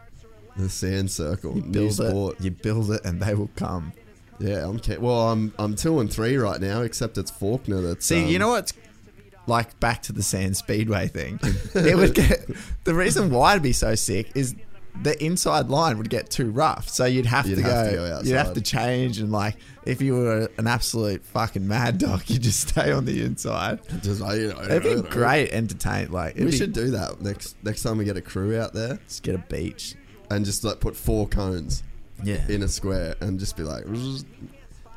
The sand circle, You new build sport. it. You build it, and they will come. Yeah, I'm. Ca- well, I'm I'm two and three right now, except it's Forkner. That's See, you um, know what's like back to the sand speedway thing. it would get the reason why it'd be so sick is the inside line would get too rough, so you'd have, You'd to, have go, to go You'd have to change, and like if you were an absolute fucking mad dog, you'd just stay on the inside. Just you know, It'd be great, entertain. Like We be- should do that next next time we get a crew out there just get a beach. and just like put four cones Yeah, in a square and just be like,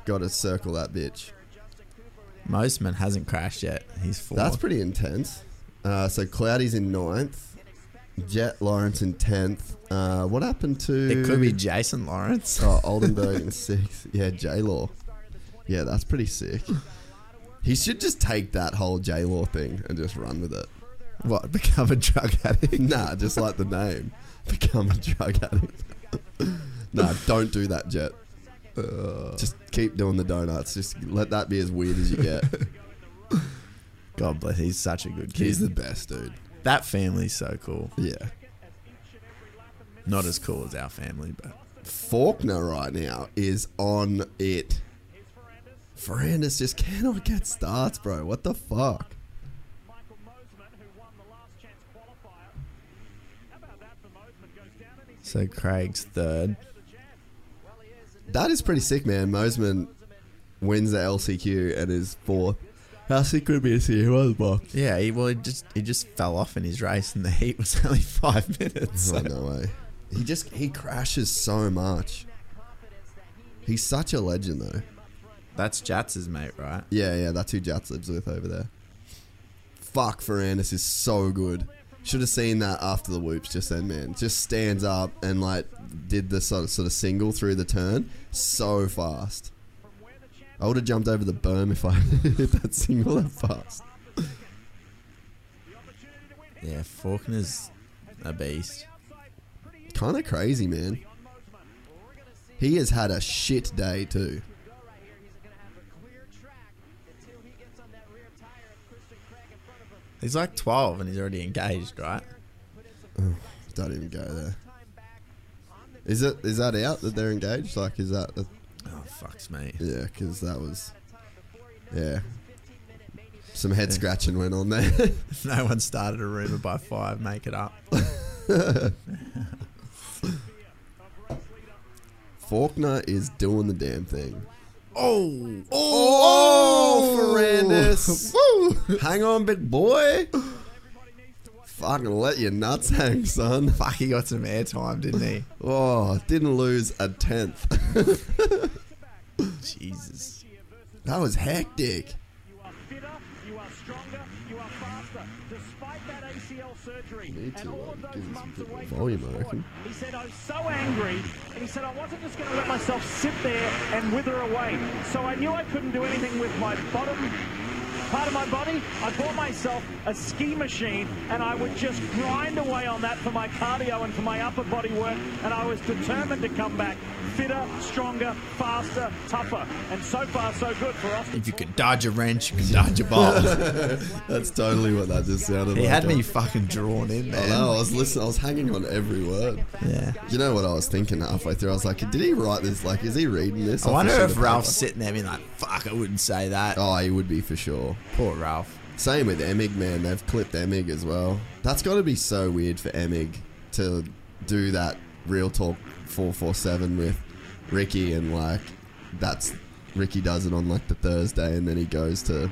got to circle that bitch. Mosiman hasn't crashed yet. He's four. That's pretty intense. Uh, so Cloudy's in ninth, Jett Lawrence in tenth. Uh, what happened to? It could be Jason Lawrence. Oh, Oldenburg in sixth. Yeah, J Law. Yeah, that's pretty sick. He should just take that whole J Law thing and just run with it. What? Become a drug addict? Nah, just like the name. Become a drug addict. nah, don't do that, Jett. just keep doing the donuts. Just let that be as weird as you get. God bless. He's such a good kid. He's the best, dude. That family's so cool. Yeah. Not as cool as our family, but Forkner right now is on it. Ferrandis just cannot get starts, bro. What the fuck? so Craig's third. That is pretty sick, man. Mosiman wins the LCQ and is fourth. How sick would it be to see who was box? Yeah, he, well, he just he just fell off in his race, and the heat was only five minutes. Oh, so- no way. He just he crashes so much. He's such a legend, though. That's Jatz's mate, right? Yeah, yeah, that's who Jats lives with over there. Fuck, Ferrandis is so good. Should have seen that after the whoops just then, man. Just stands up and like did the sort of, sort of single through the turn so fast. I would have jumped over the berm if I hit that single that fast. Yeah, Forkner's a beast. Kind of crazy, man. He has had a shit day too. He's like 12 and he's already engaged, right? Don't even go there. Is it is that out that they're engaged? Like, is that? Oh, fucks me. yeah, because that was, yeah. Some head scratching went on there. No one started a rumour by five, make it up. Forkner is doing the damn thing. Oh, Oh, oh Ferrandis. Woo! Hang on, big boy. Fucking let your nuts hang, son. Fuck, he got some airtime, didn't he? Oh, didn't lose a tenth. Jesus. That was hectic. You are fitter, you are stronger, you are faster. Despite that ACL surgery Need and to, all of those give him some months bit away more from volume, the I sport, reckon. he said, I was so angry, and he said, I wasn't just going to let myself sit there and wither away. So I knew I couldn't do anything with my bottom part of my body. I bought myself a ski machine, and I would just grind away on that for my cardio and for my upper body work, and I was determined to come back fitter, stronger, faster, tougher. And so far, so good for us. If you can dodge a wrench, you can dodge a ball. That's totally what that just sounded he like. He had me fucking drawn in, I man. know, I was listening, I was hanging on every word. Yeah. You know what I was thinking halfway through? I was like, did he write this? Like, is he reading this? I wonder if Ralph's sitting there being like, fuck, I wouldn't say that. Oh, he would be for sure. Poor Ralph. Same with Emig, man. They've clipped Emig as well. That's got to be so weird for Emig to do that Real Talk 447 with Ricky and like that's Ricky does it on like the Thursday and then he goes to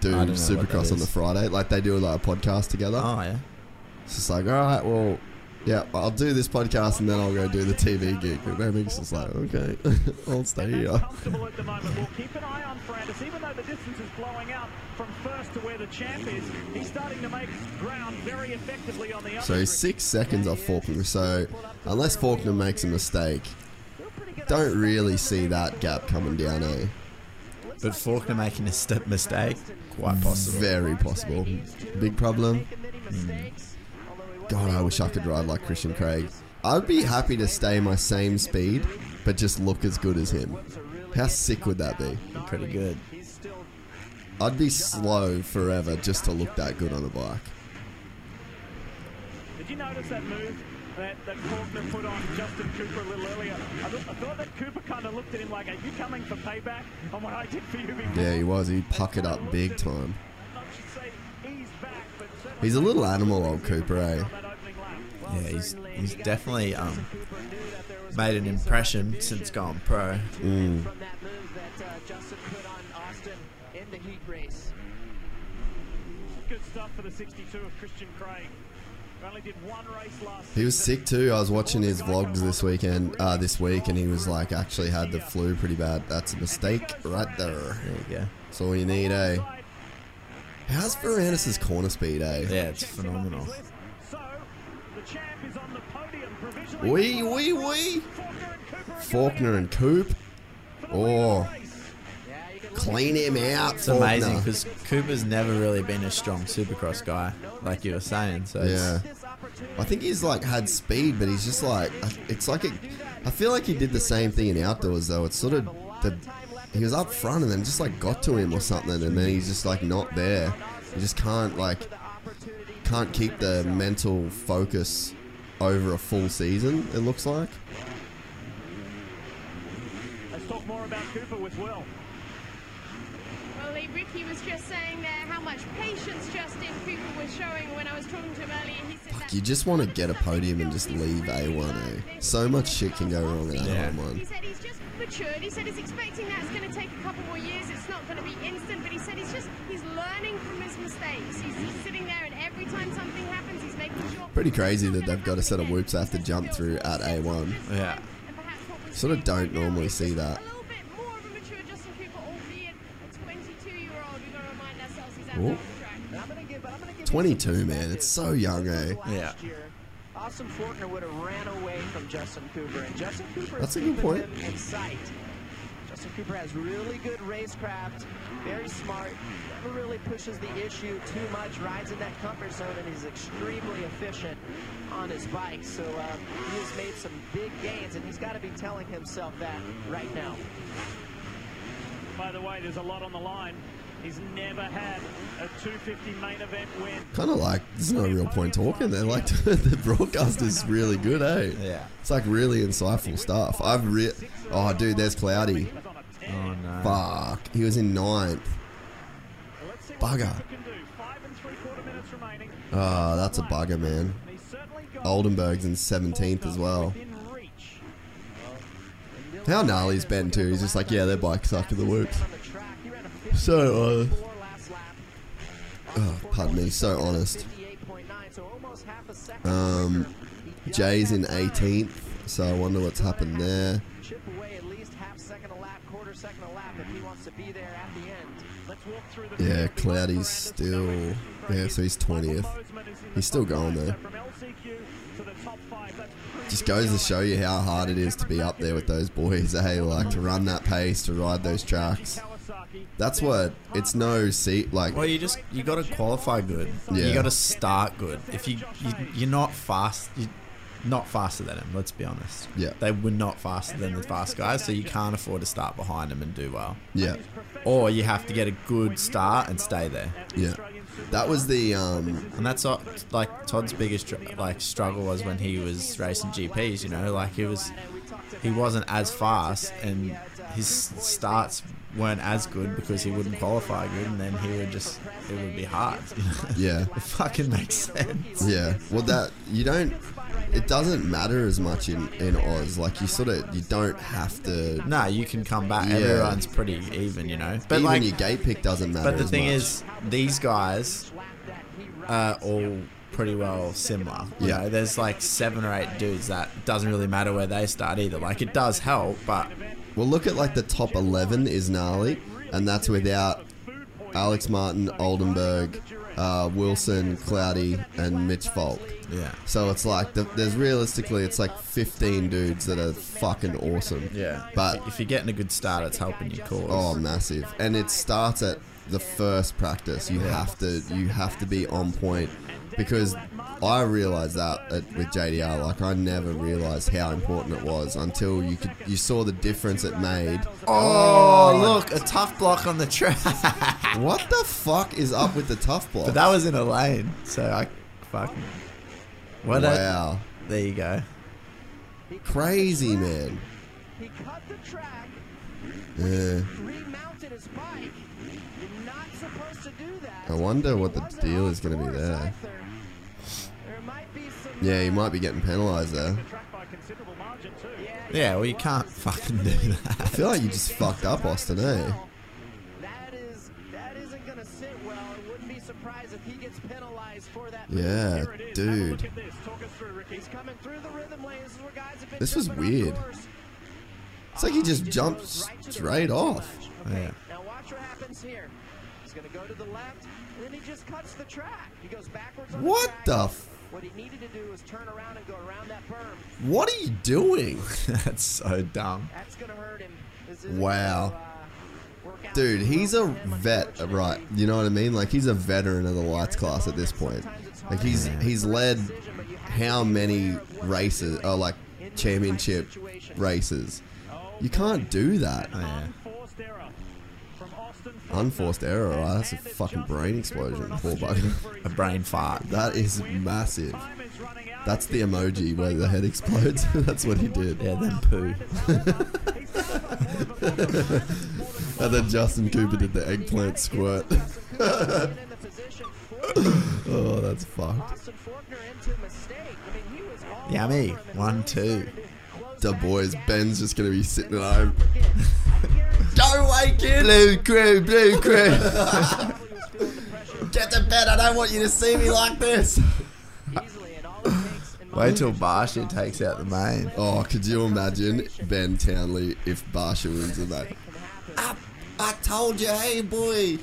do I don't know what that Supercross on the. Friday. Like they do like a podcast together. Oh, yeah. It's just like, all right, well, yeah, I'll do this podcast and then I'll go do the TV gig. And Emig's just like, okay, I'll stay here. comfortable at the moment. We'll keep an eye on Ferrandis, even though the distance is blowing out from first to where the champ is. He's starting to make ground very effectively on the So he's six seconds off Forkner. So unless Forkner makes a mistake, don't really see that gap coming down, eh? But Forkner making a step mistake, quite possible. Very possible. Big problem. God, I wish I could ride like Christian Craig. I'd be happy to stay my same speed, but just look as good as him. How sick would that be? Pretty good. I'd be slow forever just to look that good on a bike. Did you notice that move that, that Forkner put on Justin Cooper a little earlier? I, thought- I thought that Cooper kind of looked at him like, are you coming for payback on what I did for you before? Yeah, he was. He puckered up big time. I should say he's back, but certainly He's a little animal, old Cooper, eh? that opening lap. Yeah, he's he's definitely um made an impression since going pro. Mm. from that move that Justin put on Austin in the heat race. Good stuff for the 62 of Christian Craig. Who Only did one race last He was sick too. I was watching his vlogs this weekend, uh, this week, and he was like actually had the flu pretty bad. That's a mistake right there. There you go. That's all you need, eh? How's Ferrandis' corner speed, eh? Yeah, it's phenomenal. So, the champ is on the podium provisionally. Wee, wee, wee. Forkner and Coop. Oh, clean him out. It's amazing because Cooper's never really been a strong supercross guy, like you were saying. So Yeah. I think he's like had speed, but he's just like it's like it, I feel like he did the same thing in outdoors though. It's sort of the he was up front and then just like got to him or something, and then he's just like not there. He just can't like can't keep the mental focus over a full season. It looks like. Let's talk more about Cooper with Will. Well, Leigh, Ricky was just saying there how much patience Justin Cooper was showing when I was talking to him earlier. He said that You just want to get a podium and just leave A1. Eh? So much shit can go wrong in that Yeah. one. He said he's matured. He said he's expecting that it's going to take a couple more years. It's not going to be instant, but he said he's just he's learning from his mistakes. He's, he's sitting there, and every time something happens, he's making sure. Pretty crazy that they've got a set of whoops they have to jump through at A1. yeah. Sort of don't normally see that. A little bit more of a mature Justin Cooper, albeit a 22-year-old. We've got to remind ourselves he's out Ooh. on the track. 22, man. It's so young, eh? Yeah. Austin Forkner would have ran away from Justin Cooper, and Justin Cooper That's is a good keeping point. him in sight. Justin Cooper has really good racecraft, very smart, never really pushes the issue too much, rides in that comfort zone, and he's extremely efficient on his bike. So uh, he has made some big gains, and he's got to be telling himself that right now. By the way, there's a lot on the line. He's never had a 250 main event win. Kind of like, there's no real point talking. They're like, the broadcast is really good, eh? Yeah. It's like really insightful stuff. I've re- Oh, dude, there's Cloudy. Oh no. Fuck. He was in ninth. Bugger. Oh, that's a bugger, man. Oldenburg's in 17th as well. How gnarly's Ben, too? He's just like, yeah, their bike suck in the whoops. So honest. Oh, pardon me, so honest. Um, Jay's in 18th, so I wonder what's happened there. Chip away at least half second a lap, quarter second a lap if he wants to be there at the end. Let's walk through the Yeah, Cloudy's still. Yeah, so he's 20th. He's still going there. Just goes to show you how hard it is to be up there with those boys, eh? Like to run that pace, to ride those tracks. That's what it's no seat like. Well, you just you got to qualify good. Yeah. You got to start good. If you, you you're not fast, you're not faster than him. Let's be honest. Yeah. They were not faster than the fast guys, so you can't afford to start behind them and do well. Yeah, Or you have to get a good start and stay there. yeah. That was the um. And that's what, like Todd's biggest like struggle was when he was racing GPs. You know, like he was he wasn't as fast and his starts weren't as good because he wouldn't qualify good, and then he would just it would be hard. Yeah. it fucking makes sense. Yeah. Well, that you don't. It doesn't matter as much in in Oz. Like you sort of you don't have to. No, you can come back. Yeah. Everyone's pretty even, you know. But Even like your gate pick doesn't matter. But the thing much. is, these guys are all pretty well similar. You Yeah. know, there's like seven or eight dudes that doesn't really matter where they start either. Like it does help, but Well, look at like the top 11 is gnarly, and that's without Alex Martin, Oldenburg, uh, Wilson, Cloudy, and Mitch Falk. Yeah. So it's like, the, there's realistically, it's like 15 dudes that are fucking awesome. yeah. But, if you're getting a good start, it's helping your cause. oh, massive. And it starts at the first practice. You Yeah. have to, you have to be on point because I realized that at, with JDR. Like I never realized how important it was until you could, you saw the difference it made. Oh, oh. look, a Tuff Block on the track. What the fuck is up with the Tuff Block? but that was in a lane, so I fucking. What a- wow. there you go. Crazy, man. He cut the track, Yeah. remounted his bike. You're not supposed to do that. I wonder what the deal is going to be there. There might be some. Yeah, he might be getting penalised there. Yeah, well, you can't fucking do that. I feel like you just fucked up, Austin, eh? That is that isn't gonna sit well. I wouldn't be surprised if he gets penalized for that. Yeah, dude. He's coming through the rhythm lane. This is where guys have been This was weird. It's like he just jumped straight off. Yeah. Now watch what happens here. He's gonna go to the left, and then he just cuts the track. He goes backwards What the the f- What he needed to do was turn around and go around that berm. What are you doing? That's so dumb. That's gonna hurt him. Wow. gonna, uh, Dude, he's a vet, right? You know what I mean? Like he's a veteran of the lights class at this point. Like he's he's led how many races, or like championship races. You can't do that. Unforced error, right? That's a fucking brain explosion. Poor bugger. A brain fart. That is massive. That's the emoji where the head explodes. That's what he did. Yeah, then poo. and then Justin Cooper did the eggplant squirt. oh, that's fucked. Yummy. One, two. The boys, Ben's just gonna be sitting at home. Go wake kid! Blue crew, blue crew. Get to bed. I don't want you to see me like this. Wait till Barcia takes out the main. Oh, could you imagine Ben Townley if Barcia wins the main? I, I told you, hey boy.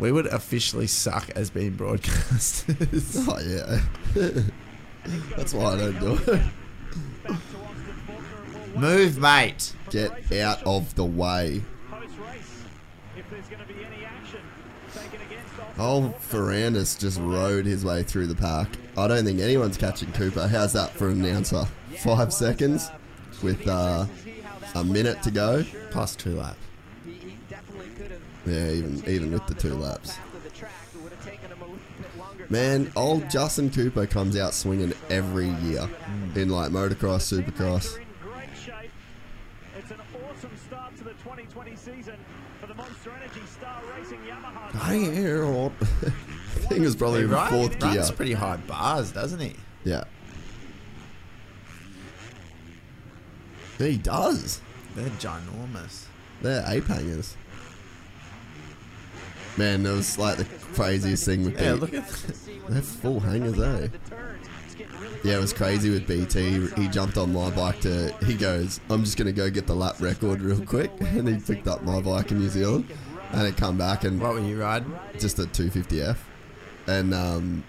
We would officially suck as being broadcasters. Oh yeah. That's why I don't do it. Move, mate. Get out of the way. Oh, Ferrandis just rode his way through the park. I don't think anyone's catching Cooper. How's that for an announcer? Five seconds with uh, a minute to go. Plus two laps. Yeah, even even with the two laps. Man, old Justin Cooper comes out swinging every year mm. in like motocross, supercross. It's an awesome start to the 2020 season for the Monster Energy Star Racing Yamaha. I think it was probably He in run- fourth gear. runs pretty high bars, doesn't he? Yeah. He does. They're ginormous. They're ape hangers. Man, that was like the craziest thing with Yeah, BT. look at They're full hangers, eh? Yeah, it was crazy with BT. He jumped on my bike to. He goes, "I'm just gonna go get the lap record real quick," and he picked up my bike in New Zealand, and it come back and what were you riding? Just a 250F, and um,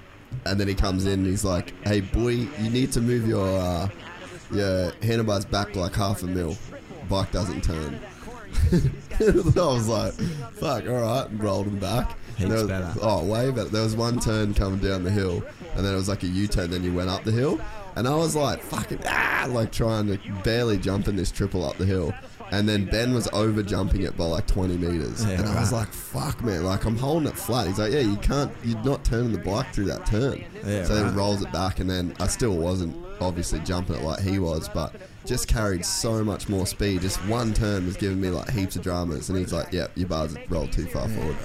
and then he comes in and he's like, "Hey boy, you need to move your uh, your handlebars back like half a mil. Bike doesn't turn." I was like, "Fuck, all right," and rolled him back. Heaps was- better. Oh, way better. There was one turn coming down the hill, and then it was like a U-turn. Then you went up the hill, and I was like, "Fucking ah!" Like trying to barely jump in this triple up the hill, and then Ben was over jumping it by like 20 meters, Yeah, and I was right. like, "Fuck, man!" Like I'm holding it flat. He's like, "Yeah, you can't. You're not turning the bike through that turn." Yeah, so right. then rolls it back, and then I still wasn't obviously jumping it like he was, but just carried so much more speed. Just one turn was giving me like heaps of dramas, and he's like, "Yep, your bars rolled too far forward."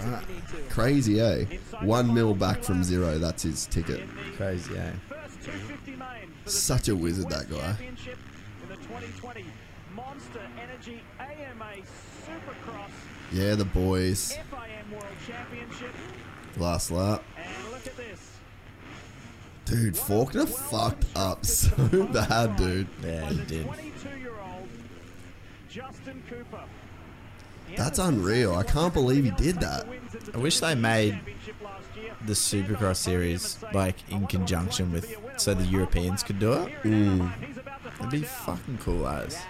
Crazy, eh? One mil back from zero. That's his ticket. Crazy, eh? Such a wizard, that guy. Championship in the 2020 Monster Energy AMA Supercross Yeah, the boys. FIM World Championship. Last lap. And look at this. Dude, Forkner fucked up so bad, dude. Yeah, he did. 22-year-old Justin Cooper. That's unreal. I can't believe he did that. I wish they made the Supercross series like in conjunction with so the Europeans could do it. Mm. It'd be fucking cool as.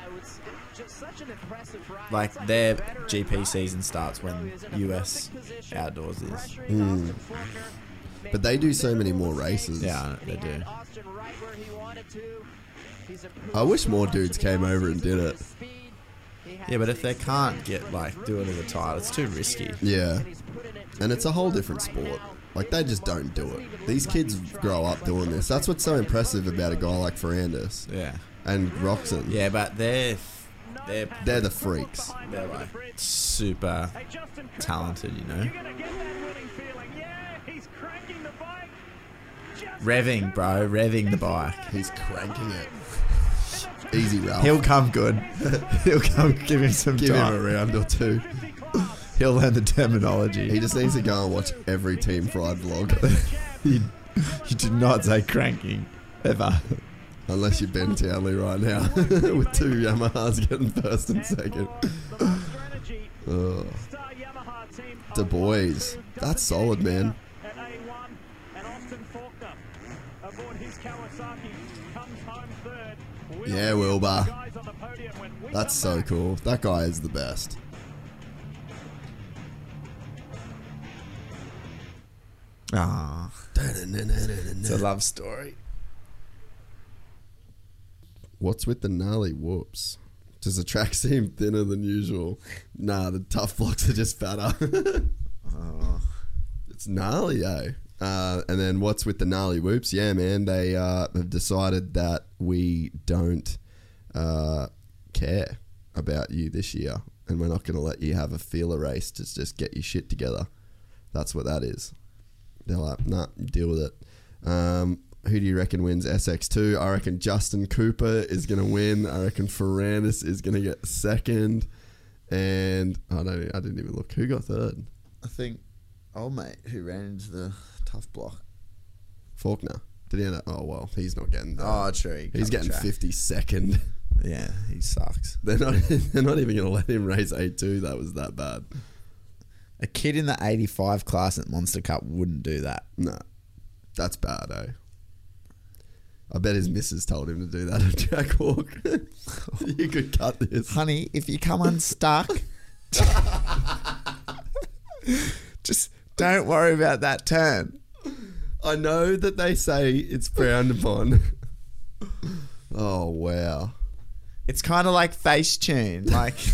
Like their GP season starts when US outdoors is. Mm. But they do so many more races. Yeah, they do. I wish more dudes came over and did it. Yeah, but if they can't get like do it as a title, it's too risky. Yeah. And it's a whole different sport. Like they just don't do it. These kids grow up doing this. That's what's so impressive about a guy like Ferrandis. Yeah. And Roczen. Yeah, but they're they're They're the freaks. they're like super talented, you know. Revving, bro, revving the bike. He's cranking it. Easy, Ralph. He'll come good. He'll come. Give him some Give time. him a round or two. He'll learn the terminology. He just needs to go and watch every Team Fried vlog. you, you do not say cranking ever. Unless you're Ben Townley right now with two Yamahas getting first and second. Ugh. The boys. That's solid, man. At A1 and Austin Forkner aboard his Kawasaki comes home third. Yeah, Wilbur. That's so cool. That guy is the best. Ah, it's a love story. What's with the gnarly whoops? Does the track seem thinner than usual? Nah, the Tuff Blocks are just fatter. Oh. It's gnarly, eh? Uh, and then what's with the gnarly whoops? Yeah, man, they uh, have decided that we don't uh, care about you this year, and we're not going to let you have a feeler race to just get your shit together. That's what that is. They're like, nah, deal with it. Um, who do you reckon wins SX2? I reckon Justin Cooper is going to win. I reckon Ferrandis is going to get second. And I don't. I didn't even look. Who got third? I think old mate who ran into the Tuff Block. Forkner. Did he end up? Oh well, he's not getting. That. Oh, true. he He's getting track. fifty second. Yeah, he sucks. They're not. They're not even going to let him race A two. That was that bad. A kid in the 85 class at Monster Cup wouldn't do that. No, that's bad, eh? I bet his missus told him to do that at Jack Walk. you could cut this. Honey, if you come unstuck, just don't worry about that turn. I know that they say it's frowned upon. oh wow. It's kind of like face tune. Like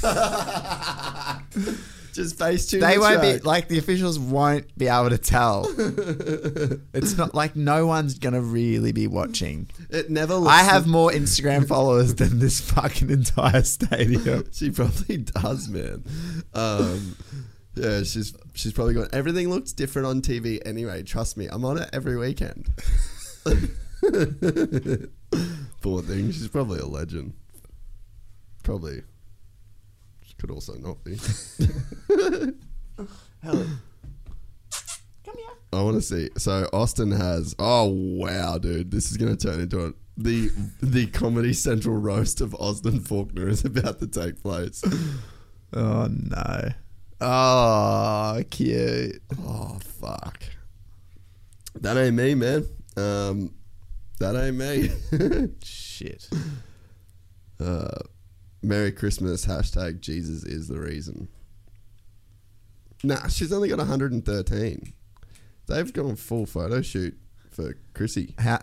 Just face tune. they the won't be like the officials won't be able to tell. it's not like no one's gonna really be watching. It never. Looks I have more Instagram followers than this fucking entire stadium. She probably does, man. Um, yeah, she's she's probably got everything looks different on TV anyway. Trust me, I'm on it every weekend. Poor thing, she's probably a legend. Probably. She could also not be. Hell. Come here. I want to see. So Austin has. Oh wow, dude! This is going to turn into a the the Comedy Central roast of Austin Forkner is about to take place. Oh no. Oh, cute. Oh fuck. That ain't me, man. Um, that ain't me. Shit. Uh, Merry Christmas. Hashtag Jesus is the reason. Nah, she's only got 113. They've gone full photo shoot for Chrissy. How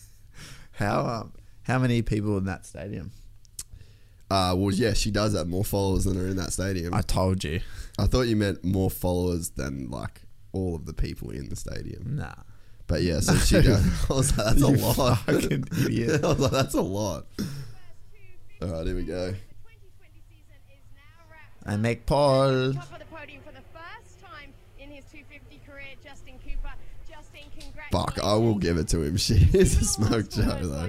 how um how many people in that stadium? Uh, well, yeah, she does have more followers than are in that stadium. I told you. I thought you meant more followers than like all of the people in the stadium. Nah. But yeah, so she does. I was like, that's a lot. fucking idiot. I was like, that's a lot. All right, here we go. And make Paul. Top of the podium for the first time in his 250 career, Justin Cooper. Justin, congratulations. Fuck, I will give it to him. She is a smoke show though.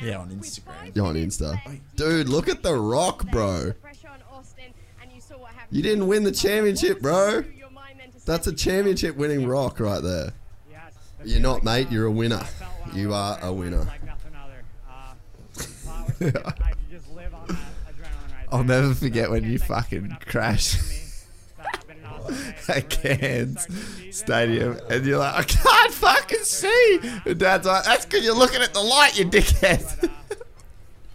Yeah, on Instagram. Yeah, on Insta. Dude, look at the rock, bro. Pressure on Austin, and you saw what happened. You didn't win the championship, bro. That's a championship winning rock right there. You're not, mate. You're a winner. You are a winner. I'll never forget when you fucking crashed at Cairns Stadium and you're like, I can't fucking see. And Dad's like, that's because you're looking at the light, you dickhead.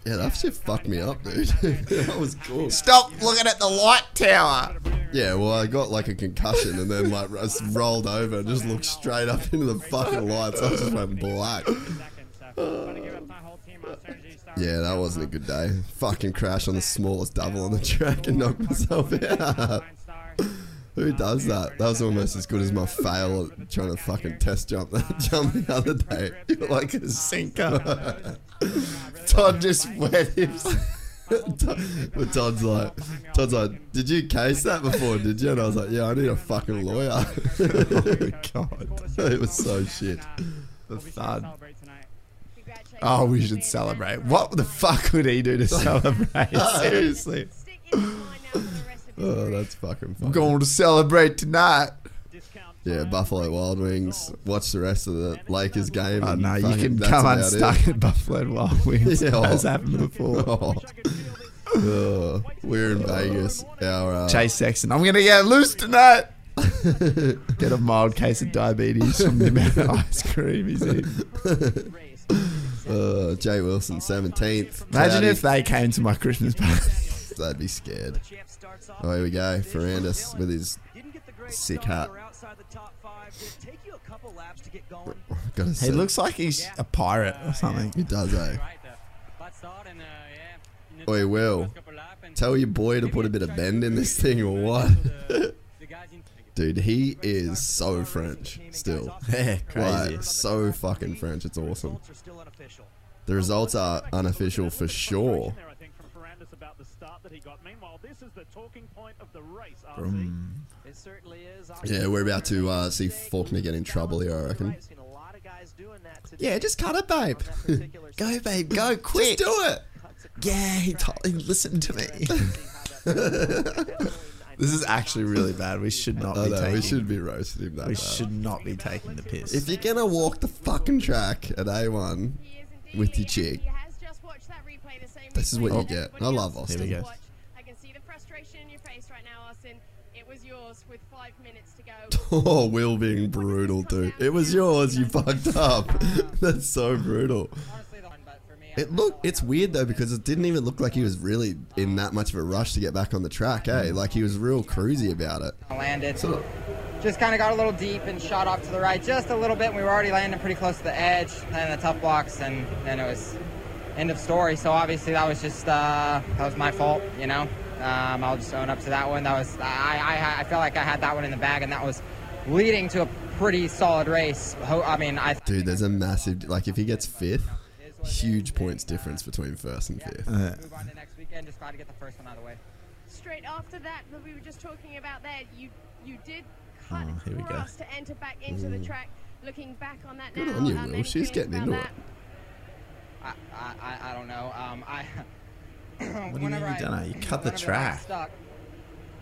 Yeah, that shit fucked me up, dude. that was cool. Stop looking at the light tower. Yeah, well, I got like a concussion and then like just rolled over and just looked straight up into the fucking lights. I just went black. Yeah, that wasn't a good day. Fucking crash on the smallest double on the track and knocked myself out. Who does that? That was almost as good as my fail at trying to fucking test jump that jump the other day. You're like a sinker. Todd just wet him. but Todd's like, Todd's like, did you case that before? Did you? And I was like, yeah, I need a fucking lawyer. oh God, it was so shit. The thud. Oh, we should celebrate. What the fuck would he do to celebrate? Seriously. Oh, that's fucking I'm funny. going to celebrate tonight. Yeah, Buffalo Wild Wings. Watch the rest of the Lakers game. Oh, no, you can come about unstuck at Buffalo Wild Wings. Yeah. That's happened before. Oh. Oh, we're in Vegas. Our uh, Chase Sexton. I'm going to get loose tonight. get a mild case of diabetes from the amount of ice cream he's eating. Uh, Jay Wilson, 17th. Imagine Cloudy. if they came to my Christmas party. They'd be scared. Oh, here we go. Ferrandis with his sick hat. He looks like he's a pirate or something. He does, eh? Oi, Will. Tell your boy to put a bit of bend in this thing or what? Dude, he is so French still. Yeah, crazy. Like, so fucking French. It's awesome. The results are unofficial for sure. Vroom. It certainly is. Yeah, we're about to uh, see Forkner get in trouble here, I reckon. Yeah, just cut it, babe. Go, babe, go quick. Just do it. Yeah, he, told, he listened to me. this is actually really bad. We should not I be know, taking. we should be roasting him that We bad. should not be taking the piss. If you're gonna walk the fucking track at A1 with your chick, this is what you get. I love Austin. Here we go. Oh, Will being brutal, dude. It was yours. You fucked up. That's so brutal. It look. It's weird though because it didn't even look like he was really in that much of a rush to get back on the track. Eh? Like he was real cruisy about it. landed. So, Just kind of got a little deep and shot off to the right just a little bit. And we were already landing pretty close to the edge and the Tuff Blocks, and then it was end of story. So obviously that was just uh, that was my fault, you know. Um, I'll just own up to that one. That was I, I I felt like I had that one in the bag, and that was leading to a pretty solid race. I mean, I dude, there's a massive. Like if he gets fifth, huge points difference between first and fifth. move on to next weekend. Just glad to get the first one out of the way. Straight after that, that we were just talking about there, you you did cut Oh, here we go. across to enter back into the Mm. track. Looking back on that Good now, on you, um, Will. She's getting into it. that. I, I, I- I don't know. Um, I. What do you mean whenever you I- done it? You cut the whenever I track.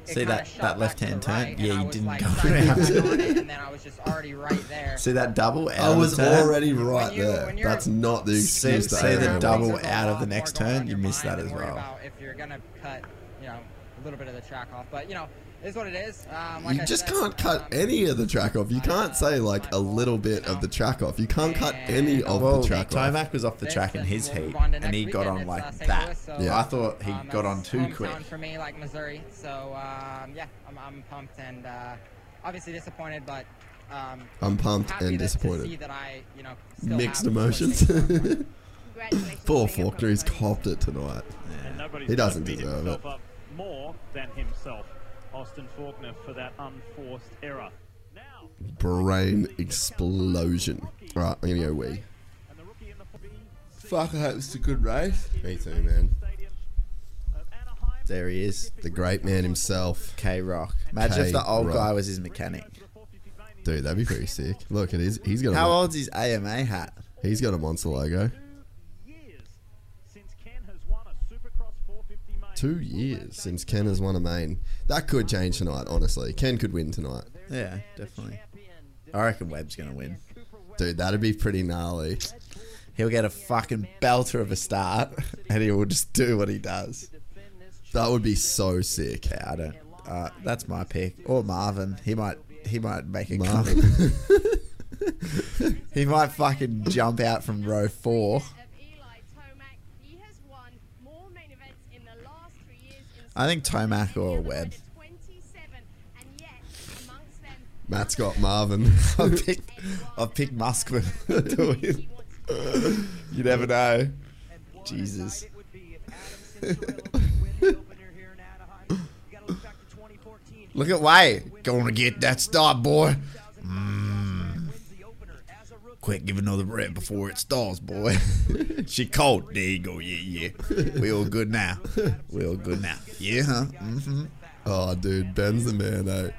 Stuck, it See that that left hand turn? right, yeah, you didn't like, go trying to get back on around. and then I was just already right there. See that double out I of was the turn? already right you- there. when you're- That's not the See, excuse. to see the double out of the next turn? You missed that as well. if you're gonna cut, you know, a little bit of the track off. But you know, it is what it is. Um, like You I just said, can't cut any of the track off. You can't say like a little bit of the track off. You can't cut any of Well, the track off. Tomac was off the track in his heat, and he got on like uh, that. Louis, so, Yeah. I thought he um, got on too quick. for me, like Missouri. So um, yeah, I'm, I'm pumped and uh, obviously disappointed, but um, I'm pumped happy and that- To disappointed. see that I, you know, still Mixed have emotions. Congratulations Poor on being a Forkner, he's copped it tonight. And nobody's He doesn't deserve it. more than himself. Austin Forkner for that unforced error. Brain explosion. Right, I'm gonna go wee. Fuck, I hope it's a good race. Me too, man. There he is, The great man himself. K Rock. Imagine if the old K-Rock. guy was his mechanic. Dude, that'd be pretty sick. Look, it is. He's got. How a, old's his AMA hat? He's got a monster logo. Two years since Ken has won a main. That could change tonight. Honestly, Ken could win tonight. Yeah, definitely. I reckon Webb's gonna win. Dude, that'd be pretty gnarly. He'll get a fucking belter of a start, and he will just do what he does. That would be so sick. Yeah, I don't. Uh, that's my pick. Or Marvin. He might. He might make a. Marvin. he might fucking jump out from row four. I think Tomac or Webb. Matt's got Marvin. I've picked. I've picked Muskman to win. You never know. Jesus. Look at Way. Gonna get that start, boy. Mm. Quick, give another rep before it stalls, boy. she cold. There you go. Yeah, yeah. We all good now. We all good now. Yeah, huh? Mm-hmm. Oh, dude, Ben's the man, eh?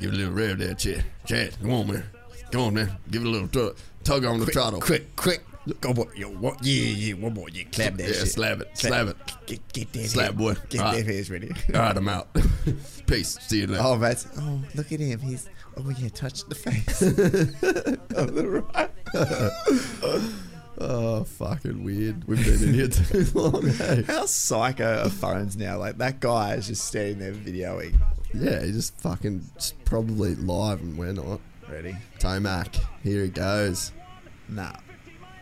Give a little rev there, Chet. Chet, come on, man. Come on, man. Give it a little tug, tug on the Quick, throttle. quick, quick. Go, boy. Yo, what? Yeah, yeah, one more. Yeah, clap that Yeah, shit. slap it, Clap- slap it. Get, get that Slap, head. boy. Get All that right. hairs ready. All right, I'm out. Peace. See you later. Oh, that's. Oh, look at him. He's. Oh, yeah, touch the face. of the right. Oh, fucking weird. We've been in here too long, hey? How psycho are phones now? Like, that guy is just standing there videoing. Yeah, he's just fucking just probably live and we're not. Ready? Tomac, here he goes. Nah.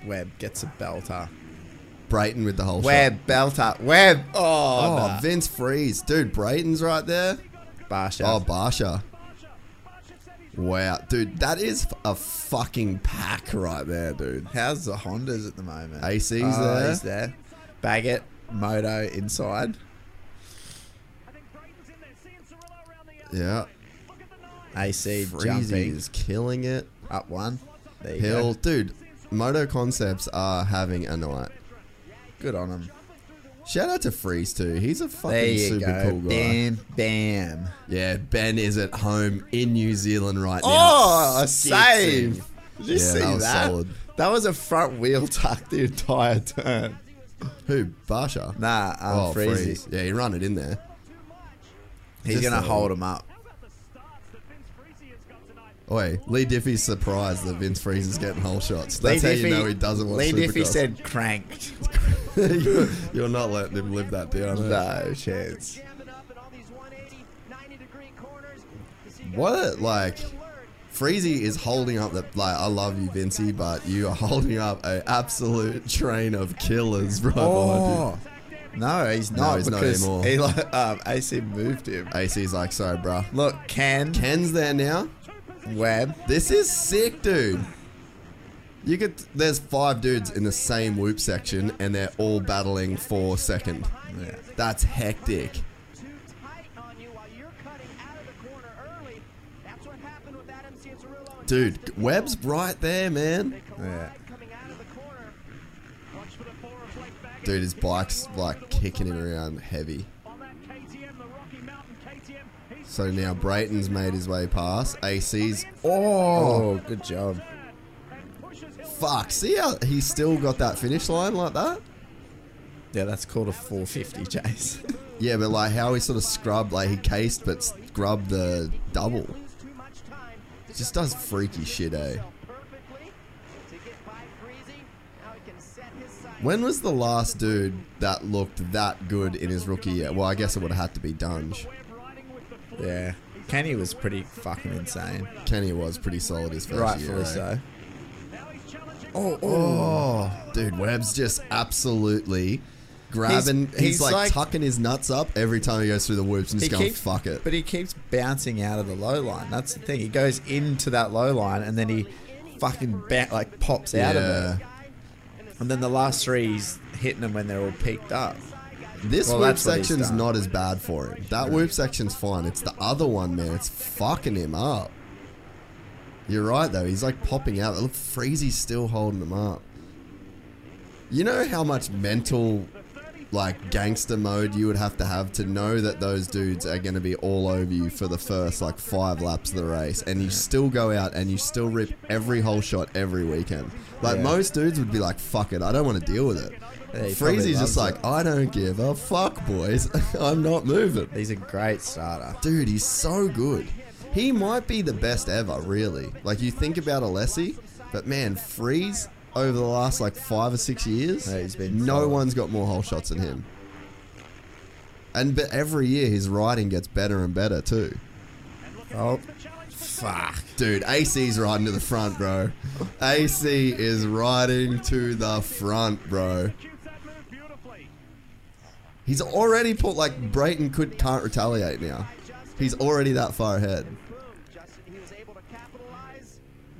Webb gets a belter. Brayton with the whole Webb belter. Webb. shot. Oh, Oh, nah. Vince Friese. Dude, Brayton's right there. Barcia. Oh, Barcia. Wow. Dude, that is a fucking pack right there, dude. How's the Hondas at the moment? AC's oh, there. He's there. Baggett, Moto inside. Yeah. AC Freezy jumping. is killing it. Up one. There you Hill. go. Dude, Moto Concepts are having a night. Good on him. Shout out to Friese too. He's a fucking There you super go. cool guy. Bam, bam. Yeah, Ben is at home in New Zealand right now. Oh, a save. Did you Yeah, see that that? was solid. That was a front wheel tuck the entire turn. Who? Barcia? Nah, um, oh, Friese. Yeah, he run it in there. He's Just going to hold him up. Oi, Leigh Diffey's surprised that Vince Friese is getting whole shots. Leigh That's how you know he doesn't want to. Leigh Diffey Supercross. said cranked. you're, you're not letting him live that down. No chance. What like Freezy is holding up the like I love you Vincey, but you are holding up a absolute train of killers right Oh. behind No, he's No, not he's not because anymore. he like um, AC moved him. AC's like, sorry, bruh. Look, Ken, Ken's there now. Webb. This is sick, dude. You could there's five dudes in the same whoop section and they're all battling for second. Yeah. That's hectic. Dude, Webb's right there, man. Yeah. Dude, his bike's like kicking him around heavy. So now Brayton's made his way past. AC's. Oh, good job. Fuck. See how he's still got that finish line like that? Yeah, that's called a 450 chase. Yeah, but like how he sort of scrubbed, like he cased but scrubbed the double. Just does freaky shit, eh? When was the last dude that looked that good in his rookie year? Well, I guess it would have had to be Dungey. Yeah. Kenny was pretty fucking insane. Kenny was pretty solid his first Rightfully year. eh? so. Oh, oh, dude, Webb's just absolutely grabbing. He's, he's like, like- tucking his nuts up every time he goes through the whoops and just going, keeps, fuck it. But he keeps bouncing out of the low line. That's the thing. He goes into that low line and then he fucking ba- like pops out Yeah. of it. And then the last three, he's hitting them when they're all peaked up. This Well, what section's not as bad for him. That whoop section's fine. It's the other one, man. It's fucking him up. You're right, though. He's like popping out. Look, Freezy's still holding him up. You know how much mental, like, gangster mode you would have to have to know that those dudes are going to be all over you for the first, like, five laps of the race, and you still go out and you still rip every whole shot every weekend. Like, Yeah. most dudes would be like, fuck it, I don't want to deal with it. Yeah, he Freezy's just like, I don't give a fuck, boys. I'm not moving. He's a great starter. Dude, he's so good. He might be the best ever, really. Like, you think about Alessi, but man, Friese over the last like five or six years, Yeah, he's been no solid. one's got more whole shots than him. And but every year his riding gets better and better too. Oh, fuck. Dude, AC's riding to the front, bro. AC is riding to the front, bro. He's already put like Brayton could can't retaliate now. He's already that far ahead.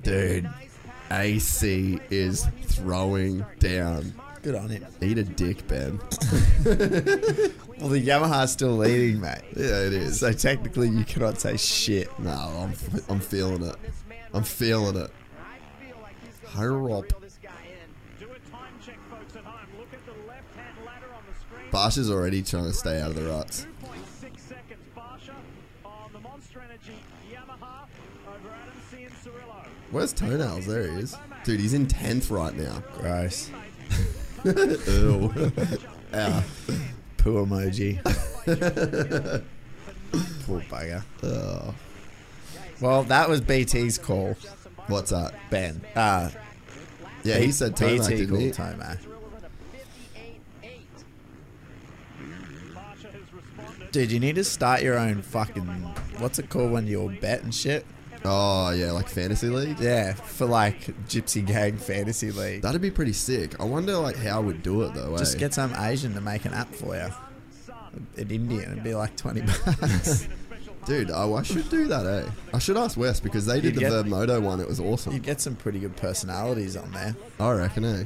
Dude, AC is throwing down. Good on him. Eat a dick, Ben. Well, the Yamaha's still leading, mate. Yeah, it is. So technically, you cannot say shit. No, I'm, I'm feeling it. I'm feeling it. Hurry up. Barcia's already trying to stay out of the ruts. Where's Toenails? There he is. Dude, he's in 10th right now. Gross. Ew. Ow. Poo emoji. Poor bugger. Oh. Well, that was BT's call. What's that? Ben. Uh, Yeah, he said Tomac, BT didn't called he? Tomac. Dude, you need to start your own fucking. What's it called when you're bet and shit? Oh yeah, like fantasy league. Yeah, for like Gypsy Gang Fantasy League. That'd be pretty sick. I wonder like how we'd do it though. Just eh? get some Asian to make an app for you. An Indian, it'd be like 20 bucks. Dude, oh, I should do that, eh? I should ask Wes because they did You'd the get- Vurbmoto one. It was awesome. You'd get some pretty good personalities on there. I reckon, eh?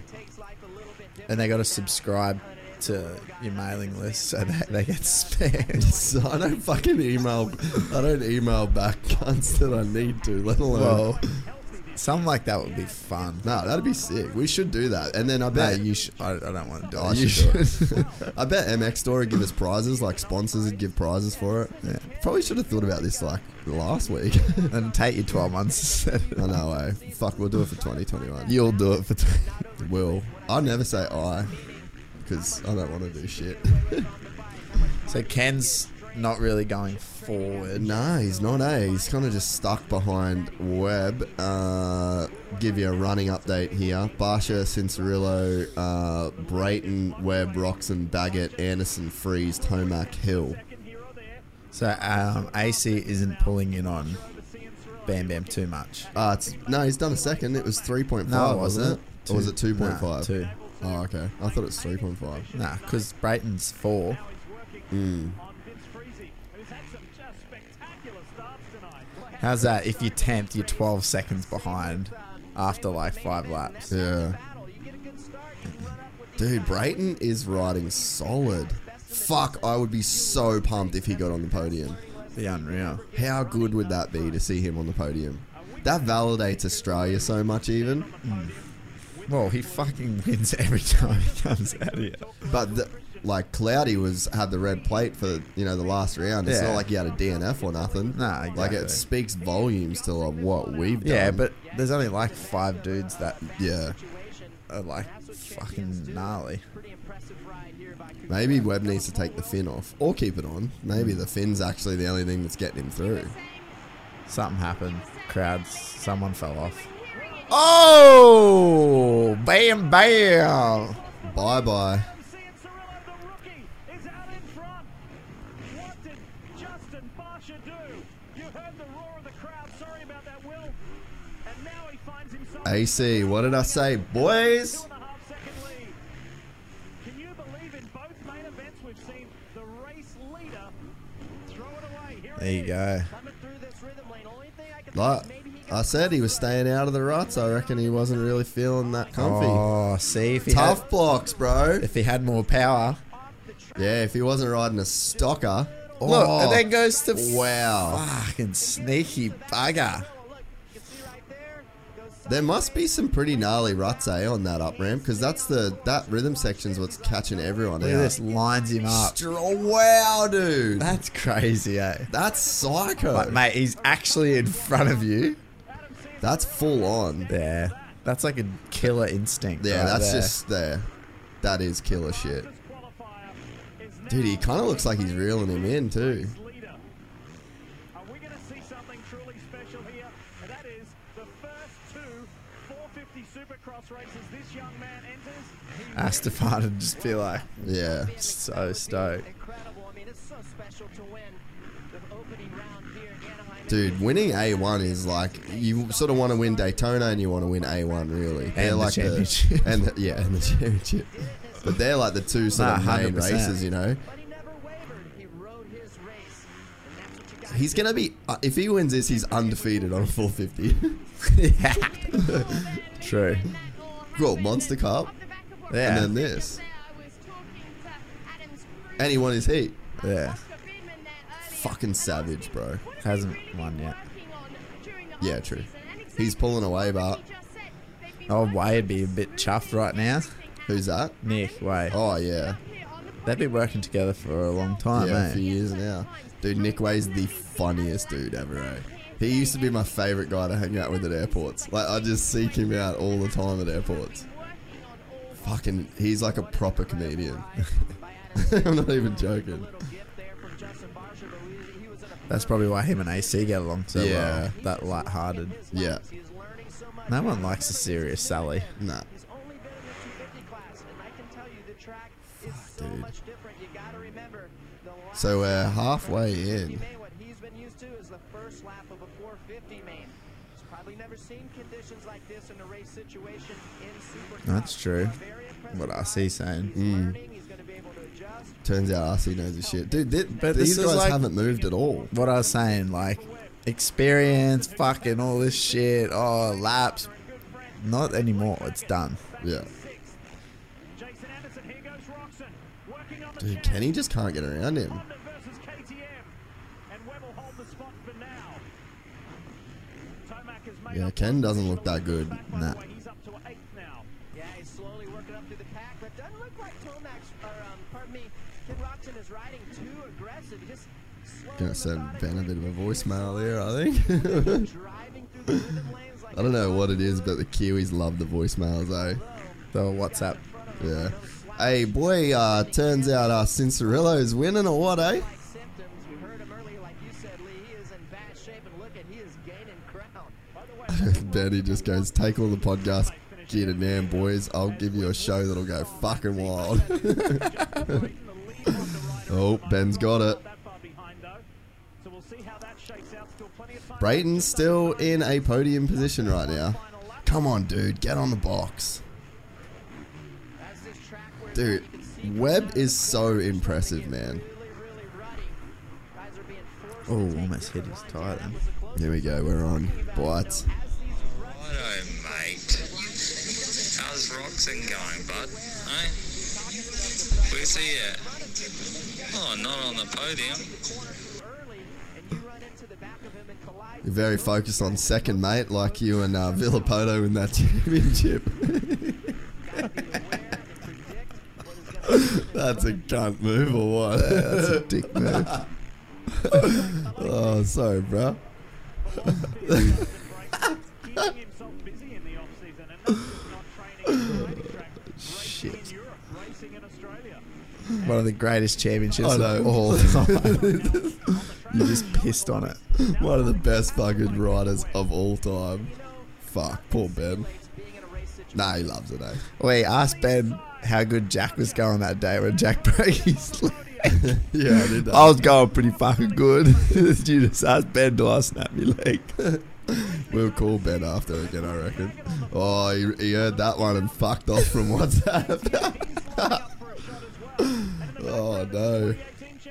And they got to subscribe to your mailing list so that they get spammed. So I don't fucking email. I don't email back cunts that I need to, let alone. Well, something like that would be fun. no, that'd be sick. We should do that. And then I bet you should. I, I don't want to do it. I You should. should. do it. I bet MX Store would give us prizes, like sponsors would give prizes for it. Yeah. Probably should have thought about this like last week. and take you 12 months to set it I know, eh? Fuck, we'll do it for 2021. You'll do it for. T- Will. I never say I because I don't want to do shit. so Ken's not really going forward. No, he's not, eh? He's kind of just stuck behind Webb. Uh, give you a running update here. Barcia, Cianciarulo, uh, Brayton, Webb, Roczen, Baggett, Anderson, Friese, Tomac, Hill. So um, AC isn't pulling in on Bam Bam too much. Uh, it's, no, he's done a second. It was 3.5, No, wasn't wasn't. it? Or was it Two. 2.5? Nah, two. Oh, okay. I thought it was 3.5. Nah, because Brayton's four. Mm. How's that? If you're 10th, you're 12 seconds behind after like five laps. Yeah. Dude, Brayton is riding solid. Fuck, I would be so pumped if he got on the podium. The unreal. How good would that be to see him on the podium? That validates Australia so much, even. Well, he fucking wins every time he comes out here. But the, like Cloudy was had the red plate for you know the last round. It's Yeah. not like he had a DNF or nothing. Nah, Like exactly. it speaks volumes to like, what we've done. Yeah, but there's only like five dudes that yeah, are like fucking gnarly. maybe Webb needs to take the fin off or keep it on. Maybe the fin's actually the only thing that's getting him through. Something happened. Crowds, someone fell off. Oh, bam, bam. Bye bye. AC, what did I say, boys? There you go. Like I said, he was staying out of the ruts. I reckon he wasn't really feeling that comfy. Oh, see if he Tough had, blocks, bro. if he had more power. Yeah, if he wasn't riding a stocker. Look, Oh, and then goes to wow. fucking sneaky bugger. There must be some pretty gnarly ruts eh, on that up ramp because that's the that rhythm section's what's catching everyone Look out. this, lines him up. Str- wow, dude, That's crazy, eh? that's psycho. Like, mate, he's actually in front of you. That's full on. There. That's like a killer instinct. Yeah, right that's there. just there. That is killer shit. Dude, he kind of looks like he's reeling him in too. Astafan would just be like, Yeah. so stoked. Dude, winning A1 is like you sort of want to win Daytona and you want to win A1 really. They're the like championship. and the, yeah, and the championship. But they're like the two sort of Nah, main 100%. races, you know. He's gonna be uh, if he wins this, he's undefeated on a 450. True. Cool, Monster Cup, Yeah. and then this, and he won his heat. yeah. Fucking savage, bro. Hasn't won yet. Yeah, true. He's pulling away, but Oh, Wey'd be a bit chuffed right now. who's that? Nick, Wey. Oh yeah, They've been working together for a long time, yeah, a eh? few years now. Dude, Nick Wey's the funniest dude ever, eh? He used to be my favorite guy to hang out with at airports. Like, I just seek him out all the time at airports. Fucking, he's like a proper comedian. I'm not even joking. That's probably why him and AC get along so Yeah. well. That light-hearted. Yeah, No one likes a serious Sally. nah. dude. So we're halfway in. too is the first lap of a 450 main. He's probably never seen conditions like this in a race situation. That's true. What RC saying. Mm. Turns out RC knows his shit, dude. Th- But these is guys like- haven't moved at all. What I was saying, like experience, fucking all this shit. Oh, laps. Not anymore. It's done. Yeah. Dude, Kenny just can't get around him. Yeah, Ken doesn't look that good. Nah. Yeah, he's slowly working up through the pack, but doesn't look like Tomac's, or um, pardon me, Ken Roczen is riding too aggressive. He just Gonna send Ben a bit of a voicemail there, I think. I don't know what it is, but the Kiwis love the voicemails, eh? The WhatsApp. Yeah. Hey, boy, uh, turns out uh, Cianciarulo's winning or what, eh? Benny just goes, take all the podcast gear to Nam, boys. I'll give you a show that'll go fucking wild. oh, Ben's got it. Brayton's still in a podium position right now. Come on, dude, get on the box. Dude, Webb is so impressive, man. Oh, almost hit his tire then. Here we go, we're on. Bites. Righto, mate. How's Roczen going, bud? Eh? Where's he at? Oh, not on the podium. You're very focused on second, mate, like you and uh, Villopoto in that championship. That's a cunt move or what? Yeah, that's a dick move. oh, sorry, bro. Shit. One of the greatest championships of all time. You just pissed on it. One of the best fucking riders of all time. Fuck, poor Ben. Nah, he loves it, eh? Wait, ask Ben how good Jack was going that day when Jack broke his leg. Yeah, I did that. I was going pretty fucking good. you just asked Ben to I snap my leg. We'll call Ben after again, I reckon. Oh, he, he heard that one and fucked off from WhatsApp. oh, no.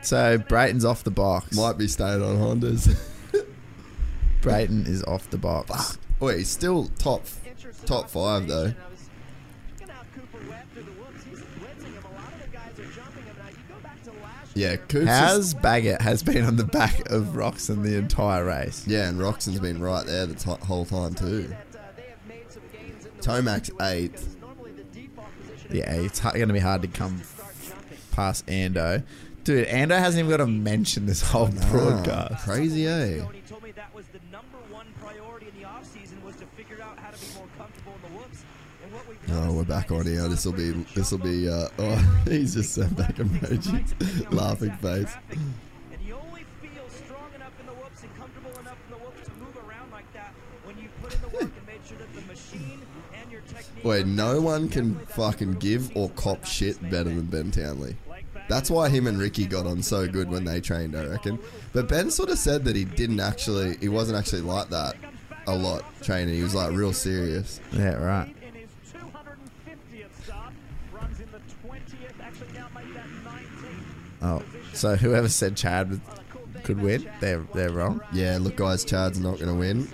So Brayton's off the box. Might be staying on Hondas. Brayton is off the box. Wait, oh, he's still top top five though. Yeah, Coops How's Baggett has been on the back of Roczen the entire race. Yeah, and Roczen's been right there the t- whole time too. Tomac's eighth. Yeah, it's going to be hard to come past Ando. Dude, Ando hasn't even got to mention this whole broadcast. Crazy, eh? Oh, we're back on here. This will be. This will be. Uh, oh, he's just sent back emojis, laughing face. Wait, no one can fucking give or cop shit better than Ben Townley. That's why him and Ricky got on so good when they trained, I reckon. But Ben sort of said that he didn't actually, he wasn't actually like that a lot training. He was like real serious. Yeah, right. Oh, so whoever said Chad could win, they're they're wrong. Yeah, look, guys, Chad's not going to win.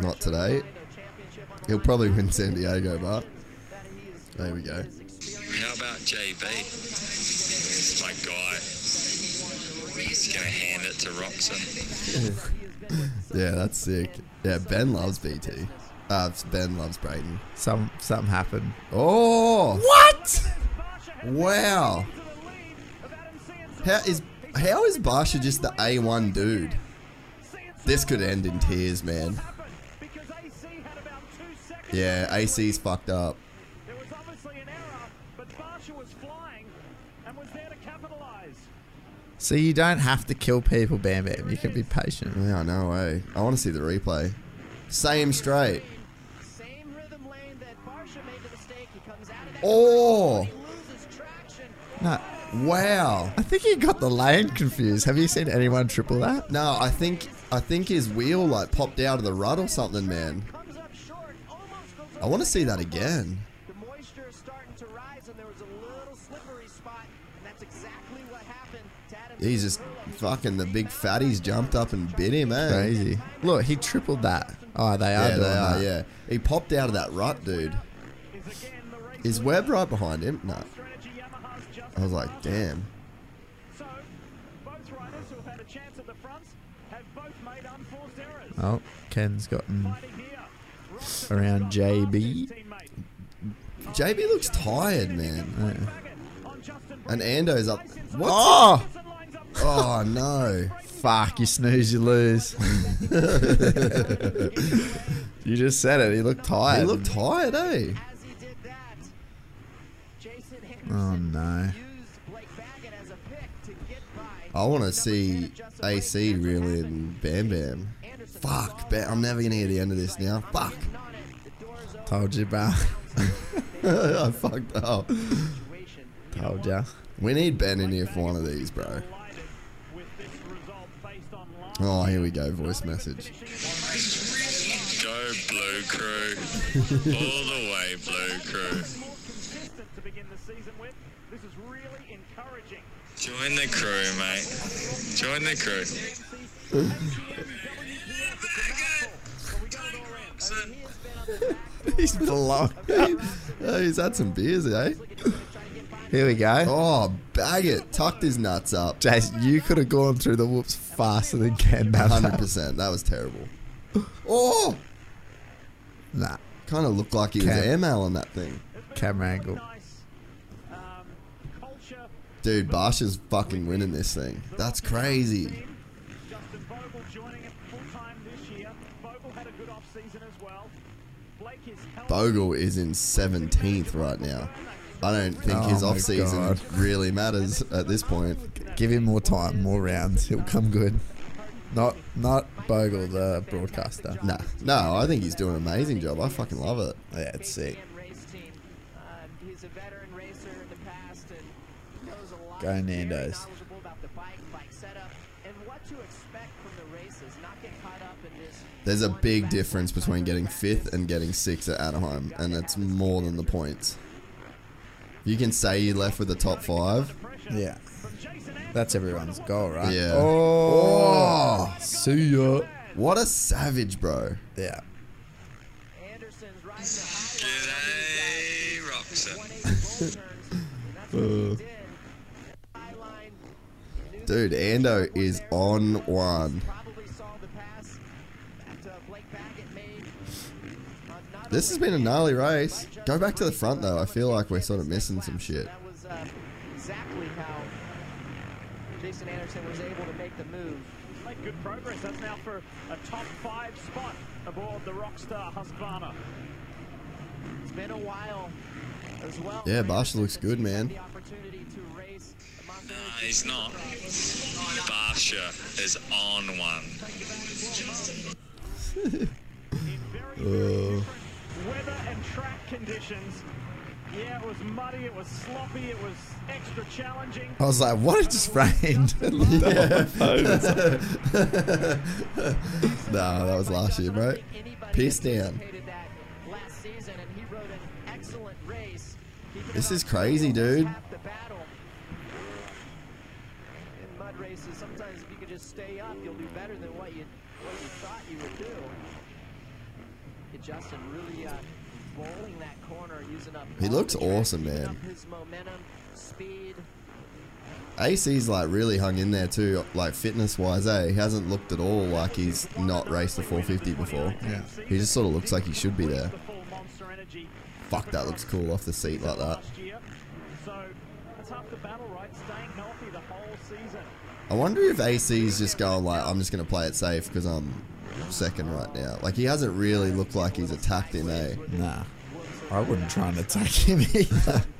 Not today. He'll probably win San Diego, but there we go. How about JB? It's my guy. He's going to hand it to Roczen. yeah, that's sick. Yeah, Ben loves BT. Uh, ben loves Brayton. Some something happened. Oh, what? Wow. How is how is Barcia just the A1 dude? This could end in tears, man. Yeah, AC's fucked up. So you don't have to kill people, Bam Bam. You can be patient. Yeah, I know, eh? I want to see the replay. Same straight. rhythm lane that Barcia made the mistake. He comes out of that. Oh. He loses traction. No. Wow. I think he got the lane confused. Have you seen anyone triple that? No, I think I think his wheel like popped out of the rut or something, man. I want to see that again. The moisture is starting to rise, and there was a little slippery spot, and that's exactly what happened to Adam. He's just fucking the big fatties jumped up and bit him, eh? Crazy. Look, he tripled that. Oh, they are Yeah, they are. that. Yeah, he popped out of that rut, dude. Is Webb right behind him? No. I was like, damn. So, both riders who have had a chance at the fronts have both made unforced errors. Oh, Ken's gotten around JB. JB looks tired, man. And Ando's up. What? Oh! Oh no! Fuck! You snooze, you lose. you just said it. He looked tired. He looked tired, eh? Oh no! I want to see AC really reeling Bam Bam. Fuck, Ba- I'm never gonna hear the end of this now. Fuck. Told you, bro. I fucked up. Told ya. We need Ben in here for one of these, bro. Oh, here we go. Voice message. Go Blue Crew. All the way, Blue Crew. Join the crew, mate. Join the crew. he's below. oh, he's had some beers, eh? Here we go. Oh, bag it. Tucked his nuts up. Jace, you could have gone through the whoops faster than Ken. that 100%. That was terrible. Oh, Nah. kind of looked like he was Cam- air mailing that thing. Camera angle. Dude, Barcia's fucking winning this thing. That's crazy. Justin Bogle joining it full time this year. Bogle had a good off season as well. Blake is. Bogle is in 17th right now. I don't think Oh his off season God. really matters at this point. Give him more time, more rounds. He'll come good. Not not Bogle, the broadcaster. Nah, no, I think he's doing an amazing job. I fucking love it. Yeah, it's sick. race team. Um, he's a veteran racer in the past and knows a lot. Go Nando's. knowledgeable about the bike, bike setup, and what to expect from the races. Not get caught up in this. There's a big difference between getting fifth and getting sixth at Anaheim, and that's more than the points. You can say you left with the top five. Yeah. That's everyone's goal, right? Yeah. Oh, oh. see ya. What a savage, bro. Yeah. G'day, Roczen. Uh. Dude, Ando is on one. This has been a gnarly race. Go back to the front though. I feel like we're sort of missing some shit. That was uh, exactly how Jason Anderson was able to make the move. Make good progress. That's now for a top five spot aboard the Rockstar Husqvarna. It's been a while as well. Yeah, Barcia looks good, man. The opportunity to race Nah, he's not. Barcia is on one. Uh, Weather and track conditions. Yeah, it was muddy, it was sloppy, it was extra challenging. I was like, what? It just rained. I looked up at my phone. It's like- nah, that was last year, bro. Peace down. last season, and he rode an excellent race. This is crazy, dude. In mud races, sometimes if you can just stay up, you'll do better than what you what you thought you would do. Justin really uh, bowling that corner, using up. He looks awesome, man. up His. AC's like really hung in there too, like fitness wise, eh? He hasn't looked at all like he's not raced the 450 before. Yeah. He just sort of looks like he should be there. Fuck, that looks cool off the seat like that. last. So that's half the battle, right? Staying healthy the whole season. I wonder if AC's just going like, I'm just going to play it safe because I'm second right now. Like he hasn't really looked like he's attacked in A. Nah. I wouldn't try and attack him either.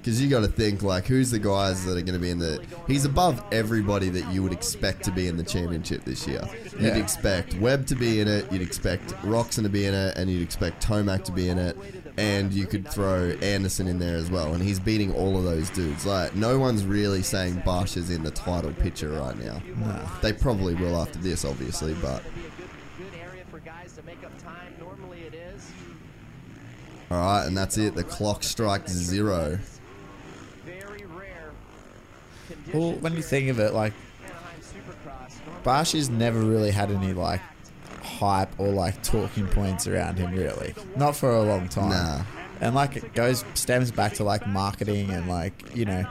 Because you got to think like, who's the guys that are going to be in the? He's above everybody that you would expect to be in the championship this year. You'd Yeah. expect Webb to be in it. You'd expect Roczen to be in it, and you'd expect Tomac to be in it, and you could throw Anderson in there as well. And he's beating all of those dudes. Like, no one's really saying Barcia is in the title picture right now. No. They probably will after this, obviously, but. Good area for guys to make up time. Normally it is. All right, and that's it. The clock strikes zero. Well, when you think of it, like Barcia's never really had any like hype or like talking points around him, really. Not for a long time. Nah. And like it goes stems back to like marketing and like you know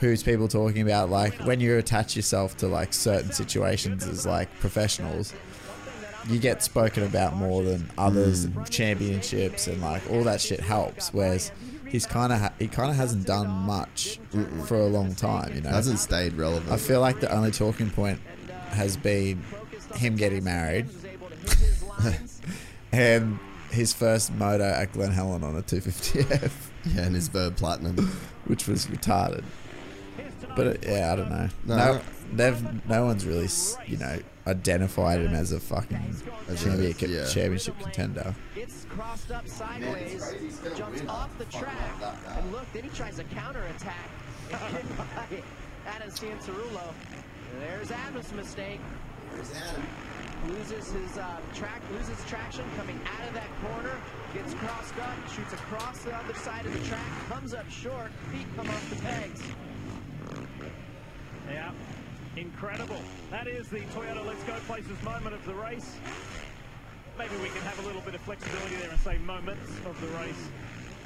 who's people talking about. Like when you attach yourself to like certain situations as like professionals, you get spoken about more than others. Mm. Championships and like all that shit helps. Whereas he's kind of ha- he kind of hasn't done much for a long time. You know, Hasn't stayed relevant. I feel like the only talking point has been him getting married and his first moto at Glen Helen on a 250F. Yeah, and his Verb Platinum, which was retarded. But uh, yeah, I don't know. No, No, no. they've no one's really you know identified him as a fucking As a- championship, yeah. championship contender. Gets crossed up sideways, jumps off the track, and look, then he tries a counterattack. and hit by Adam Cianciarulo. There's Adam's mistake. Loses his uh, track, loses traction coming out of that corner, gets crossed up, shoots across the other side of the track, comes up short, feet come off the pegs. Yeah, incredible. That is the Toyota Let's Go Places moment of the race. Maybe we can have a little bit of flexibility there and say moments of the race.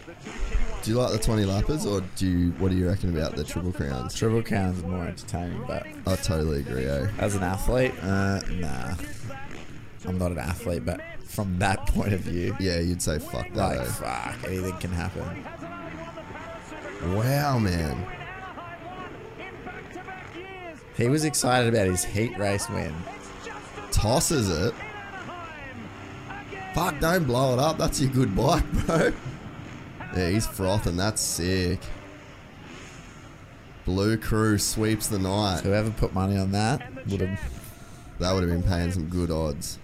The two key ones Do you like the 20 lappers, or do you? What do you reckon about the Triple Crowns? Triple Crowns are more entertaining, but I totally agree. Eh? as an athlete, uh, nah. I'm not an athlete, but from that point of view, Yeah, you'd say fuck that. like fuck, anything can happen. Wow, man. He was excited about his heat race win. Tosses it. Fuck, don't blow it up. That's your good bike, bro. Yeah, he's frothing. That's sick. Blue Crew sweeps the night. Whoever put money on that would have. That would have been paying some good odds.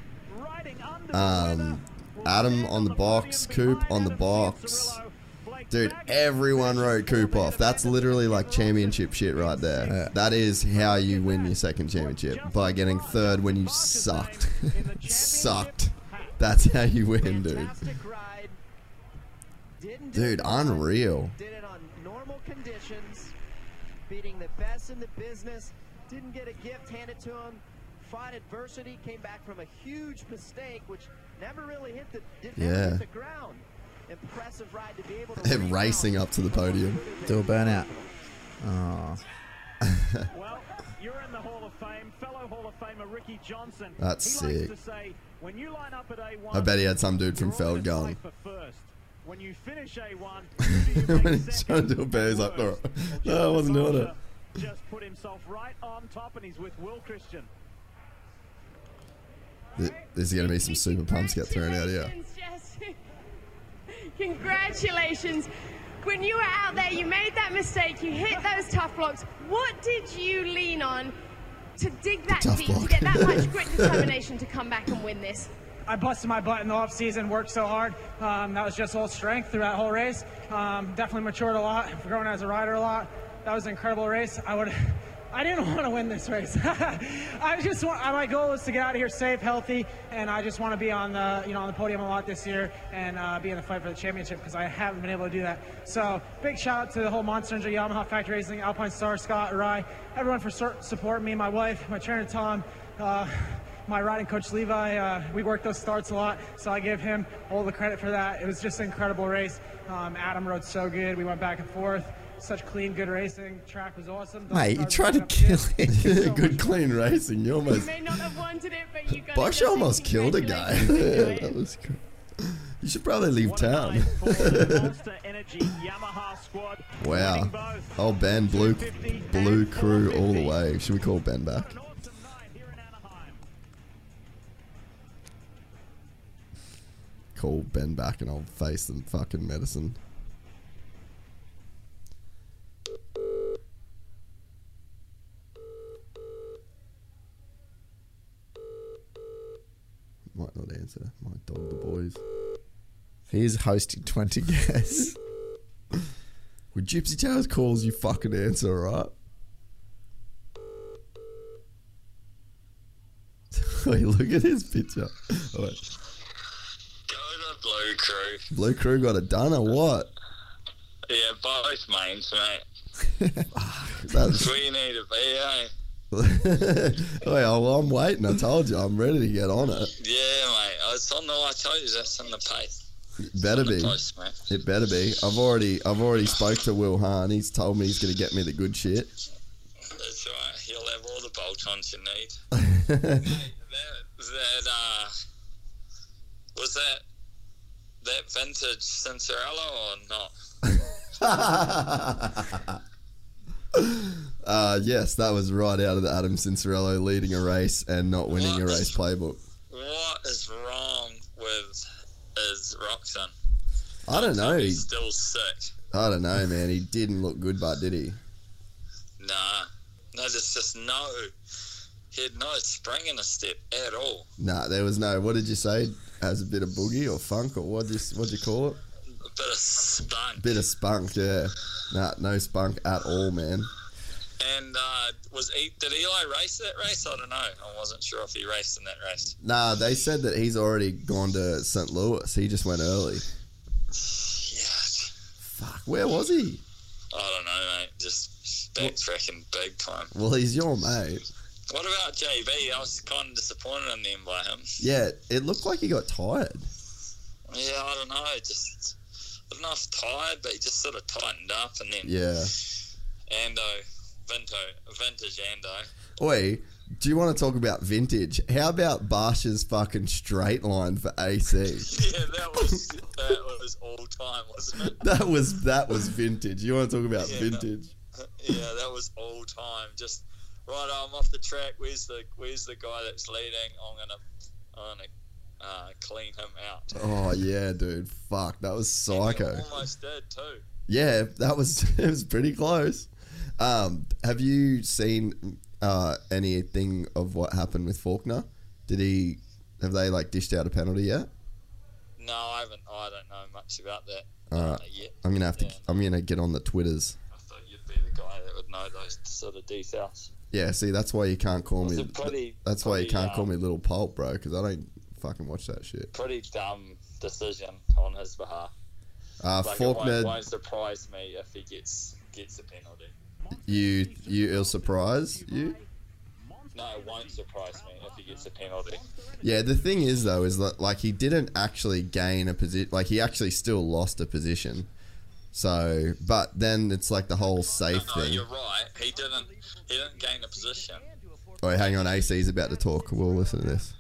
Um, Adam on the box, Coop on the box. Dude, everyone wrote Coop off. That's literally like championship shit right there. That is how you win your second championship by getting third when you sucked. sucked. That's how you win, dude. Dude, unreal. Did it on normal conditions, beating the best in the business. Didn't get a gift handed to him. Fought adversity, came back from a huge mistake, which never really hit the didn't Yeah. hit the ground. Impressive ride to be able to They're racing up to the podium. Do a burnout. Oh. Well, you're in the Hall of Fame. Fellow Hall of Famer Ricky Johnson. That's he sick. Likes to say, when you line up at A1, I bet he had some dude from you're Feld going. safe for first. When you finish A1, when he's trying to do a bear, he's like, "No, no, I wasn't doing it. just put himself right on top, and he's with Will Christien. Th- There's going to be some super pumps get thrown out here. Jess. Congratulations. When you were out there, you made that mistake, you hit those Tuff Blocks. What did you lean on to dig that tough deep, to get that much grit determination to come back and win this? I busted my butt in the off season, worked so hard. Um, that was just all strength through that whole race. Um, definitely matured a lot, growing as a rider a lot. That was an incredible race. I would, I didn't want to win this race. I just want, my goal is to get out of here safe, healthy, and I just want to be on the, you know, on the podium a lot this year and uh, be in the fight for the championship because I haven't been able to do that. So big shout out to the whole Monster Energy, Yamaha Factory Racing, Alpine Star, Scott, Rai, everyone for sur- supporting me, my wife, my trainer Tom. Uh, my riding coach Levi, uh, we work those starts a lot, so I give him all the credit for that. It was just an incredible race. Um, Adam rode so good. We went back and forth. Such clean, good racing. Track was awesome. Those Mate, you tried to kill up him. Good clean racing. You You almost. may not have wanted it, but you got Bosch it. almost killed a guy. that was cool. You should probably leave town. Monster Energy Yamaha squad. wow. winning. Oh, Ben, blue, blue crew all the way. Should we call Ben back? Call Ben back and I'll face the fucking medicine. Not answer. Might dog the boys. He's hosting 20 guests. When Gypsy Tales calls, you fucking answer, right? Wait, look at his picture. Oh, wait. Blue crew. Blue Crew got it done or what? Yeah, both mains, mate. That's, we need to be, well, I'm waiting. I told you, I'm ready to get on it. Yeah, mate. It's on the. I told you that's on the pay. It better be. Post. It better be. I've already, I've already spoke to Wil Hahn. He's told me he's going to get me the good shit. That's right. He'll have all the bolt-ons you need. that, that uh, was that that vintage Cianciarulo or not? uh, yes, that was right out of the Adam Cianciarulo leading a race and not winning a race playbook. What is wrong with is Roczen? I don't know. He's still sick. I don't know, man. He didn't look good, but did he? Nah, no, there's just no. He had no spring in his step at all. Nah, there was no. What did you say? Has a bit of boogie or funk or what? You what you call it? A bit of spunk. Bit of spunk, yeah. Nah, no spunk at all, man. And uh, was he, did Eli race that race? I don't know. I wasn't sure if he raced in that race. Nah, they said that he's already gone to St. Louis. He just went early. Yeah Fuck, where was he? I don't know, mate. Just backtracking big time. Well, he's your mate. What about JB? I was kind of disappointed in them by him. Yeah, it looked like he got tired. Yeah, I don't know. Just I don't know if tired, but he just sort of tightened up, and then Yeah. Ando, Vinto, vintage Ando. Oi, do you want to talk about vintage? How about Barcia's fucking straight line for AC? yeah, that was that was all time, wasn't it? That was that was vintage. You want to talk about Yeah. vintage? yeah, that was all time. Just right, I'm off the track. Where's the Where's the guy that's leading? I'm gonna I'm gonna uh, clean him out. Oh yeah, dude. Fuck, that was psycho. Almost did too. Yeah, that was it was pretty close. Um, have you seen uh, anything of what happened with Forkner? Did he have they like dished out a penalty yet? No, I haven't. I don't know much about that. All right, I'm gonna have to. I'm gonna get on the twitters. I thought you'd be the guy that would know those sort of details. Yeah, see, that's why you can't call me. pretty- that's why you can't call um, me little pulp, bro, because I don't fucking watch that shit. Pretty dumb decision on his behalf. Uh, like, it Forkner, won't, won't surprise me if he gets gets a penalty. You you it'll surprise you. No, it won't surprise me if he gets a penalty. Yeah, the thing is though is that like he didn't actually gain a position. Like he actually still lost a position. So, but then it's like the whole safe No, thing. you're right. He didn't. He didn't gain a position. Wait, hang on. AC's about to talk. We'll listen to this.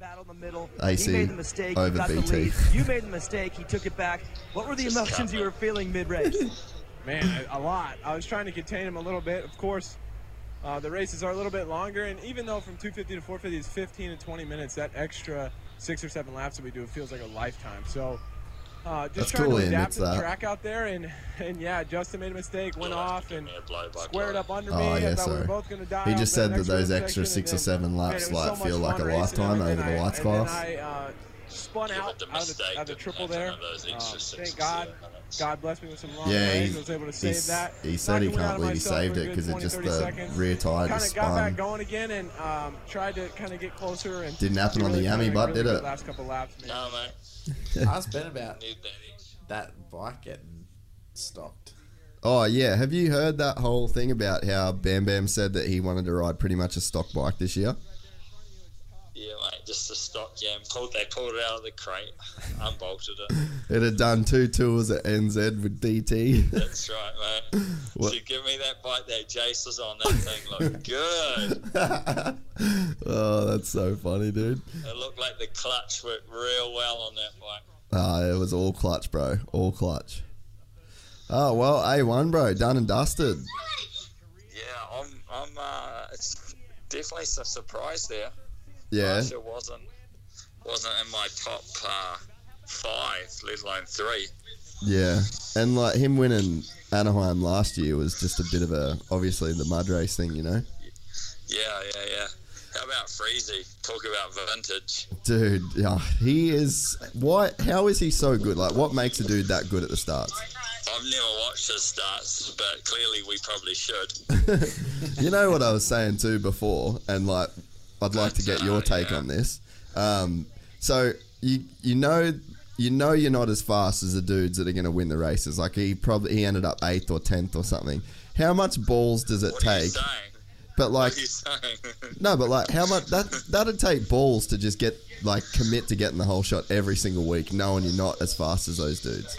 battle in the middle. AC he made the mistake. over got the lead. You made the mistake. He took it back. What were the emotions you were feeling mid-race? Man, a, a lot. I was trying to contain him a little bit. Of course, uh, the races are a little bit longer, and even though from 250 to 450 is 15 and 20 minutes, that extra six or seven laps that we do it feels like a lifetime. So, uh, just That's trying cool to adapt to the that. track out there, and and yeah, Justin made a mistake, went off, and squared up under me. Oh I yeah, thought we were both gonna die. he just said that those extra six or seven laps man, it was like so feel like a fun racing, lifetime and over then the I- lights and then class. I, spun out out of, the, out of the triple there. Uh, thank God. God blessed me with some long Yeah, legs. he- I was able to he save that. he said he Knocking can't believe he saved it because it just 30 the seconds. rear tire Kinda got spun. back going again and um, tried to kind of get closer. And Didn't happen on the really Yami kinda really did good it? Last couple laps. man. No, mate. Ask Ben about that bike getting stopped. Oh yeah, have you heard that whole thing about how Bam Bam said that he wanted to ride pretty much a stock bike this year? Yeah, mate. Just the stock jam. Pulled. They pulled it out of the crate, unbolted it. It had done two tours at NZ with DT. That's right, mate. What- So give me that bike that Jace was on. That thing looked good. oh, that's so funny, dude. It looked like the clutch worked real well on that bike. Ah, it was all clutch, bro. All clutch. Oh well, A1, bro, done and dusted. Yeah, I'm. I'm. Uh, it's definitely a surprise there. Yeah. Russia wasn't wasn't in my top uh, five, let alone three. Yeah, and like him winning Anaheim last year was just a bit of a obviously the mud race thing, you know. Yeah, yeah, yeah. How about Friese? Talk about vintage. Dude, yeah, he is. What? How is he so good? Like, what makes a dude that good at the starts? I've never watched his starts, but clearly we probably should. you know what I was saying too before, and like, I'd like to get your take on this. Um, so you you know you know you're not as fast as the dudes that are going to win the races. Like he probably he ended up eighth or tenth or something. How much balls does it take? But like, What are you saying? no, but like, how much that that'd take balls to just get like commit to getting the whole shot every single week, knowing you're not as fast as those dudes.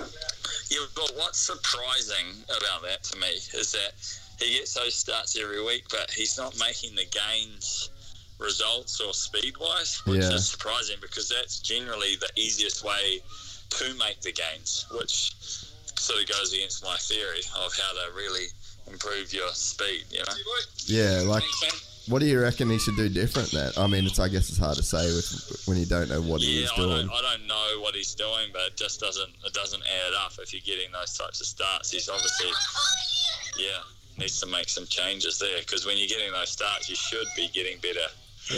Yeah, but what's surprising about that to me is that he gets those starts every week, but he's not making the gains results or speed wise, which Yeah. is surprising because that's generally the easiest way to make the gains, which sort of goes against my theory of how to really improve your speed, you know? Yeah, like, what do you reckon he should do different? That I mean, it's I guess it's hard to say with when you don't know what he Yeah, is I doing. don't, I don't know what he's doing, but it just doesn't it doesn't add up if you're getting those types of starts. He's obviously, yeah, needs to make some changes there because when you're getting those starts, you should be getting better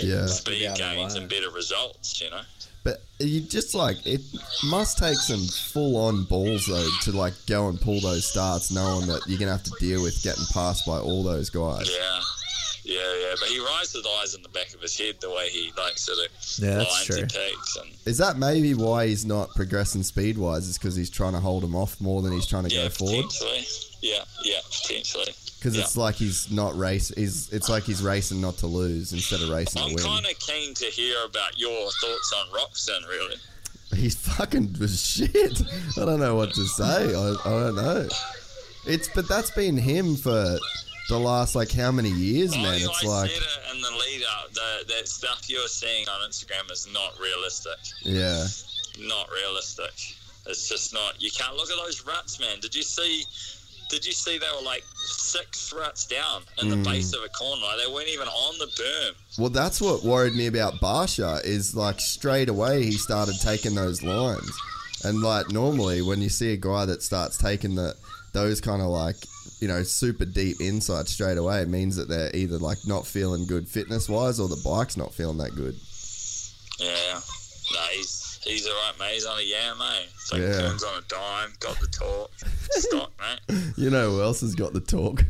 Yeah. speed gains and better results. You know. But you just like it must take some full on balls though to like go and pull those starts, knowing that you're gonna have to deal with getting passed by all those guys. Yeah. Yeah, yeah, but he rides with eyes in the back of his head the way he likes sort of Yeah, that's lines true. he takes, and Is that maybe why he's not progressing speed wise? Is because he's trying to hold him off more than he's trying to yeah, go forward? Yeah, yeah, potentially. Because yeah. it's like he's not race. He's it's like he's racing not to lose instead of racing I'm to win. kind of keen to hear about your thoughts on Roczen, really. He's fucking shit. I don't know what to say. I, I don't know. It's but that's been him for the last like how many years, man? It's I like said it in the lead up. The, that stuff you're seeing on Instagram is not realistic. yeah. Not realistic. It's just not. You can't look at those ruts, man. Did you see? Did you see they were like six ruts down in Mm. the base of a corner? Like they weren't even on the berm. Well, that's what worried me about Barcia is like straight away he started taking those lines, and like normally when you see a guy that starts taking the those kind of like you know super deep insights straight away, it means that they're either like not feeling good fitness wise or the bike's not feeling that good. Yeah. No, he's he's alright, mate. He's on a yam, mate. So he Yeah. turns on a dime. Got the talk. Stock, mate. You know who else has got the talk?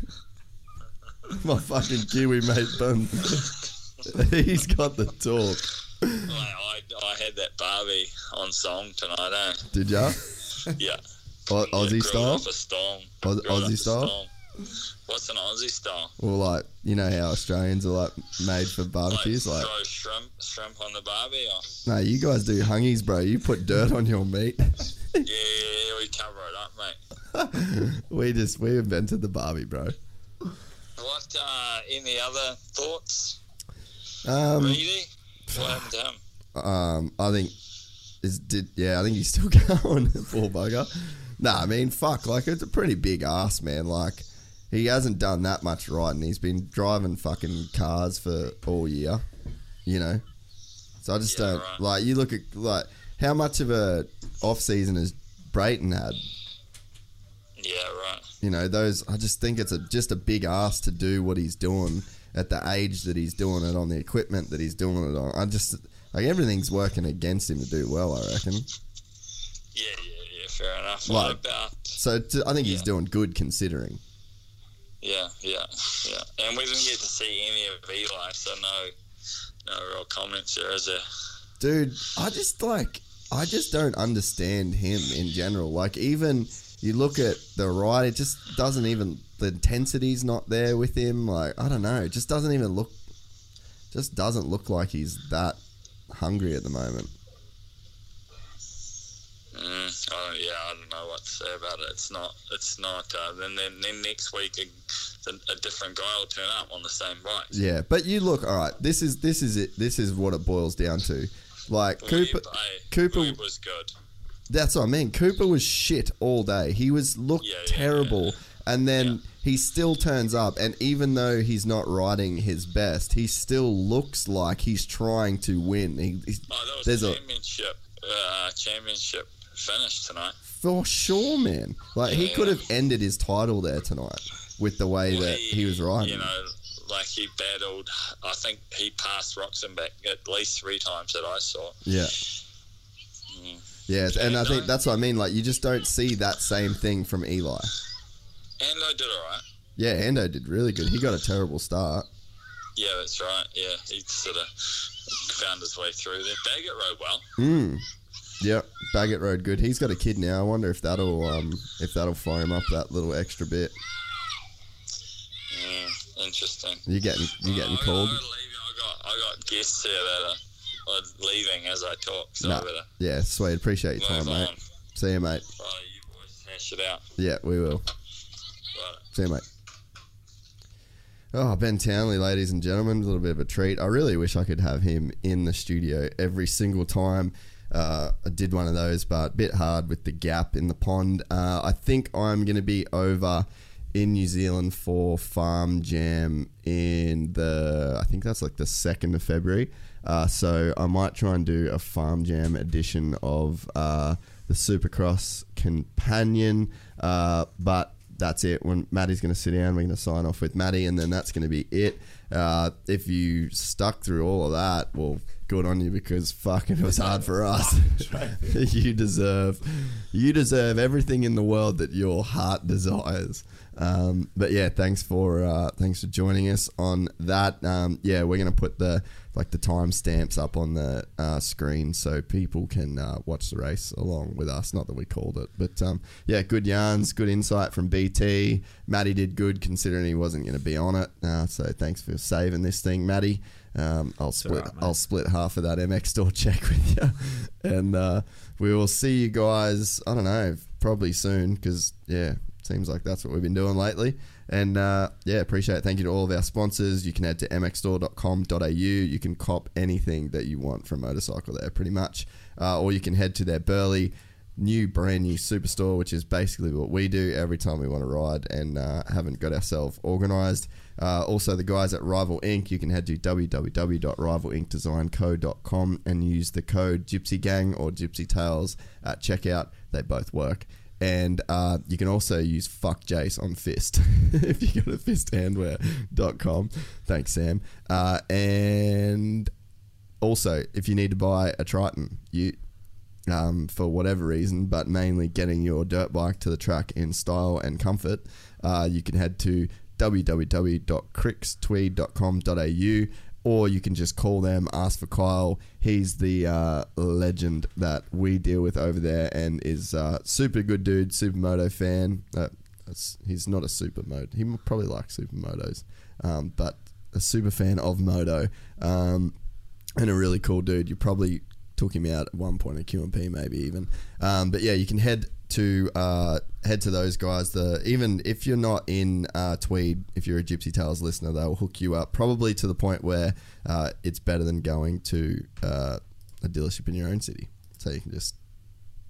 My fucking Kiwi mate Bun. He's got the talk. Like, I, I had that Barbie on song tonight, eh? Did ya? Yeah. Yeah, Aussie grilled style? Off a storm. Off Aussie style? storm. What's an Aussie style? Well, like, you know how Australians are like made for barbecues? Like, Throw shrimp, shrimp on the barbie. Or, no, you guys do hungies, bro. You put dirt on your meat. yeah, yeah, we cover it up, mate. we just we invented the Barbie, bro. What? Uh, any other thoughts? Um? What happened to him? um, I think is did yeah, I think he's still going. Poor bugger. Nah, I mean, fuck, like it's a pretty big ass, man. Like he hasn't done that much riding. He's been driving fucking cars for all year, you know. So I just don't like. You look at like how much of a off season has Brayton had? Yeah, right. You know, those. I just think it's a just a big ass to do what he's doing at the age that he's doing it on the equipment that he's doing it on. I just like everything's working against him to do well. I reckon. Yeah, yeah, yeah. Fair enough. Like- what about? So t- I think he's doing good considering. Yeah, yeah, yeah. And we didn't get to see any of Eli, so no, no real comments there, is there? Dude, I just like I just don't understand him in general. Like even you look at the ride, it just doesn't even the intensity's not there with him. Like I don't know, it just doesn't even look just doesn't look like he's that hungry at the moment. Mm, I yeah, I don't know what to say about it. It's not. It's not. Uh, then, then, then next week, a, a different guy will turn up on the same bike. Yeah, but you look all right. This is this is it. This is what it boils down to. Like Cooper, Webb, hey, Cooper Webb was good. That's what I mean. Cooper was shit all day. He was looked terrible, and then he still turns up. And even though he's not riding his best, he still looks like he's trying to win. He, he's, Oh, that was there's a championship. Uh, championship finish tonight. for sure, man. Like he could have ended his title there tonight with the way that he was riding. You know, like he battled. I think he passed Roxenbeck at least three times that I saw. Yeah. Mm. Yeah, and I think that's what I mean. Like, you just don't see that same thing from Eli. And I did all right. Yeah, Ando did really good. He got a terrible start. Yeah, that's right. Yeah, he sort of found his way through there. Baggett rode well. Mm. Yep, Baggett rode good. He's got a kid now. I wonder if that'll um if that'll fire him up that little extra bit. Yeah, interesting. You getting you getting called? I got I got guests here that are, are leaving as I talk, so I better Yeah, sweet. Appreciate your time, Move mate. See you, mate. uh, you boys hash it out. Yeah, we will. See you, mate. Oh, Ben Townley, ladies and gentlemen, a little bit of a treat. I really wish I could have him in the studio every single time. Uh, I did one of those, but a bit hard with the gap in the pond. Uh, I think I'm going to be over in New Zealand for Farm Jam in the, I think that's like the 2nd of February. Uh, so I might try and do a Farm Jam edition of uh, the Supercross Companion. Uh, but that's it. When Matty's going to sit down, we're going to sign off with Matty, and then that's going to be it. Uh, if you stuck through all of that, well, good on you because fucking it was hard for us. you deserve, you deserve everything in the world that your heart desires. Um, but yeah, thanks for uh, thanks for joining us on that. Um, yeah, we're gonna put the like the timestamps up on the uh, screen so people can uh, watch the race along with us. Not that we called it, but um, yeah, good yarns, good insight from BT. Matty did good considering he wasn't going to be on it. Uh, so thanks for saving this thing, Matty. Um, I'll split. mate. I'll split half of that MX store check with you, and uh, we will see you guys. I don't know, probably soon because yeah, seems like that's what we've been doing lately. And uh, yeah, appreciate it. Thank you to all of our sponsors. You can head to mxstore.com.au. You can cop anything that you want from motorcycle there, pretty much. Uh, or you can head to their Burleigh new brand new superstore, which is basically what we do every time we want to ride and uh, haven't got ourselves organized. Uh, also, the guys at Rival Ink, you can head to www.rivalinkdesignco.com and use the code Gypsy Gang or Gypsy Tales at checkout. They both work. And uh, you can also use fuck Jace on Fist if you go to fisthandwear.com. Thanks, Sam. Uh, and also, if you need to buy a Triton, you um, for whatever reason, but mainly getting your dirt bike to the track in style and comfort, uh, you can head to www.crickstweed.com.au or you can just call them, ask for Kyle. He's the uh, legend that we deal with over there and is uh, super good dude, supermoto fan. Uh, he's not a supermoto. He probably likes supermotos, um, but a super fan of moto um, and a really cool dude. You probably took him out at one point at QMP, maybe even. Um, but yeah, you can head to uh, head to those guys. The even if you're not in uh, Tweed, if you're a Gypsy Tales listener, they'll hook you up probably to the point where uh, it's better than going to uh, a dealership in your own city. So you can just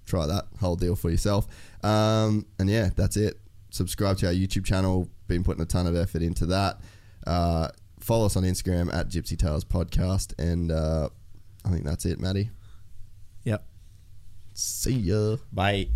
try that whole deal for yourself. Um, and yeah, that's it. Subscribe to our YouTube channel. Been putting a ton of effort into that. Uh, follow us on Instagram at Gypsy Tales Podcast, and uh, I think that's it, Matty. Yep. See ya. Bye.